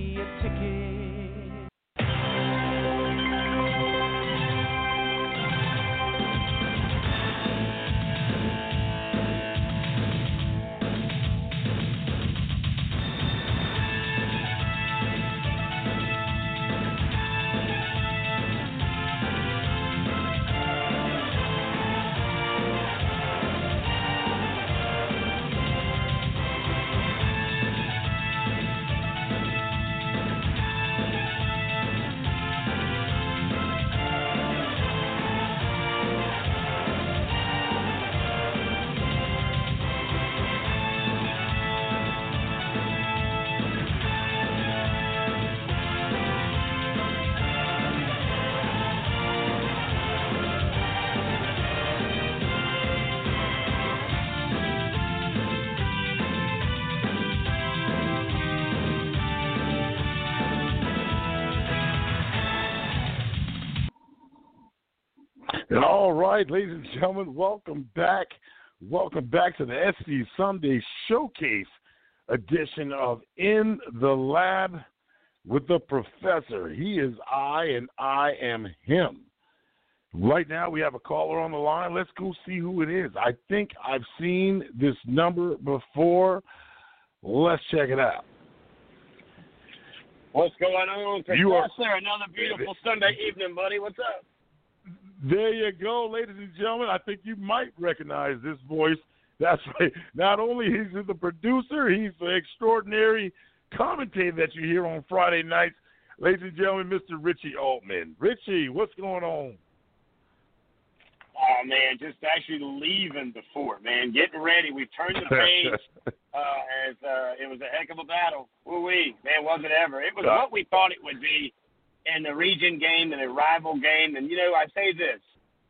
right, ladies and gentlemen, welcome back. Welcome back to the SC Sunday Showcase edition of In the Lab with the Professor. He is I and I am him. Right now, we have a caller on the line. Let's go see who it is. I think I've seen this number before. Let's check it out. What's going on, Professor? You are- Another beautiful Sunday evening, buddy. What's up? There you go, ladies and gentlemen. I think you might recognize this voice. (laughs) That's right. Not only he's the producer, he's the extraordinary commentator that you hear on Friday nights. Ladies and gentlemen, Mr. Richie Altman. Richie, what's going on? Oh man, just actually leaving the fort, man. Getting ready. We've turned the (laughs) page. uh, as uh, it was a heck of a battle. Woo wee, man, was it ever? It was what we thought it would be in the region game and the rival game. And you know, I say this: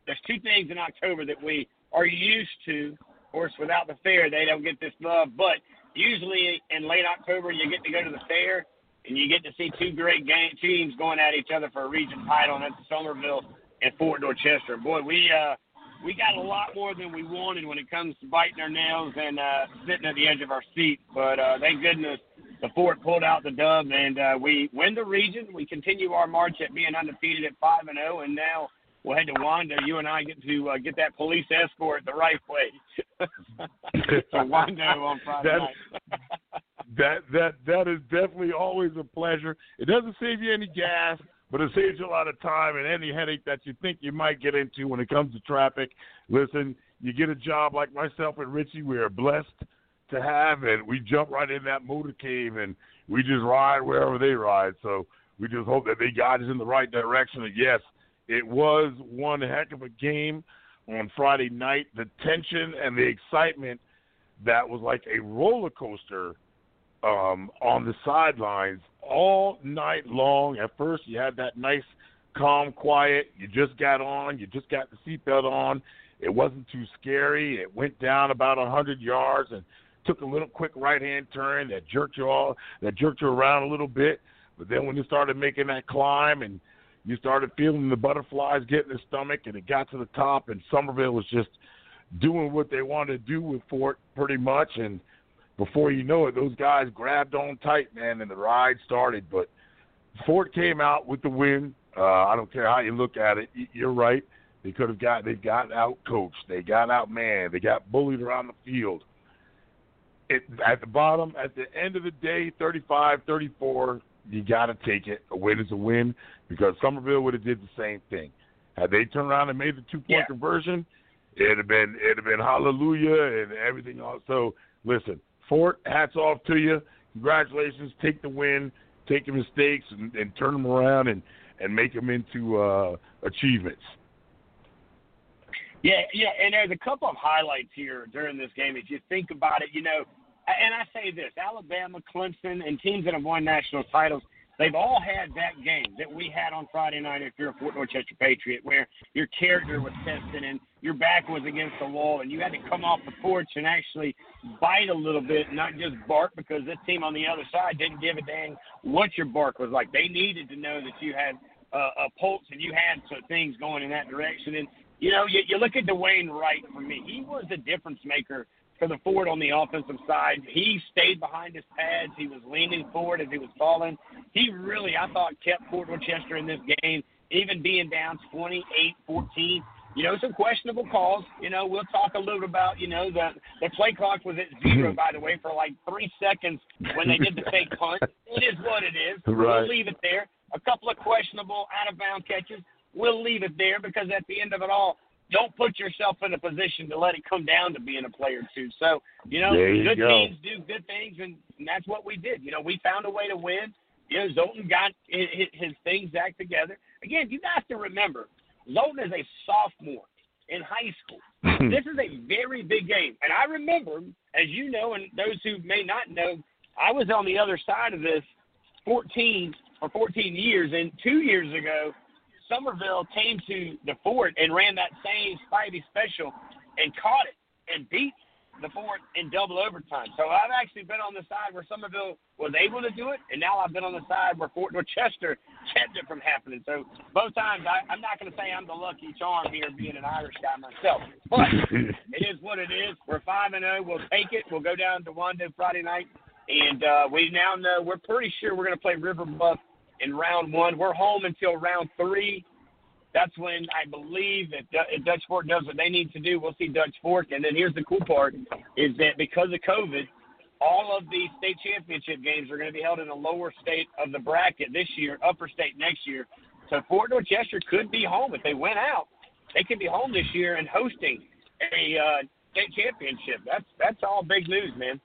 there's two things in October that we are used to. Of course, without the fair, they don't get this love. But usually in late October, you get to go to the fair and you get to see two great game teams going at each other for a region title, and that's Summerville and Fort Dorchester. Boy, we uh, we got a lot more than we wanted when it comes to biting our nails and uh, sitting at the edge of our seat. But uh, thank goodness the Fort pulled out the dub, and uh, we win the region. We continue our march at being undefeated at five and zero, and now we'll head to Wando. You and I get to uh, get that police escort the right way. (laughs) so Wando on Friday That- night. (laughs) That that that is definitely always a pleasure. It doesn't save you any gas, but it saves you a lot of time and any headache that you think you might get into when it comes to traffic. Listen, you get a job like myself and Richie, we are blessed to have, and we jump right in that motorcade and we just ride wherever they ride. So we just hope that they guide us in the right direction. And yes, it was one heck of a game on Friday night. The tension and the excitement that was like a roller coaster um, on the sidelines all night long. At first, you had that nice, calm, quiet. You just got on. You just got the seatbelt on. It wasn't too scary. It went down about a hundred yards and took a little quick right hand turn that jerked you all that jerked you around a little bit. But then when you started making that climb and you started feeling the butterflies get in the stomach and it got to the top and Summerville was just doing what they wanted to do with Fort pretty much and before you know it, those guys grabbed on tight, man, and the ride started. But Fort came out with the win. Uh, I don't care how you look at it. You're right. They could have got they got out coached. They got out man. They got bullied around the field. It, at the bottom, at the end of the day, 35, 34, you got to take it. A win is a win because Summerville would have did the same thing. Had they turned around and made the two point Yeah. conversion, it'd have been it'd have been hallelujah and everything else. So listen, Fort, hats off to you. Congratulations. Take the win. Take your mistakes and, and turn them around and and make them into uh, achievements. Yeah, yeah, and there's a couple of highlights here during this game. If you think about it, you know, and I say this: Alabama, Clemson, and teams that have won national titles, they've all had that game that we had on Friday night. If you're a Fort Dorchester Patriot, where your character was tested and your back was against the wall, and you had to come off the porch and actually bite a little bit, not just bark, because this team on the other side didn't give a dang what your bark was like. They needed to know that you had uh, a pulse and you had some things going in that direction. And you know, you, you look at Dwayne Wright for me. He was a difference maker for the Fort on the offensive side. He stayed behind his pads. He was leaning forward as he was falling. He really, I thought, kept Fort Dorchester in this game, even being down 28-14. You know, some questionable calls. You know, we'll talk a little about, you know, the the play clock was at zero, mm-hmm. by the way, for like three seconds when they did the fake punt. It is what it is. Right. We'll leave it there. A couple of questionable out of bound catches. We'll leave it there because at the end of it all, don't put yourself in a position to let it come down to being a player too. So, you know, you good go. teams do good things, and, and that's what we did. You know, we found a way to win. You know, Zoltan got his, his things back together. Again, you have to remember, Zoltan is a sophomore in high school. (laughs) this is a very big game. And I remember, as you know, and those who may not know, I was on the other side of this 14 or 14 years, and two years ago, Summerville came to the fort and ran that same Spivey special and caught it and beat the fort in double overtime. So I've actually been on the side where Summerville was able to do it, and now I've been on the side where Fort Dorchester (laughs) kept it from happening. So both times, I, I'm not going to say I'm the lucky charm here, being an Irish guy myself, but (laughs) it is what it is. We're five and zero. We'll take it. We'll go down to Wando Friday night, and uh, we now know we're pretty sure we're going to play River Bluff in round one. We're home until round three. That's when I believe that if Dutch Fork does what they need to do. We'll see Dutch Fork, and then here's the cool part: is that because of COVID, all of the state championship games are going to be held in the lower state of the bracket this year, upper state next year. So Fort Dorchester could be home if they went out. They could be home this year and hosting a uh, state championship. That's that's all big news, man.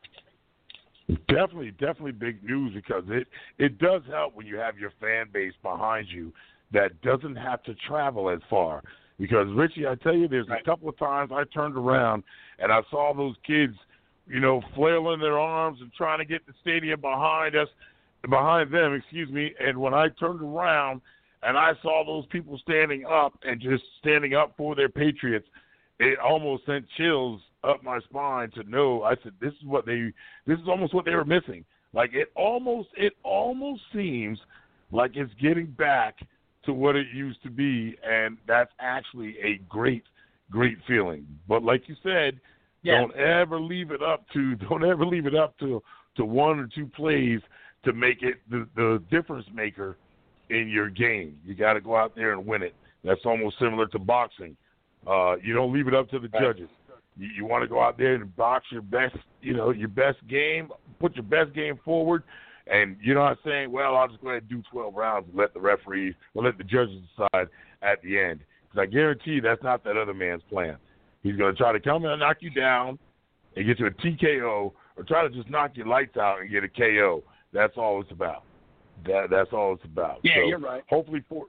Definitely, definitely big news because it it does help when you have your fan base behind you that doesn't have to travel as far. Because Richie, I tell you, there's a couple of times I turned around and I saw those kids, you know, flailing their arms and trying to get the stadium behind us, behind them, excuse me. And when I turned around and I saw those people standing up and just standing up for their Patriots, it almost sent chills up my spine to know. I said, "This is what they. This is almost what they were missing. Like it almost. It almost seems like it's getting back to what it used to be, and that's actually a great, great feeling. But like you said, Yeah. don't ever leave it up to. (laughs) Don't ever leave it up to to one or two plays to make it the the difference maker in your game. You got to go out there and win it. That's almost similar to boxing. Uh, you don't leave it up to the judges. You, you want to go out there and box your best, you know, your best game. Put your best game forward, and you're not saying, "Well, I'll just go ahead and do 12 rounds and let the referees or let the judges decide at the end." Because I guarantee you that's not that other man's plan. He's going to try to come in and knock you down and get you a TKO, or try to just knock your lights out and get a KO. That's all it's about. That that's all it's about. Yeah, So you're right. Hopefully, Fort,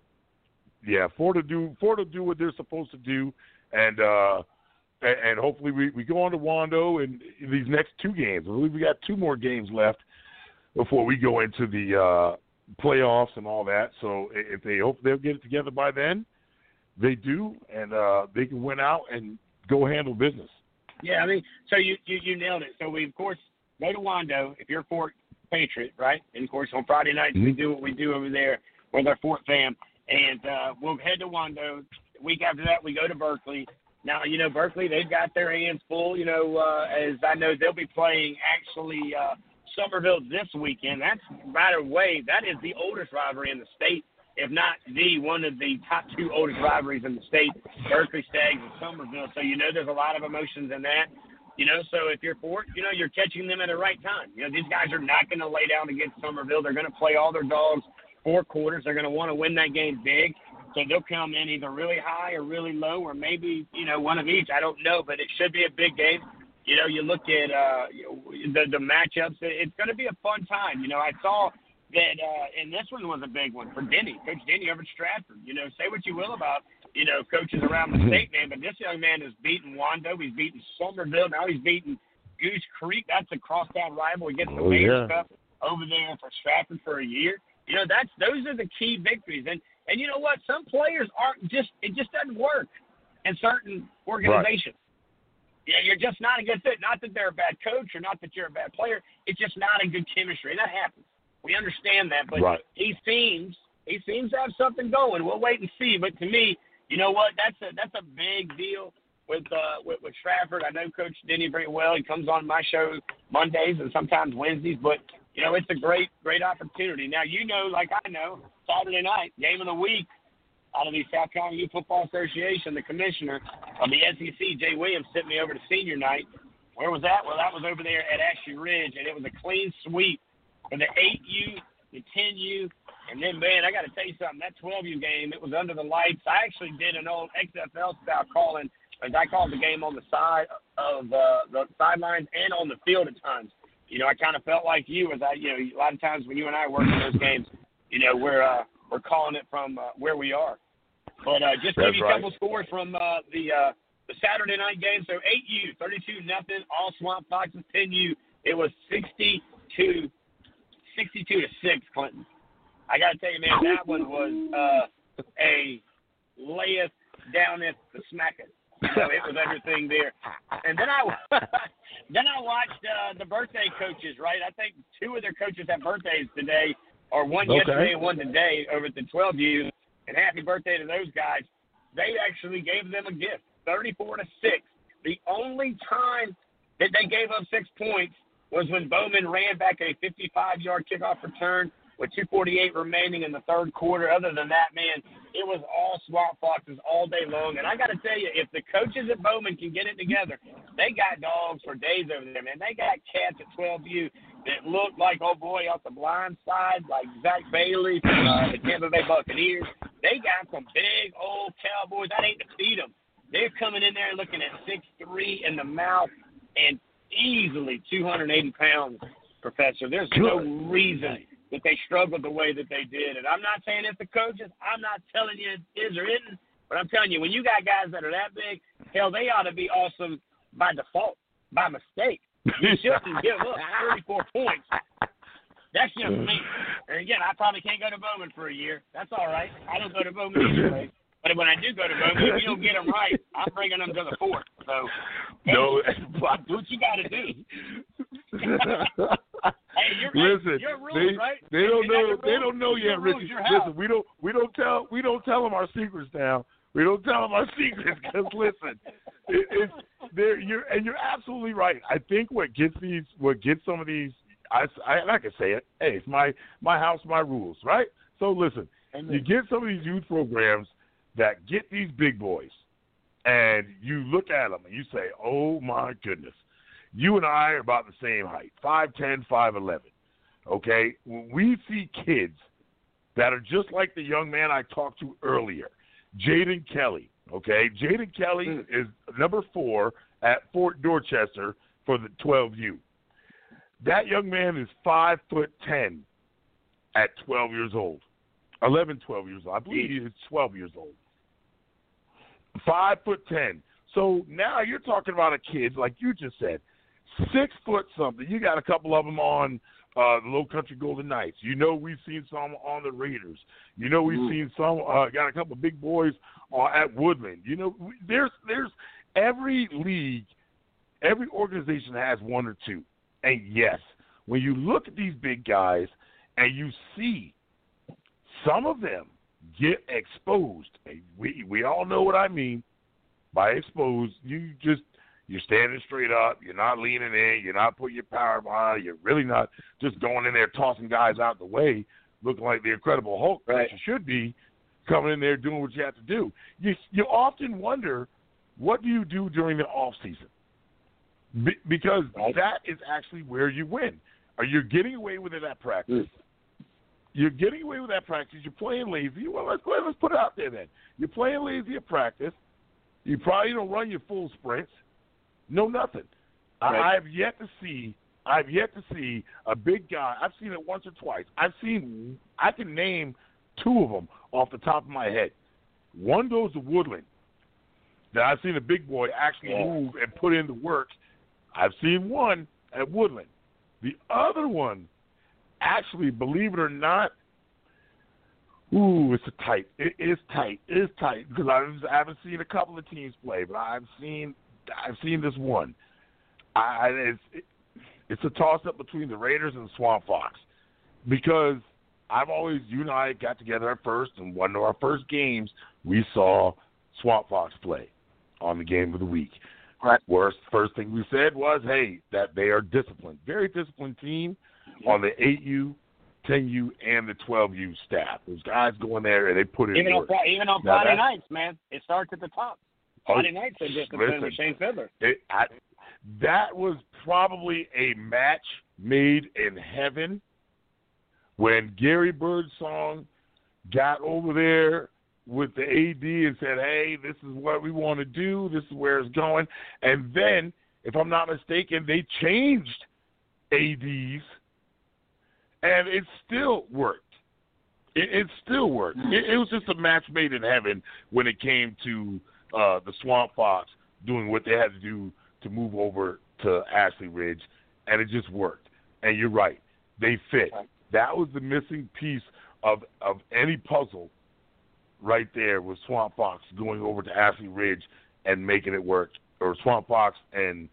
yeah, Fort will do Fort will do what they're supposed to do, and uh, and, and hopefully we, we go on to Wando in these next two games. I believe we got two more games left before we go into the uh, playoffs and all that. So if they hope they'll get it together by then, they do, and uh, they can win out and go handle business. Yeah, I mean, so you, you you nailed it. So we of course go to Wando if you're a Fort Patriot, right? And of course on Friday nights we do what we do over there with our Fort fam, and uh, we'll head to Wando. The week after that we go to Berkeley. Now you know Berkeley they've got their hands full. You know uh, as I know they'll be playing actually uh, Summerville this weekend. That's right away. That is the oldest rivalry in the state. If not the one of the top two oldest rivalries in the state, Berkeley Stags and Summerville. So you know there's a lot of emotions in that. You know, so if you're for it, you know, you're catching them at the right time. You know, these guys are not going to lay down against Summerville. They're going to play all their dogs four quarters. They're going to want to win that game big. So they'll come in either really high or really low, or maybe you know one of each. I don't know, but it should be a big game. You know, you look at uh, the the matchups. It's going to be a fun time. You know, I saw that, uh, and this one was a big one for Denny, Coach Denny over Stratford. You know, say what you will about you know coaches around the state, man, but this young man has beaten Wando. He's beaten Summerville. Now he's beaten Goose Creek. That's a crosstown rival. He gets the Oh, Mayor's yeah. Cup over there for Stratford for a year. You know, that's those are the key victories. And and you know what? Some players aren't just it just doesn't work in certain organizations. Yeah, you're just not a good fit. Not that they're a bad coach or not that you're a bad player. It's just not a good chemistry. And that happens. We understand that, but Right. he seems he seems to have something going. We'll wait and see. But to me, you know what? That's a that's a big deal with uh with, with Stratford. I know Coach Denny very well. He comes on my show Mondays and sometimes Wednesdays, but you know, it's a great, great opportunity. Now you know, like I know, Saturday night, game of the week out of the South Carolina Youth Football Association, the commissioner of the SEC, Jay Williams, sent me over to senior night. Where was that? Well, that was over there at Ashley Ridge, and it was a clean sweep for the 8U, the 10U, and then, man, I got to tell you something. That 12U game, it was under the lights. I actually did an old XFL style calling, as I called the game on the side of uh, the sidelines and on the field at times. You know, I kind of felt like you, as I, you know, a lot of times when you and I work in those games, you know, we're uh, we're calling it from uh, where we are. But uh, just That's give you right. a couple scores from uh, the uh, the Saturday night game. So 8U, 32 nothing. All Swamp Foxes. 10U, it was 62, 62 to six. Clinton. I got to tell you, man, that one was uh, a layeth downeth the smacketh. So it was everything there. And then I (laughs) then I watched uh, the birthday coaches. Right, I think two of their coaches have birthdays today. Or one Okay. yesterday and one today over at the 12U. And happy birthday to those guys. They actually gave them a gift, 34 to six. The only time that they gave up six points was when Bowman ran back a 55-yard kickoff return with 2:48 remaining in the third quarter. Other than that, man, it was all Swamp Foxes all day long. And I got to tell you, if the coaches at Bowman can get it together, they got dogs for days over there, man. They got cats at 12U that look like, oh boy, off the blind side, like Zach Bailey from uh, the Tampa Bay Buccaneers. They got some big old cowboys. That ain't to feed them. They're coming in there looking at six three in the mouth and easily 280 pounds, Professor. There's no reason that they struggled the way that they did. And I'm not saying it's the coaches. I'm not telling you it is or isn't. But I'm telling you, when you got guys that are that big, hell, they ought to be awesome by default, by mistake. You (laughs) shouldn't give up 34 points. That's just mm. me. And again, I probably can't go to Bowman for a year. That's all right. I don't go to Bowman anyway. But when I do go to Bowman, if you don't get them right, I'm bringing them to the fort. So, No, (laughs) do what you got to do. (laughs) hey, you're, Listen, your rules, they, right? they don't know. They don't know yet, Richie. Listen, we don't. We don't tell. We don't tell them our secrets now. We don't tell them our (laughs) secrets because listen, it, it's there. You're and you're absolutely right. I think what gets these, what gets some of these, I, I, and I can say it. Hey, it's my my house, my rules, right? So listen, you get some of these youth programs that get these big boys, and you look at them and you say, "Oh my goodness." You and I are about the same height, five ten, five eleven. Okay, when we see kids that are just like the young man I talked to earlier, Jaden Kelly. Okay, Jaden Kelly hmm. is number four at Fort Dorchester for the 12U. That young man is five foot ten at 12 years old, 11, 12 years old. I believe he is 12 years old. Five foot ten. So now you're talking about a kid like you just said, six foot something. You got a couple of them on uh, the Low Country Golden Knights. You know we've seen some on the Raiders. You know we've seen some. Uh, got a couple of big boys uh, at Woodland. You know we- there's there's every league, every organization has one or two. And yes, when you look at these big guys and you see some of them get exposed, and we we all know what I mean by exposed. You just you're standing straight up. You're not leaning in. You're not putting your power behind. You're really not just going in there tossing guys out the way, looking like the Incredible Hulk that you should be, coming in there doing what you have to do. You you often wonder, what do you do during the off season? Be, because that is actually where you win. Are you getting away with it at practice? Mm. You're getting away with that practice. You're playing lazy. Well, let's go ahead. Let's put it out there then. You're playing lazy at practice. You probably don't run your full sprints. No, nothing. I, Right. I've yet to see. I've yet to see a big guy. I've seen it once or twice. I've seen. I can name two of them off the top of my head. One goes to Woodland. That I've seen a big boy actually Yeah. move and put in the work. I've seen one at Woodland. The other one, actually, believe it or not, ooh, it's a tight. It is tight. It is tight because I haven't seen a couple of teams play, but I've seen I've seen this one. I it's it, it's a toss up between the Raiders and the Swamp Fox because I've always you and I got together at first, and one of our first games we saw Swamp Fox play on the game of the week. Right. Worst first thing we said was, hey, that they are disciplined, very disciplined team on the 8U, 10U, and the 12U staff. Those guys go in there and they put in Even on, work. Fri- even on Now Friday nights, man, it starts at the top. Oh, Friday nights are disciplined listen. with Shane Fiddler. It, I, that was probably a match made in heaven when Gary Birdsong got over there with the AD and said, "Hey, this is what we want to do. This is where it's going." And then, if I'm not mistaken, they changed ads, and it still worked. It, it still worked. It, it was just a match made in heaven when it came to uh, the Swamp Fox doing what they had to do to move over to Ashley Ridge, and it just worked. And you're right, they fit. That was the missing piece of of any puzzle, right there with Swamp Fox going over to Ashley Ridge and making it work, or Swamp Fox and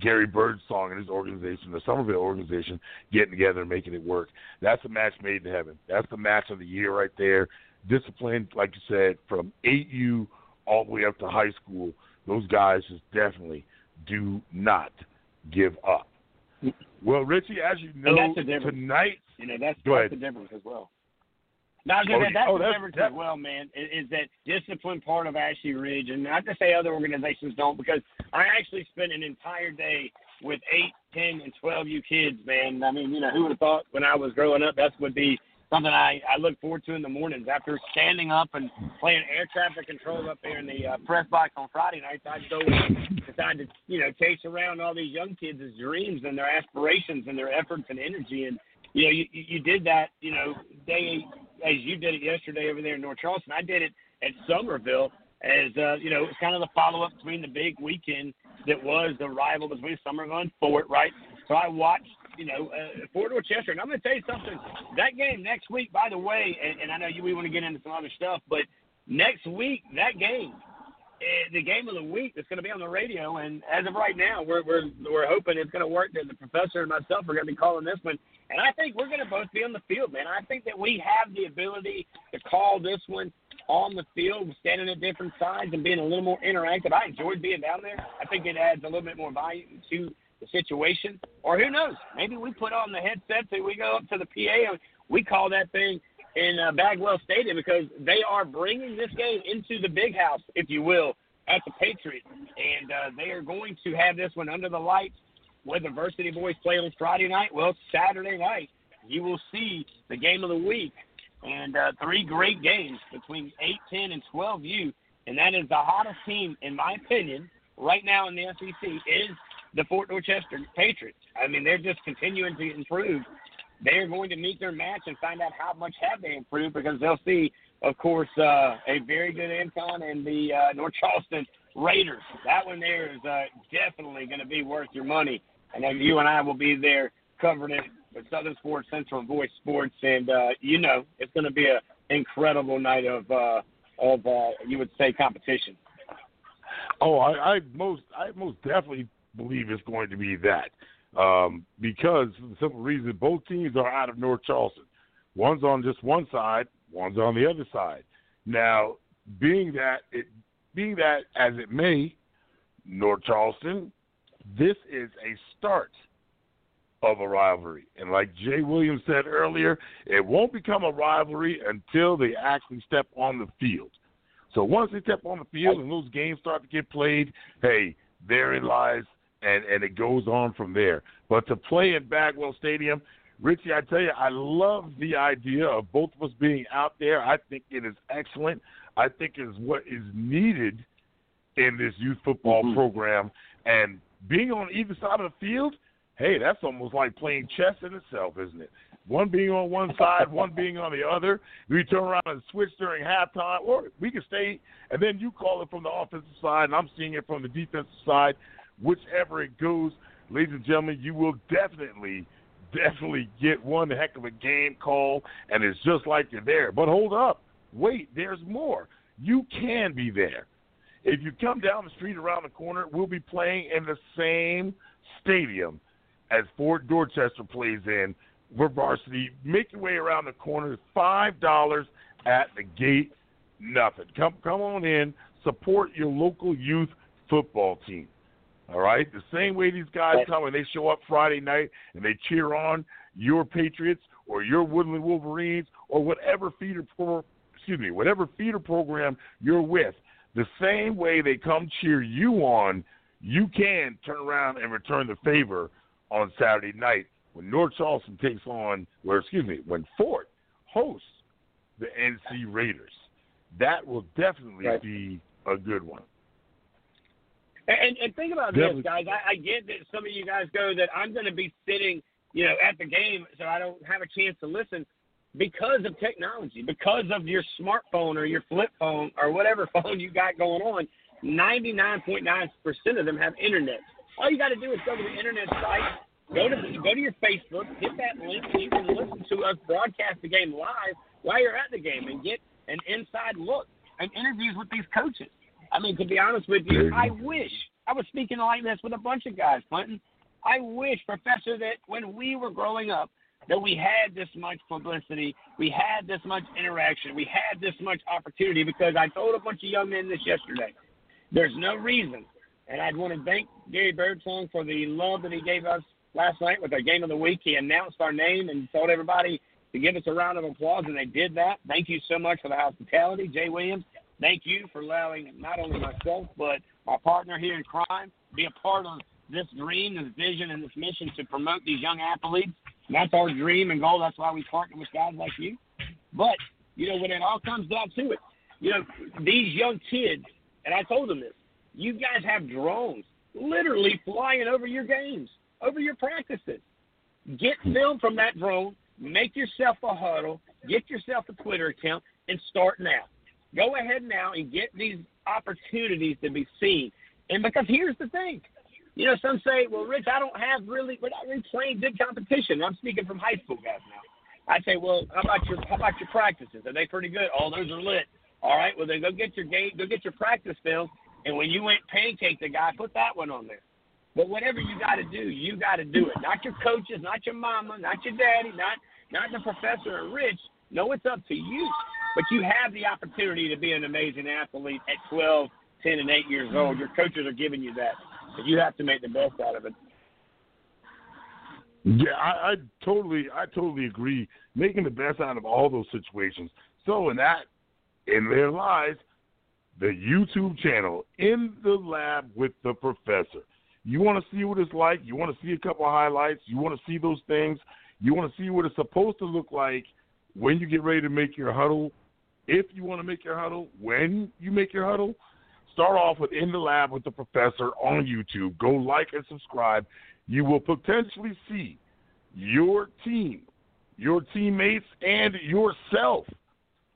Gary Birdsong and his organization, the Summerville organization, getting together and making it work. That's a match made in heaven. That's the match of the year right there. Discipline, like you said, from 8U all the way up to high school. Those guys just definitely do not give up. Well, Richie, as you know, and that's the difference. tonight. You know, that's, that's the difference as well. No, I was Oh, gonna that's oh, the that's- difference that- as well, man. Is, is that discipline part of Ashley Ridge, and not to say other organizations don't, because I actually spent an entire day with eight, ten, and twelve U kids, man. I mean, you know, who would have thought when I was growing up that would be something I I look forward to in the mornings after standing up and playing air traffic control up there in the uh, press box on Friday nights. I'd go and decide to you know chase around all these young kids' dreams and their aspirations and their efforts and energy and you know, you, you did that, you know, day as you did it yesterday over there in North Charleston. I did it at Summerville as uh, you know, it's kind of the follow up between the big weekend that was the rival between Summerville and Fort, right? So I watched, you know, uh, Fort Dorchester, and I'm going to tell you something. That game next week, by the way, and, and I know you we want to get into some other stuff, but next week that game eh, the game of the week that's going to be on the radio. And as of right now, we're we're we're hoping it's going to work. That the professor and myself are going to be calling this one, and I think we're going to both be on the field, man. I think that we have the ability to call this one on the field, standing at different sides and being a little more interactive. I enjoyed being down there. I think it adds a little bit more value to the situation. Or who knows? Maybe we put on the headsets and we go up to the PA and we call that thing in uh, Bagwell Stadium because they are bringing this game into the big house, if you will, at the Patriots, and uh, they are going to have this one under the lights. Where the Varsity Boys play on Friday night, well, Saturday night you will see the game of the week, and uh, three great games between 8, 10, and 12U, and that is the hottest team, in my opinion, right now in the SEC is the Fort Dorchester Patriots. I mean, they're just continuing to improve. They are going to meet their match and find out how much have they improved because they'll see, of course, uh, a very good Incon and the uh, North Charleston Raiders. That one there is uh, definitely going to be worth your money. And then you and I will be there covering it with Southern Sports Central Voice Sports, and uh, you know it's going to be an incredible night of uh, of uh, you would say competition. Oh, I, I most I most definitely believe it's going to be that um, because for the simple reason both teams are out of North Charleston. One's on just one side, one's on the other side. Now, being that it being that as it may, North Charleston, this is a start of a rivalry. And like Jay Williams said earlier, it won't become a rivalry until they actually step on the field. So once they step on the field and those games start to get played, hey, therein lies and and it goes on from there. But to play in Bagwell Stadium, Richie, I tell you, I love the idea of both of us being out there. I think it is excellent. I think it is what is needed in this youth football Mm-hmm. program. And being on either side of the field, hey, that's almost like playing chess in itself, isn't it? One being on one (laughs) side, one being on the other. We turn around and switch during halftime, or we can stay, and then you call it from the offensive side, and I'm seeing it from the defensive side. Whichever it goes, ladies and gentlemen, you will definitely, definitely get one heck of a game call, and it's just like you're there. But hold up, wait, there's more. You can be there. If you come down the street around the corner, we'll be playing in the same stadium as Fort Dorchester plays in for varsity. Make your way around the corner. Five dollars at the gate. Nothing. Come come on in. Support your local youth football team. All right. The same way these guys come and they show up Friday night and they cheer on your Patriots or your Woodland Wolverines or whatever feeder pro, excuse me, whatever feeder program you're with. The same way they come cheer you on, you can turn around and return the favor on Saturday night when North Charleston takes on, or excuse me, when Fort hosts the NC Raiders. That will definitely Right. be a good one. And, and think about Yeah, this, guys. I, I get that some of you guys go that I'm going to be sitting, you know, at the game, so I don't have a chance to listen because of technology, because of your smartphone or your flip phone or whatever (laughs) phone you got going on. 99.9% of them have internet. All you got to do is go to the internet site, go to go to your Facebook, hit that link, and you can listen to us broadcast the game live while you're at the game and get an inside look and interviews with these coaches. I mean, to be honest with you, I wish I was speaking like this with a bunch of guys, Clinton. I wish, Professor, that when we were growing up, that we had this much publicity, we had this much interaction, we had this much opportunity. Because I told a bunch of young men this yesterday. There's no reason, and I'd want to thank Gary Birdsong for the love that he gave us last night with our game of the week. He announced our name and told everybody to give us a round of applause, and they did that. Thank you so much for the hospitality, Jay Williams. Thank you for allowing not only myself but my partner here in crime be a part of this dream, this vision, and this mission to promote these young athletes. And that's our dream and goal. That's why we partner with guys like you. But you know, when it all comes down to it, you know, these young kids, and I told them this. You guys have drones literally flying over your games, over your practices. Get film from that drone, make yourself a huddle, get yourself a Twitter account, and start now. Go ahead now and get these opportunities to be seen. And because here's the thing, you know, some say, well, Rich, I don't have really, we're not really playing good competition. I'm speaking from high school guys now. I say, well, how about your how about your practices? Are they pretty good? Oh, those are lit. All right, well then go get your game, go get your practice film, and when you went pancake the guy, put that one on there. But whatever you got to do, you got to do it. Not your coaches, not your mama, not your daddy, not not the professor or Rich. No, it's up to you. But you have the opportunity to be an amazing athlete at 12, 10, and 8 years old. Your coaches are giving you that. But you have to make the best out of it. Yeah, I, I totally, I totally agree. Making the best out of all those situations. So, in that, in there lies the YouTube channel, in the lab with the professor. You want to see what it's like. You want to see a couple of highlights. You want to see those things. You want to see what it's supposed to look like when you get ready to make your huddle. If you want to make your huddle, when you make your huddle, start off with In the Lab with the Professor on YouTube. Go like and subscribe. You will potentially see your team, your teammates, and yourself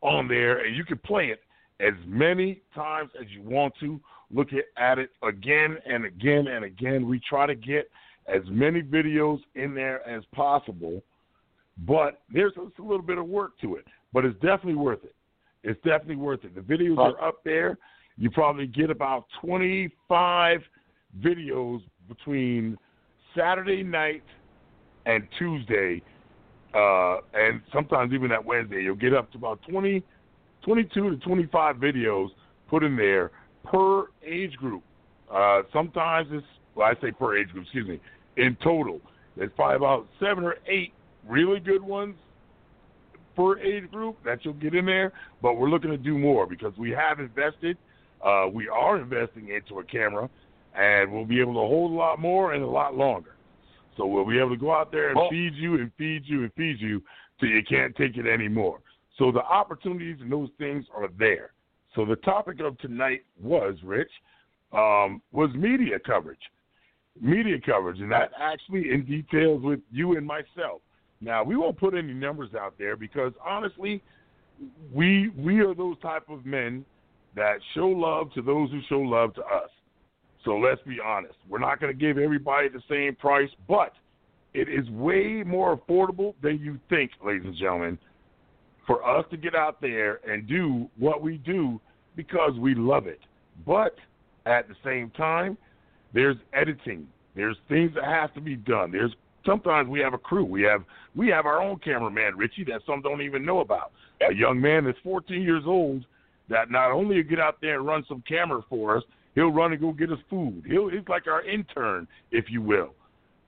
on there, and you can play it as many times as you want to. Look at it again and again and again. We try to get as many videos in there as possible, but there's a little bit of work to it. But it's definitely worth it. It's definitely worth it. The videos are up there you probably get about 25 videos between Saturday night and Tuesday, uh, and sometimes even that Wednesday. You'll get up to about 20, 22 to 25 videos put in there per age group. Uh, sometimes it's, well, I say per age group, excuse me, in total. There's probably about seven or eight really good ones per age group that you'll get in there, but we're looking to do more because we have invested uh, we are investing into a camera, and we'll be able to hold a lot more and a lot longer. So we'll be able to go out there and Oh. feed you and feed you and feed you till you can't take it anymore. So the opportunities and those things are there. So the topic of tonight was Rich um, was media coverage, media coverage, and that actually in details with you and myself. Now we won't put any numbers out there because honestly, we we are those type of men that show love to those who show love to us. So let's be honest. We're not going to give everybody the same price, but it is way more affordable than you think, ladies and gentlemen, for us to get out there and do what we do because we love it. But at the same time, there's editing. There's things that have to be done. There's sometimes we have a crew. We have we have our own cameraman, Richie, that some don't even know about. A young man that's 14 years old that not only will get out there and run some camera for us, he'll run and go get us food. He'll he's like our intern, if you will.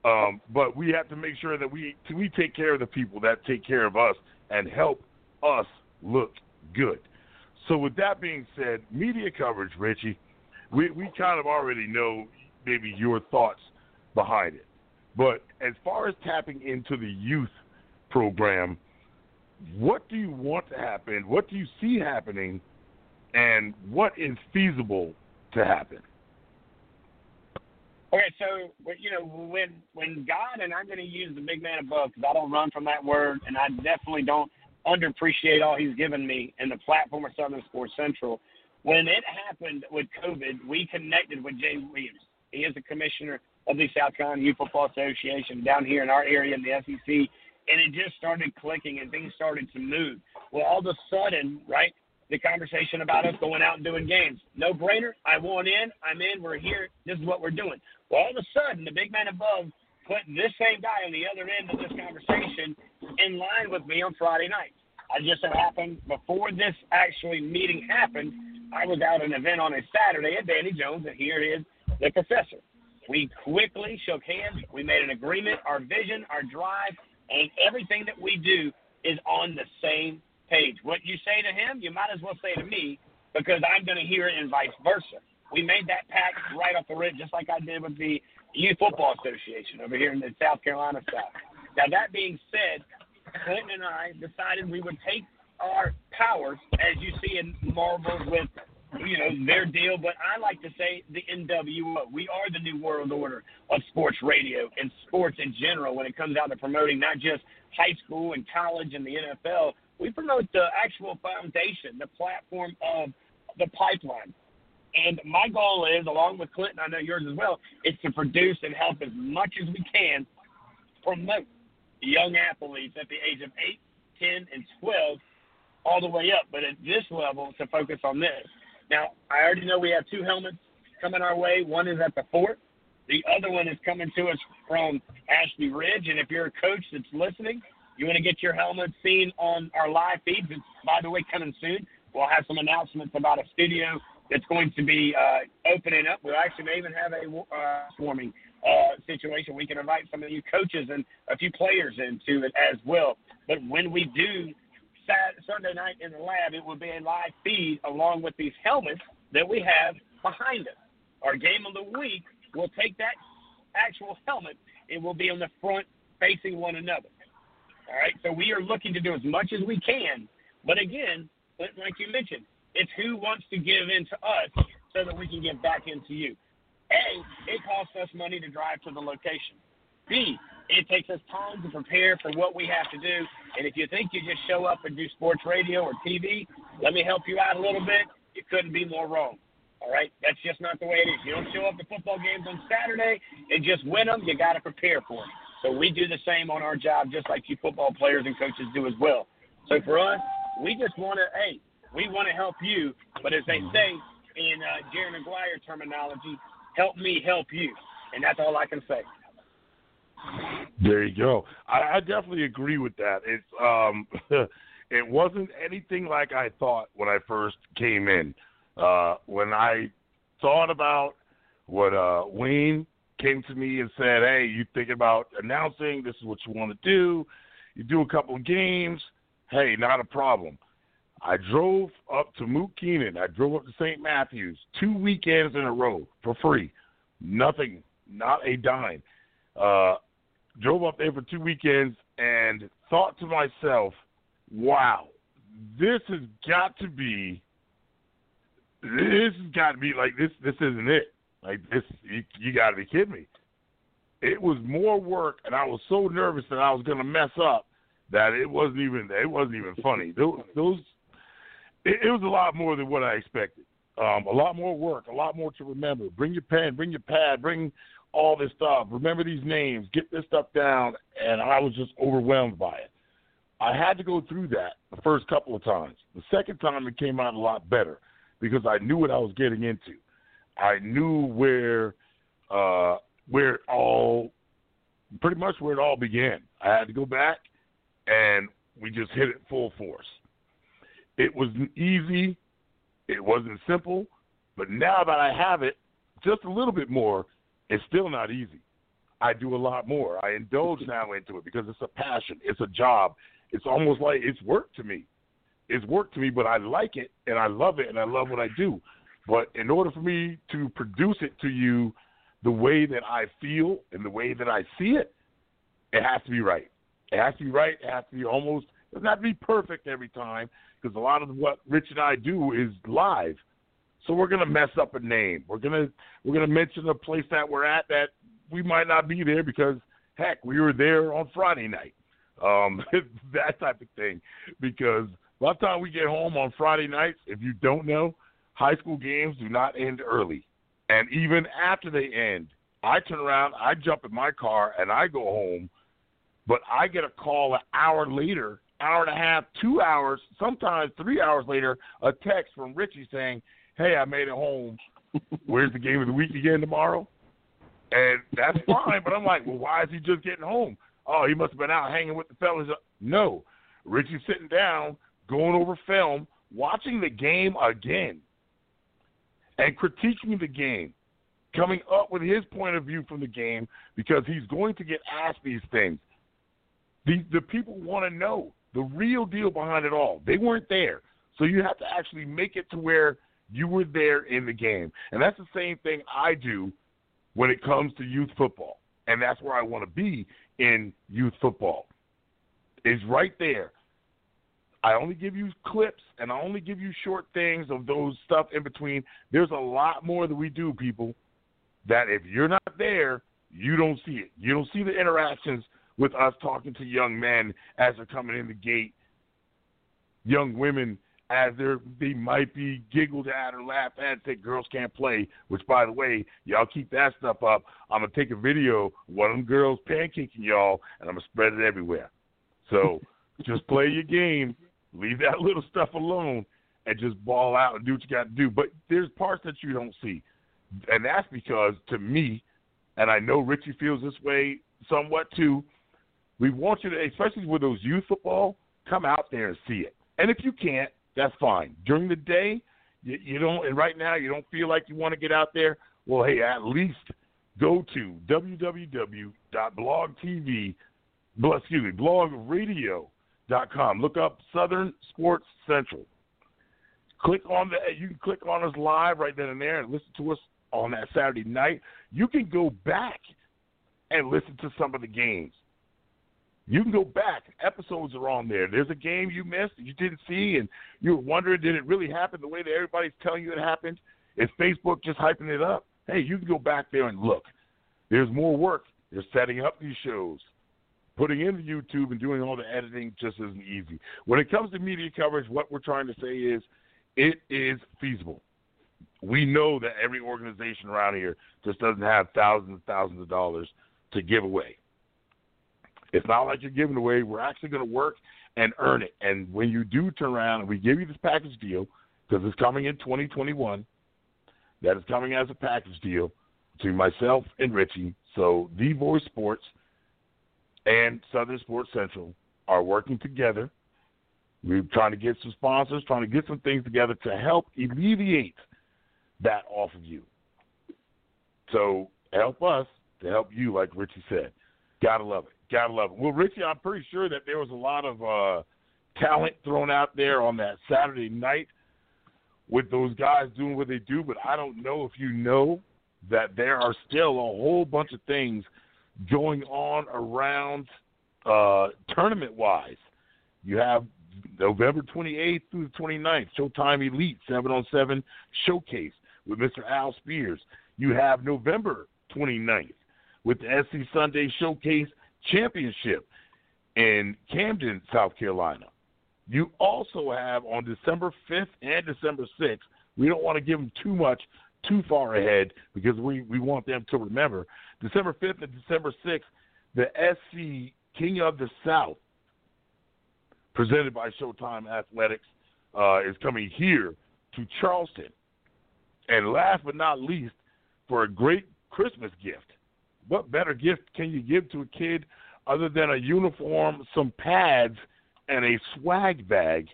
Um, but we have to make sure that we we take care of the people that take care of us and help us look good. So with that being said, media coverage, Richie, we we kind of already know maybe your thoughts behind it. But as far as tapping into the youth program, what do you want to happen? What do you see happening? And what is feasible to happen? Okay, so you know when when God and I'm going to use the big man above because I don't run from that word, and I definitely don't underappreciate all He's given me and the platform of Southern Sports Central. When it happened with COVID, we connected with Jay Williams. He is a commissioner of the South Carolina Youth Football Association down here in our area in the SEC, and it just started clicking and things started to move. Well, all of a sudden, right, the conversation about us going out and doing games. No brainer. I want in. I'm in. We're here. This is what we're doing. Well, all of a sudden, the big man above put this same guy on the other end of this conversation in line with me on Friday night. I just so happened before this actually meeting happened, I was out at an event on a Saturday at Danny Jones, and here is the professor. We quickly shook hands. We made an agreement. Our vision, our drive, and everything that we do is on the same page. What you say to him, you might as well say to me because I'm going to hear it and vice versa. We made that pact right off the rip, just like I did with the Youth Football Association over here in the South Carolina South. Now, that being said, Clinton and I decided we would take our powers, as you see in Marvel with you know their deal, but I like to say the NWO. We are the new world order of sports radio and sports in general when it comes out to promoting not just high school and college and the NFL. We promote the actual foundation, the platform of the pipeline. And my goal is, along with Clinton, I know yours as well, is to produce and help as much as we can promote young athletes at the age of 8, 10, and 12 all the way up. But at this level, to focus on this. Now, I already know we have two helmets coming our way. One is at the fort. The other one is coming to us from Ashley Ridge. And if you're a coach that's listening, you want to get your helmet seen on our live feeds. It's, by the way, coming soon. We'll have some announcements about a studio that's going to be uh, opening up. We'll actually may even have a uh, swarming uh, situation. We can invite some of you coaches and a few players into it as well. But when we do Saturday, Sunday night in the lab, it will be a live feed along with these helmets that we have behind us. Our game of the week will take that actual helmet. It will be on the front facing one another. All right. So we are looking to do as much as we can. But again, like you mentioned, it's who wants to give in to us so that we can give back into you. A, it costs us money to drive to the location. B, it takes us time to prepare for what we have to do. And if you think you just show up and do sports radio or TV, let me help you out a little bit. You couldn't be more wrong. All right, that's just not the way it is. You don't show up to football games on Saturday and just win them. You got to prepare for them. So we do the same on our job, just like you football players and coaches do as well. So for us, we just want to, hey, we want to help you. But as they say in uh, Jerry Maguire terminology, help me help you. And that's all I can say. There you go. I, I definitely agree with that. It's um, (laughs) it wasn't anything like I thought when I first came in. Uh, when I thought about what uh, Wayne came to me and said, "Hey, you thinking about announcing? This is what you want to do. You do a couple of games. Hey, not a problem." I drove up to Mook Keenan. I drove up to St. Matthews two weekends in a row for free. Nothing, not a dime. Uh, drove up there for two weekends and thought to myself, wow, this has got to be, this has got to be like this. This isn't it. Like this, you, you got to be kidding me. It was more work, and I was so nervous that I was going to mess up that it wasn't even it wasn't even funny. Those, those it, it was a lot more than what I expected. Um, a lot more work, a lot more to remember. Bring your pen, bring your pad, bring all this stuff. Remember these names, get this stuff down, and I was just overwhelmed by it. I had to go through that the first couple of times. The second time it came out a lot better because I knew what I was getting into. I knew where uh, where it all pretty much where it all began. I had to go back and we just hit it full force. It wasn't easy, it wasn't simple, but now that I have it just a little bit more, it's still not easy. I do a lot more. I indulge now into it because it's a passion, it's a job. It's almost like it's work to me. It's work to me, but I like it and I love it and I love what I do. But in order for me to produce it to you the way that I feel and the way that I see it, it has to be right. It has to be right. It has to be almost, it doesn't have to be perfect every time, because a lot of what Rich and I do is live. So we're gonna mess up a name. We're gonna we're gonna mention a place that we're at that we might not be there because heck, we were there on Friday night. Um, (laughs) that type of thing. Because by the time we get home on Friday nights, if you don't know, high school games do not end early. And even after they end, I turn around, I jump in my car, and I go home. But I get a call an hour later hour and a half, two hours, sometimes three hours later, a text from Richie saying, "Hey, I made it home. Where's the game of the week again tomorrow?" And that's fine, but I'm like, well, why is he just getting home? Oh, he must have been out hanging with the fellas. No, Richie's sitting down, going over film, watching the game again, and critiquing the game, coming up with his point of view from the game because he's going to get asked these things. The the people want to know the real deal behind it all. They weren't there, so you have to actually make it to where you were there in the game, and that's the same thing I do when it comes to youth football, and that's where I want to be in youth football. Is right there. I only give you clips and I only give you short things of those stuff in between. There's a lot more that we do, people, that if you're not there, you don't see it. You don't see the interactions with us talking to young men as they're coming in the gate, young women as they might be giggled at or laughed at say girls can't play, which by the way, y'all keep that stuff up. I'm gonna take a video of one of them girls pancaking y'all and I'm gonna spread it everywhere. So (laughs) just play your game, leave that little stuff alone and just ball out and do what you got to do. But there's parts that you don't see. And that's because to me, and I know Richie feels this way somewhat too, we want you to, especially with those youth football, come out there and see it. And if you can't, that's fine. During the day, you, you don't, and right now you don't feel like you want to get out there. Well, hey, at least go to www.blogtv, excuse me, blogradio.com. Look up Southern Sports Central. Click on the, you can click on us live right then and there and listen to us on that Saturday night. You can go back and listen to some of the games. You can go back. Episodes are on there. There's a game you missed you didn't see, and you were wondering, did it really happen the way that everybody's telling you it happened? Is Facebook just hyping it up? Hey, you can go back there and look. There's more work. They're setting up these shows. Putting into YouTube and doing all the editing just isn't easy. When it comes to media coverage, what we're trying to say is it is feasible. We know that every organization around here just doesn't have thousands and thousands of dollars to give away. It's not like you're giving away. We're actually going to work and earn it. And when you do turn around and we give you this package deal, because it's coming in 2021, that is coming as a package deal between myself and Richie. So The Voice Sports and Southern Sports Central are working together. We're trying to get some sponsors, trying to get some things together to help alleviate that off of you. So help us to help you, like Richie said. Gotta love it. Gotta love. Well, Richie, I'm pretty sure that there was a lot of uh, talent thrown out there on that Saturday night with those guys doing what they do, but I don't know if you know that there are still a whole bunch of things going on around uh, tournament wise. You have November 28th through the 29th, Showtime Elite 7 on 7 Showcase with Mr. Al Spears. You have November 29th with the SC Sunday Showcase Championship in Camden, South Carolina. You also have on December 5th and December 6th, we don't want to give them too much too far ahead because we, we want them to remember. December 5th and December 6th, the SC King of the South, presented by Showtime Athletics, uh, is coming here to Charleston. And last but not least, for a great Christmas gift, what better gift can you give to a kid other than a uniform, some pads, and a swag bag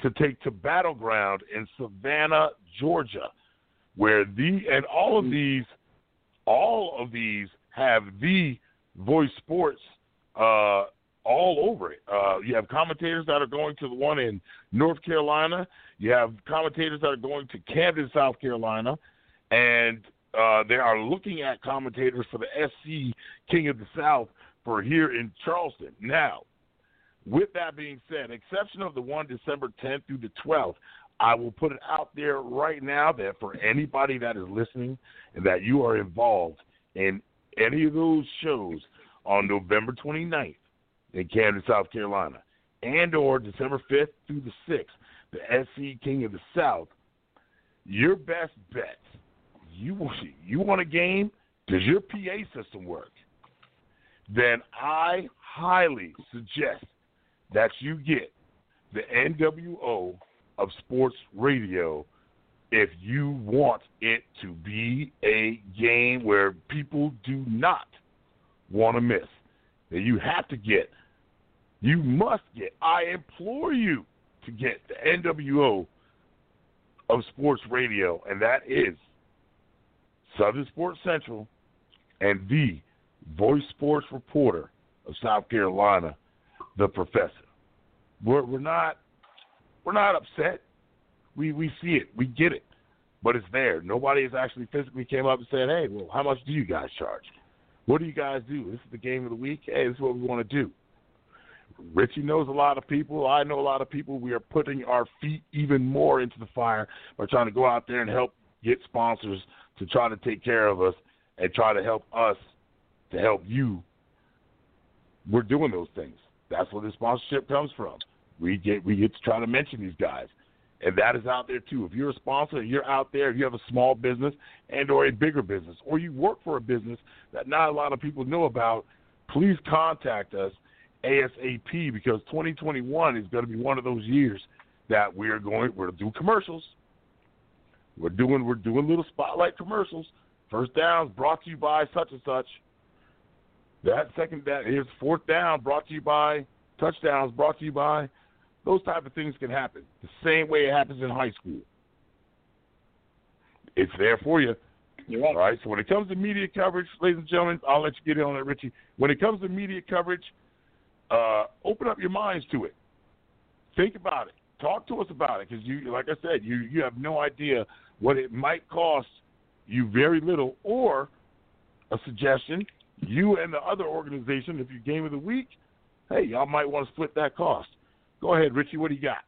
to take to Battleground in Savannah, Georgia, where the and all of these, all of these have the voice sports uh, all over it. Uh, you have commentators that are going to the one in North Carolina. You have commentators that are going to Camden, South Carolina, and uh, they are looking at commentators for the SC King of the South for here in Charleston. Now, with that being said, exception of the one December 10th through the 12th, I will put it out there right now that for anybody that is listening and that you are involved in any of those shows on November 29th in Camden, South Carolina, and or December 5th through the 6th, the SC King of the South, your best bet you you want a game? Does your PA system work? Then I highly suggest that you get the NWO of sports radio if you want it to be a game where people do not want to miss. That you have to get, you must get, I implore you to get the NWO of sports radio, and that is Southern Sports Central and the voice sports reporter of South Carolina, the professor. We're, we're not we're not upset. We we see it, we get it, but it's there. Nobody has actually physically came up and said, "Hey, well, how much do you guys charge? What do you guys do? This is the game of the week. Hey, this is what we want to do." Richie knows a lot of people. I know a lot of people. We are putting our feet even more into the fire by trying to go out there and help get sponsors to try to take care of us and try to help us to help you. We're doing those things. That's where the sponsorship comes from. We get we get to try to mention these guys. And that is out there too. If you're a sponsor and you're out there, if you have a small business and or a bigger business, or you work for a business that not a lot of people know about, please contact us ASAP because 2021 is going to be one of those years that we're going we're going to do commercials. We're doing we're doing little spotlight commercials. First downs brought to you by such and such. That second down here's fourth down brought to you by touchdowns brought to you by. Those type of things can happen the same way it happens in high school. It's there for you. You're right. All right. So when it comes to media coverage, ladies and gentlemen, I'll let you get in on it, Richie. When it comes to media coverage, uh, open up your minds to it. Think about it. Talk to us about it because you, like I said, you you have no idea what it might cost you very little, or a suggestion. You and the other organization, if you game of the week, hey, y'all might want to split that cost. Go ahead, Richie. What do you got?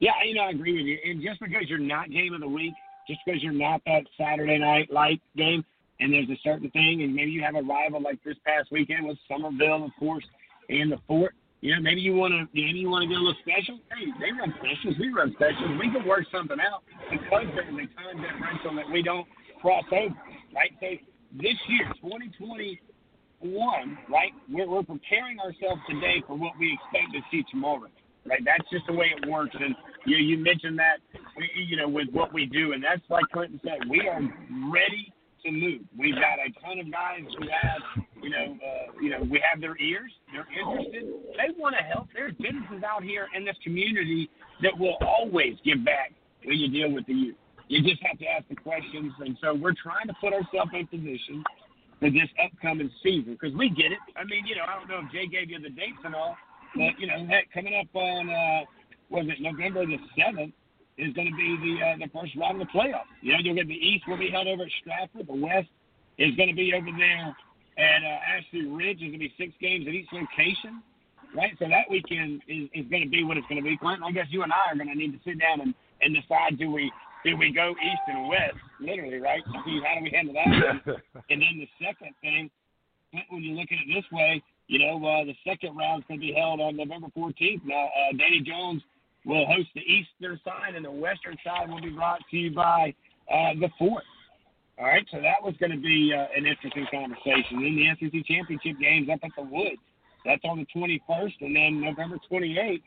Yeah, you know, I agree with you. And just because you're not game of the week, just because you're not that Saturday night light game, and there's a certain thing, and maybe you have a rival like this past weekend with Summerville, of course, and the Fort. You know, maybe you want to, maybe you want to get a little special. Hey, they run specials, we run specials. We can work something out because there's a time differential that we don't cross over, right? So this year, 2021, right? We're, we're preparing ourselves today for what we expect to see tomorrow, right? That's just the way it works. And you you mentioned that, you know, with what we do, and that's like Clinton said, we are ready to move. We've got a ton of guys who have, you know, uh, you know, we have their ears. They're interested. They want to help. There's businesses out here in this community that will always give back when you deal with the youth. You just have to ask the questions, and so we're trying to put ourselves in position for this upcoming season because we get it. I mean, you know, I don't know if Jay gave you the dates and all, but you know, heck, coming up on uh, was it November the seventh is going to be the uh, the first round of the playoffs. You know, you'll get the East will be held over at Stratford. The West is going to be over there at uh, Ashley Ridge. There's going to be six games at each location, right? So that weekend is, is going to be what it's going to be. Clinton, I guess you and I are going to need to sit down and, and decide do we do we go east and west, literally, right? See how do we handle that (laughs) and then the second thing, when you look at it this way, you know, uh, the second round is going to be held on November 14th. Now, uh, Danny Jones will host the eastern side, and the western side will be brought to you by uh, the Fort. All right, so that was going to be uh, an interesting conversation. Then the SEC championship games up at the Woods. That's on the 21st, and then November 28th,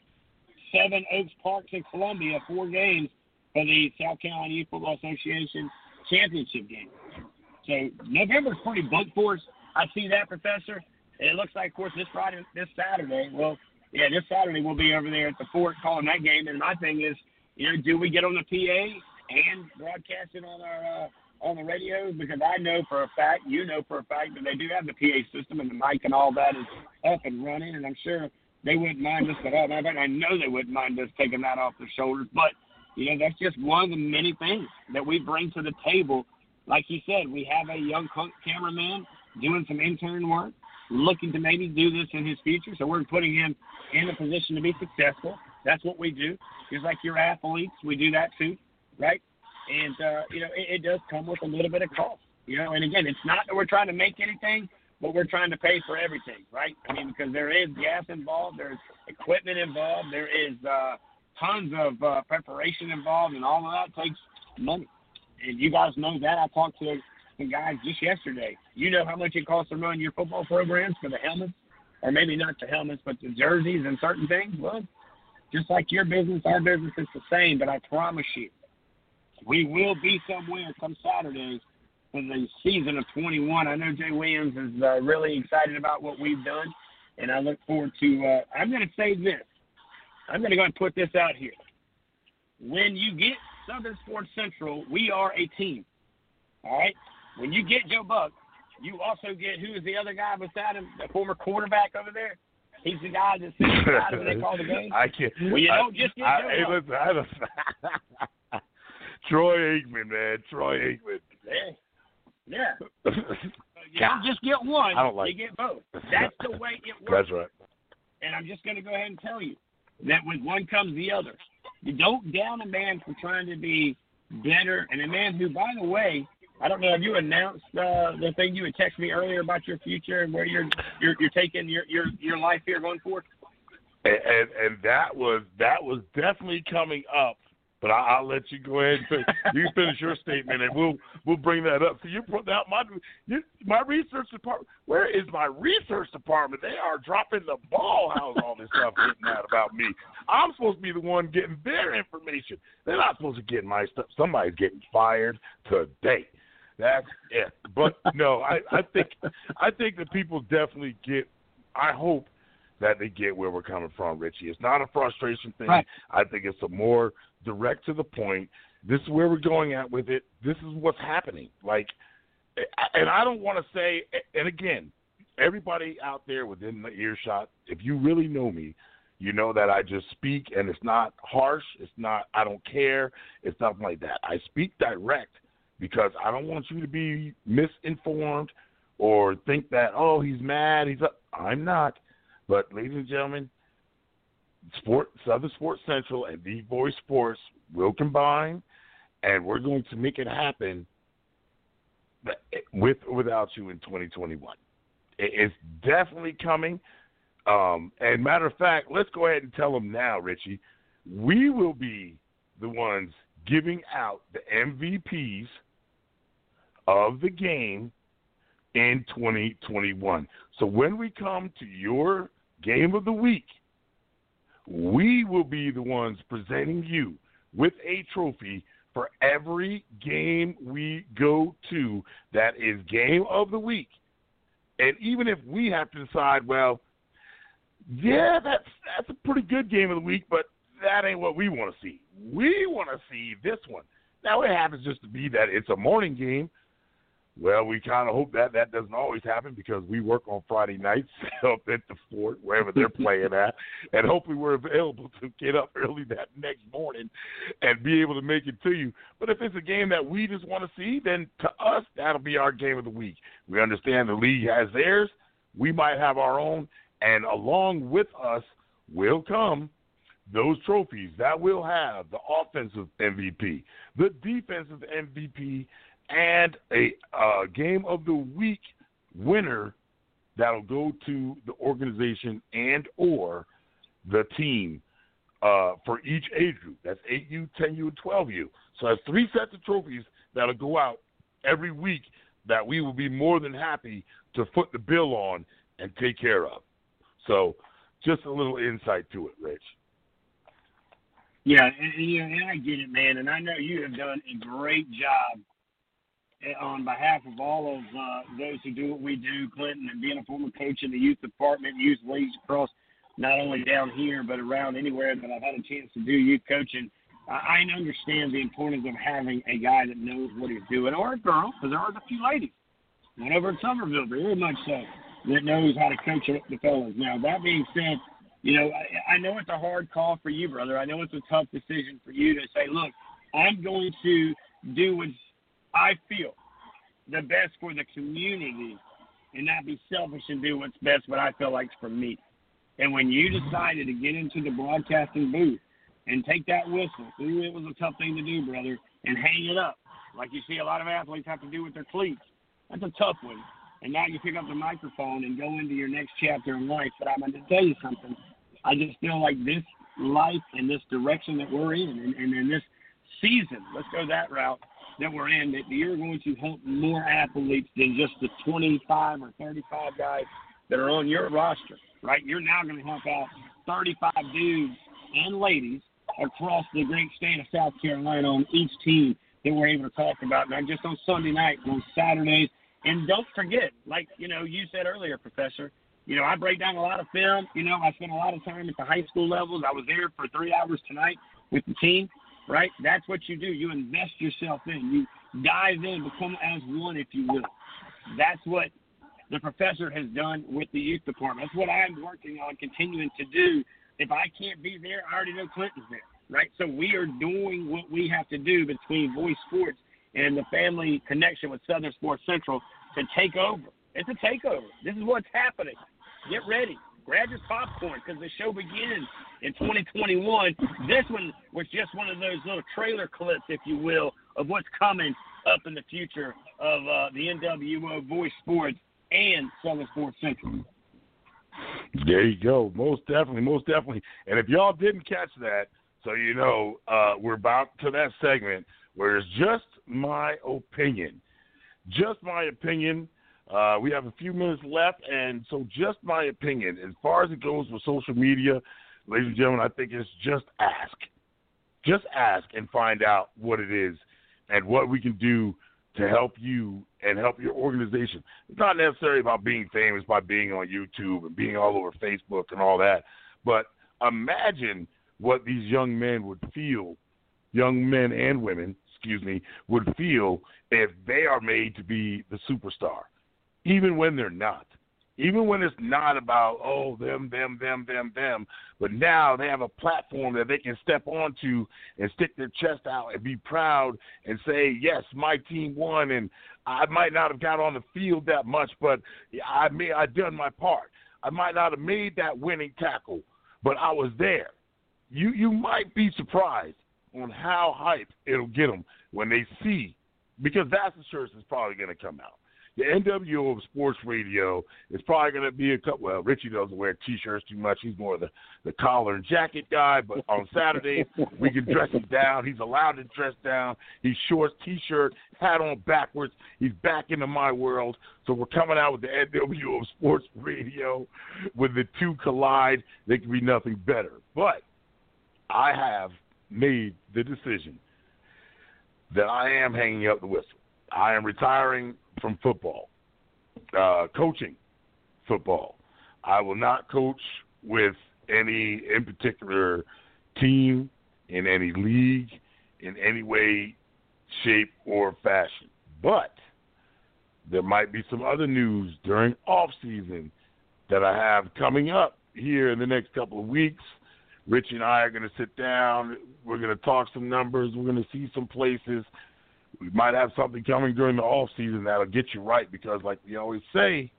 Seven Oaks Parks in Columbia, four games for the South Carolina Youth Football Association championship game. So November's pretty booked for us. I see that, Professor. It looks like, of course, this Friday, this Saturday. Well, yeah, this Saturday we'll be over there at the fort calling that game. And my thing is, you know, do we get on the PA and broadcast it on our uh, on the radio? Because I know for a fact, you know for a fact that they do have the PA system and the mic and all that is up and running. And I'm sure they wouldn't mind us at all. Matter I know they wouldn't mind us taking that off their shoulders. But you know, that's just one of the many things that we bring to the table. Like you said, we have a young cameraman doing some intern work, looking to maybe do this in his future. So we're putting him in a position to be successful. That's what we do. Just like your athletes, we do that too, right? And uh, you know, it, it does come with a little bit of cost. You know, and again, it's not that we're trying to make anything, but we're trying to pay for everything, right? I mean, because there is gas involved, there's equipment involved, there is uh, tons of uh, preparation involved, and all of that takes money. And you guys know that. I talked to some guys just yesterday. You know how much it costs to run your football programs for the helmets, or maybe not the helmets, but the jerseys and certain things. Well, just like your business, our business is the same. But I promise you, we will be somewhere come Saturday for the season of 21. I know Jay Williams is uh, really excited about what we've done, and I look forward to. Uh, I'm going to say this. I'm going to go and put this out here. When you get Southern Sports Central, we are a team. All right. When you get Joe Buck, you also get who is the other guy beside him, the former quarterback over there. He's the guy that sits beside him when they call the game. (laughs) I can't. Well, you I- don't just get I, Joe hey, Buck. listen, I don't, (laughs) Troy Aikman, man. Troy Aikman. Yeah. Yeah. (laughs) You don't just get one. I don't like- you get both. That's the way it works. That's right. And I'm just going to go ahead and tell you that with one comes the other. You don't down a man for trying to be better, and a man who, by the way, I don't know. Have you announced uh, the thing you had texted me earlier about your future and where you're you're, you're taking your, your your life here going forward? and, and that was that was definitely coming up. But I, I'll let you go ahead and finish. you finish your statement, and we'll we'll bring that up. So you put out my you, my research department. Where is my research department? They are dropping the ball. How's all this stuff getting out about me? I'm supposed to be the one getting their information. They're not supposed to get my stuff. Somebody's getting fired today. That's it. But no, I, I think I think that people definitely get. I hope that they get where we're coming from, Richie. It's not a frustration thing. Right. I think it's a more direct to the point. This is where we're going at with it. This is what's happening. Like, and I don't want to say. And again, everybody out there within the earshot, if you really know me, you know that I just speak, and it's not harsh. It's not. I don't care. It's nothing like that. I speak direct because I don't want you to be misinformed or think that oh he's mad. He's up. I'm not. But ladies and gentlemen, Sport Southern Sports Central and the Voice Sports will combine, and we're going to make it happen with or without you in 2021. It's definitely coming. Um, and matter of fact, let's go ahead and tell them now, Richie. We will be the ones giving out the MVPs of the game in 2021. So when we come to your game of the week, we will be the ones presenting you with a trophy for every game we go to that is game of the week. And even if we have to decide, well, yeah, that's that's a pretty good game of the week, but that ain't what we want to see. We want to see this one. Now it happens just to be that it's a morning game. Well, we kind of hope that that doesn't always happen because we work on Friday nights (laughs) up at the fort, wherever they're (laughs) playing at, and hopefully we're available to get up early that next morning and be able to make it to you. But if it's a game that we just want to see, then to us that'll be our game of the week. We understand the league has theirs, we might have our own, and along with us will come those trophies that will have the offensive MVP, the defensive MVP, and a uh, game of the week winner that'll go to the organization and or the team uh, for each age group. That's 8U, 10U, and 12U. So that's three sets of trophies that'll go out every week that we will be more than happy to foot the bill on and take care of. So just a little insight to it, Rich. Yeah, and, and, you know, and I get it, man. And I know you have done a great job eh, on behalf of all of uh, those who do what we do, Clinton, and being a former coach in the youth department, youth leagues across not only down here but around anywhere that I've had a chance to do youth coaching. I understand the importance of having a guy that knows what he's doing, or a girl, because there are a few ladies, one over in Summerville, very much so, that knows how to coach the fellas. Now, that being said, you know, I, I know it's a hard call for you, brother. I know it's a tough decision for you to say, look, I'm going to do what I feel the best for the community and not be selfish and do what's best what I feel like's for me. And when you decided to get into the broadcasting booth and take that whistle, ooh, it was a tough thing to do, brother, and hang it up like you see a lot of athletes have to do with their cleats. That's a tough one. And now you pick up the microphone and go into your next chapter in life. But I'm going to tell you something. I just feel like this life and this direction that we're in, and, and in this season, let's go that route that we're in, that you're going to help more athletes than just the 25 or 35 guys that are on your roster, right? You're now going to help out 35 dudes and ladies across the great state of South Carolina on each team that we're able to talk about, not just on Sunday night, on Saturdays. And don't forget, like you know, you said earlier, Professor. You know, I break down a lot of film. You know, I spend a lot of time at the high school levels. I was there for three hours tonight with the team. Right? That's what you do. You invest yourself in. You dive in, become as one, if you will. That's what the professor has done with the youth department. That's what I'm working on continuing to do. If I can't be there, I already know Clinton's there, right? So we are doing what we have to do between Voice Sports and the family connection with Southern Sports Central to take over. It's a takeover. This is what's happening. Get ready. Grab your popcorn because the show begins in 2021. This one was just one of those little trailer clips, if you will, of what's coming up in the future of uh, the NWO Voice Sports and Southern Sports Central. There you go. Most definitely, most definitely. And if y'all didn't catch that, so you know, uh, we're about to that segment where it's just my opinion. Just my opinion. Uh, we have a few minutes left, and so just my opinion. As far as it goes with social media, ladies and gentlemen, I think it's just ask. Just ask and find out what it is and what we can do to help you and help your organization. It's not necessarily about being famous by being on YouTube and being all over Facebook and all that, but imagine what these young men would feel, young men and women, excuse me, would feel if they are made to be the superstar, even when they're not. Even when it's not about, oh, them, them, them, them, them, but now they have a platform that they can step onto and stick their chest out and be proud and say, yes, my team won, and I might not have got on the field that much, but I may I done my part. I might not have made that winning tackle, but I was there. You you might be surprised on how hype it'll get them when they see, because that's the shirts that's probably going to come out the NWO of sports radio is probably going to be a couple. Well, Richie doesn't wear T-shirts too much. He's more the the collar and jacket guy. But on (laughs) Saturday, we can dress him down. He's allowed to dress down. He's shorts, T-shirt, hat on backwards. He's back into my world. So we're coming out with the NWO of sports radio. When the two collide, there can be nothing better. But I have made the decision that I am hanging up the whistle. I am retiring from football, uh, coaching football. I will not coach with any in particular team in any league in any way, shape, or fashion. But there might be some other news during off season that I have coming up here in the next couple of weeks. Rich and I are going to sit down. We're going to talk some numbers. We're going to see some places we might have something coming during the off season that'll get you right because, like we always say,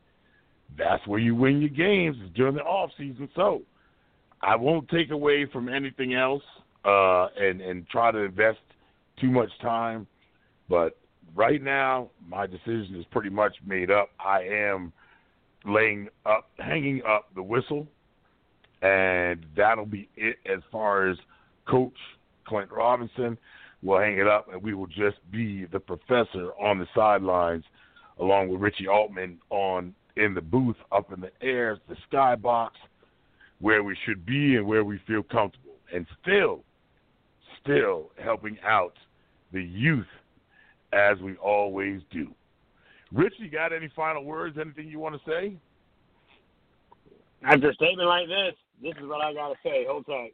that's where you win your games is during the off season. So I won't take away from anything else uh, and and try to invest too much time. But right now, my decision is pretty much made up. I am laying up, hanging up the whistle, and that'll be it as far as Coach Clint Robinson we'll hang it up and we will just be the professor on the sidelines along with Richie Altman on in the booth up in the air, the skybox, where we should be and where we feel comfortable. And still, still helping out the youth as we always do. Rich, you got any final words? Anything you want to say? After a statement like this, this is what I got to say. Hold tight.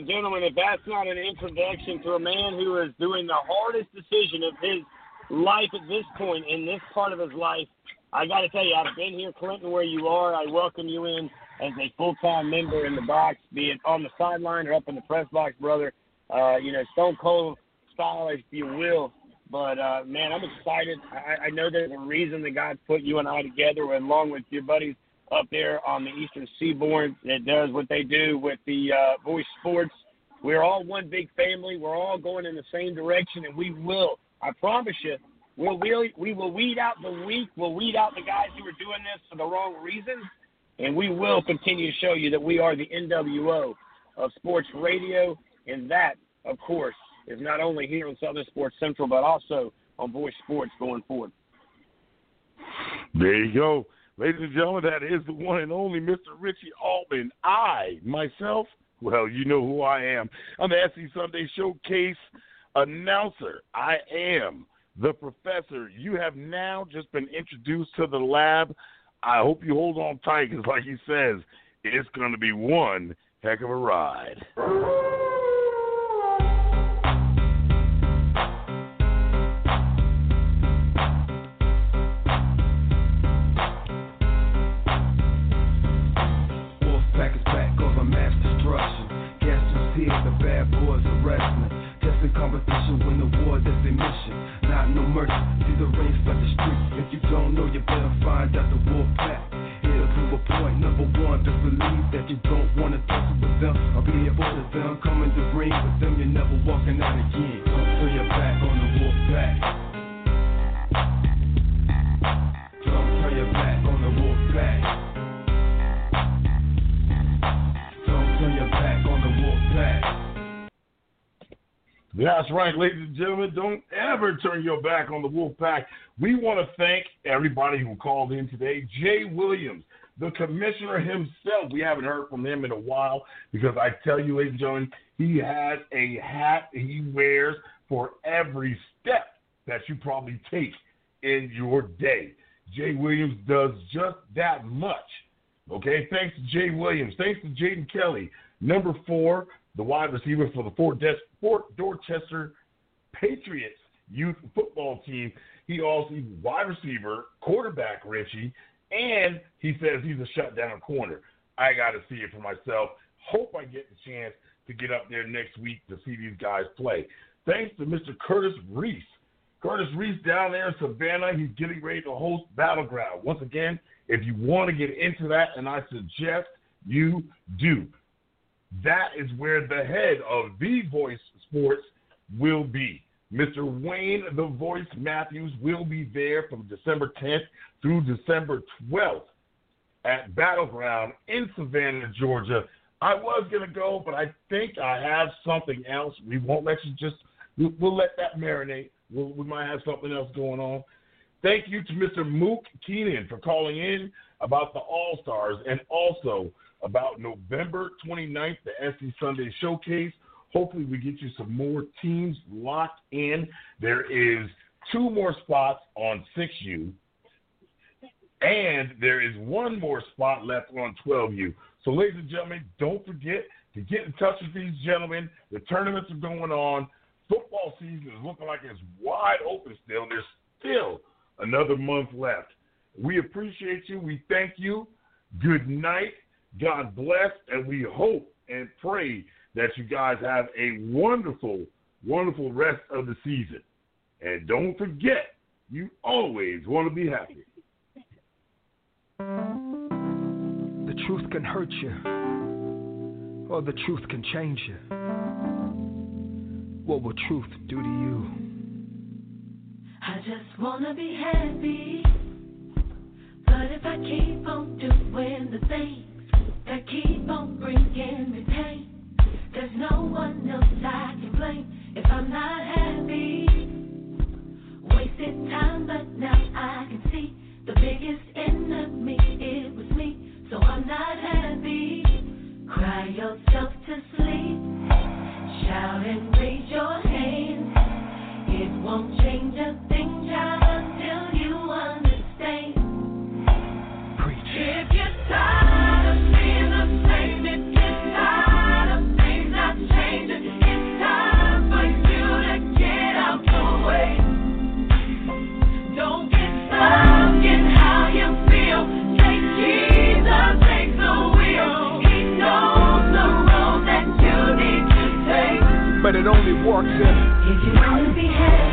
And gentlemen, if that's not an introduction to a man who is doing the hardest decision of his life at this point in this part of his life, I got to tell you, I've been here, Clinton, where you are. I welcome you in as a full time member in the box, be it on the sideline or up in the press box, brother. Uh, you know, Stone Cold style, if you will. But uh, man, I'm excited. I, I know there's a reason that God's put you and I together, along with your buddies up there on the Eastern Seaboard that does what they do with the uh, voice sports. We're all one big family. We're all going in the same direction, and we will. I promise you, we'll we, we will weed out the weak. We'll weed out the guys who are doing this for the wrong reasons. and we will continue to show you that we are the NWO of sports radio, and that, of course, is not only here on Southern Sports Central, but also on Voice Sports going forward. There you go. Ladies and gentlemen, that is the one and only Mr. Richie Altman. I, myself, well, you know who I am. I'm the SC Sunday Showcase announcer. I am the professor. You have now just been introduced to the lab. I hope you hold on tight because, like he says, it's going to be one heck of a ride. Competition, win the war, that's their mission. Not no mercy, see the race flood the street. If you don't know, you better find out the wolf pack. Here to a point, number one, just believe that you don't wanna tussle with them I'll be a part of them. Coming to ring with them, you're never walking out again. Don't turn your back on the wolf pack. That's right, ladies and gentlemen. Don't ever turn your back on the Wolfpack. We want to thank everybody who called in today. Jay Williams, the commissioner himself. We haven't heard from him in a while because I tell you, ladies and gentlemen, he has a hat he wears for every step that you probably take in your day. Jay Williams does just that much. Okay, thanks to Jay Williams. Thanks to Jaden Kelly. Number four, the wide receiver for the Fort, Des- Fort Dorchester Patriots youth football team. He also he's wide receiver, quarterback Richie, and he says he's a shutdown corner. I got to see it for myself. Hope I get the chance to get up there next week to see these guys play. Thanks to Mr. Curtis Reese. Curtis Reese down there in Savannah, he's getting ready to host Battleground. Once again, if you want to get into that, and I suggest you do, that is where the head of The Voice Sports will be. Mr. Wayne The Voice Matthews will be there from December 10th through December 12th at Battleground in Savannah, Georgia. I was going to go, but I think I have something else. We won't let you just, we'll, let that marinate. We'll, we might have something else going on. Thank you to Mr. Mook Keenan for calling in about the All Stars and also about November 29th, the SC Sunday Showcase. Hopefully, we get you some more teams locked in. There is two more spots on 6U, and there is one more spot left on 12U. So, ladies and gentlemen, don't forget to get in touch with these gentlemen. The tournaments are going on. Football season is looking like it's wide open still. There's still another month left. We appreciate you. We thank you. Good night. God bless, and we hope and pray that you guys have a wonderful, wonderful rest of the season. And don't forget, you always want to be happy. The truth can hurt you, or the truth can change you. What will truth do to you? I just wanna be happy. But if I keep on doing the things that keep on bringing me pain, there's no one else I can blame if I'm not happy. Wasted time, but now I can see the biggest enemy it was me. So I'm not happy. Cry yourself to sleep. Shout and raise your it only works if If you wanna be happy.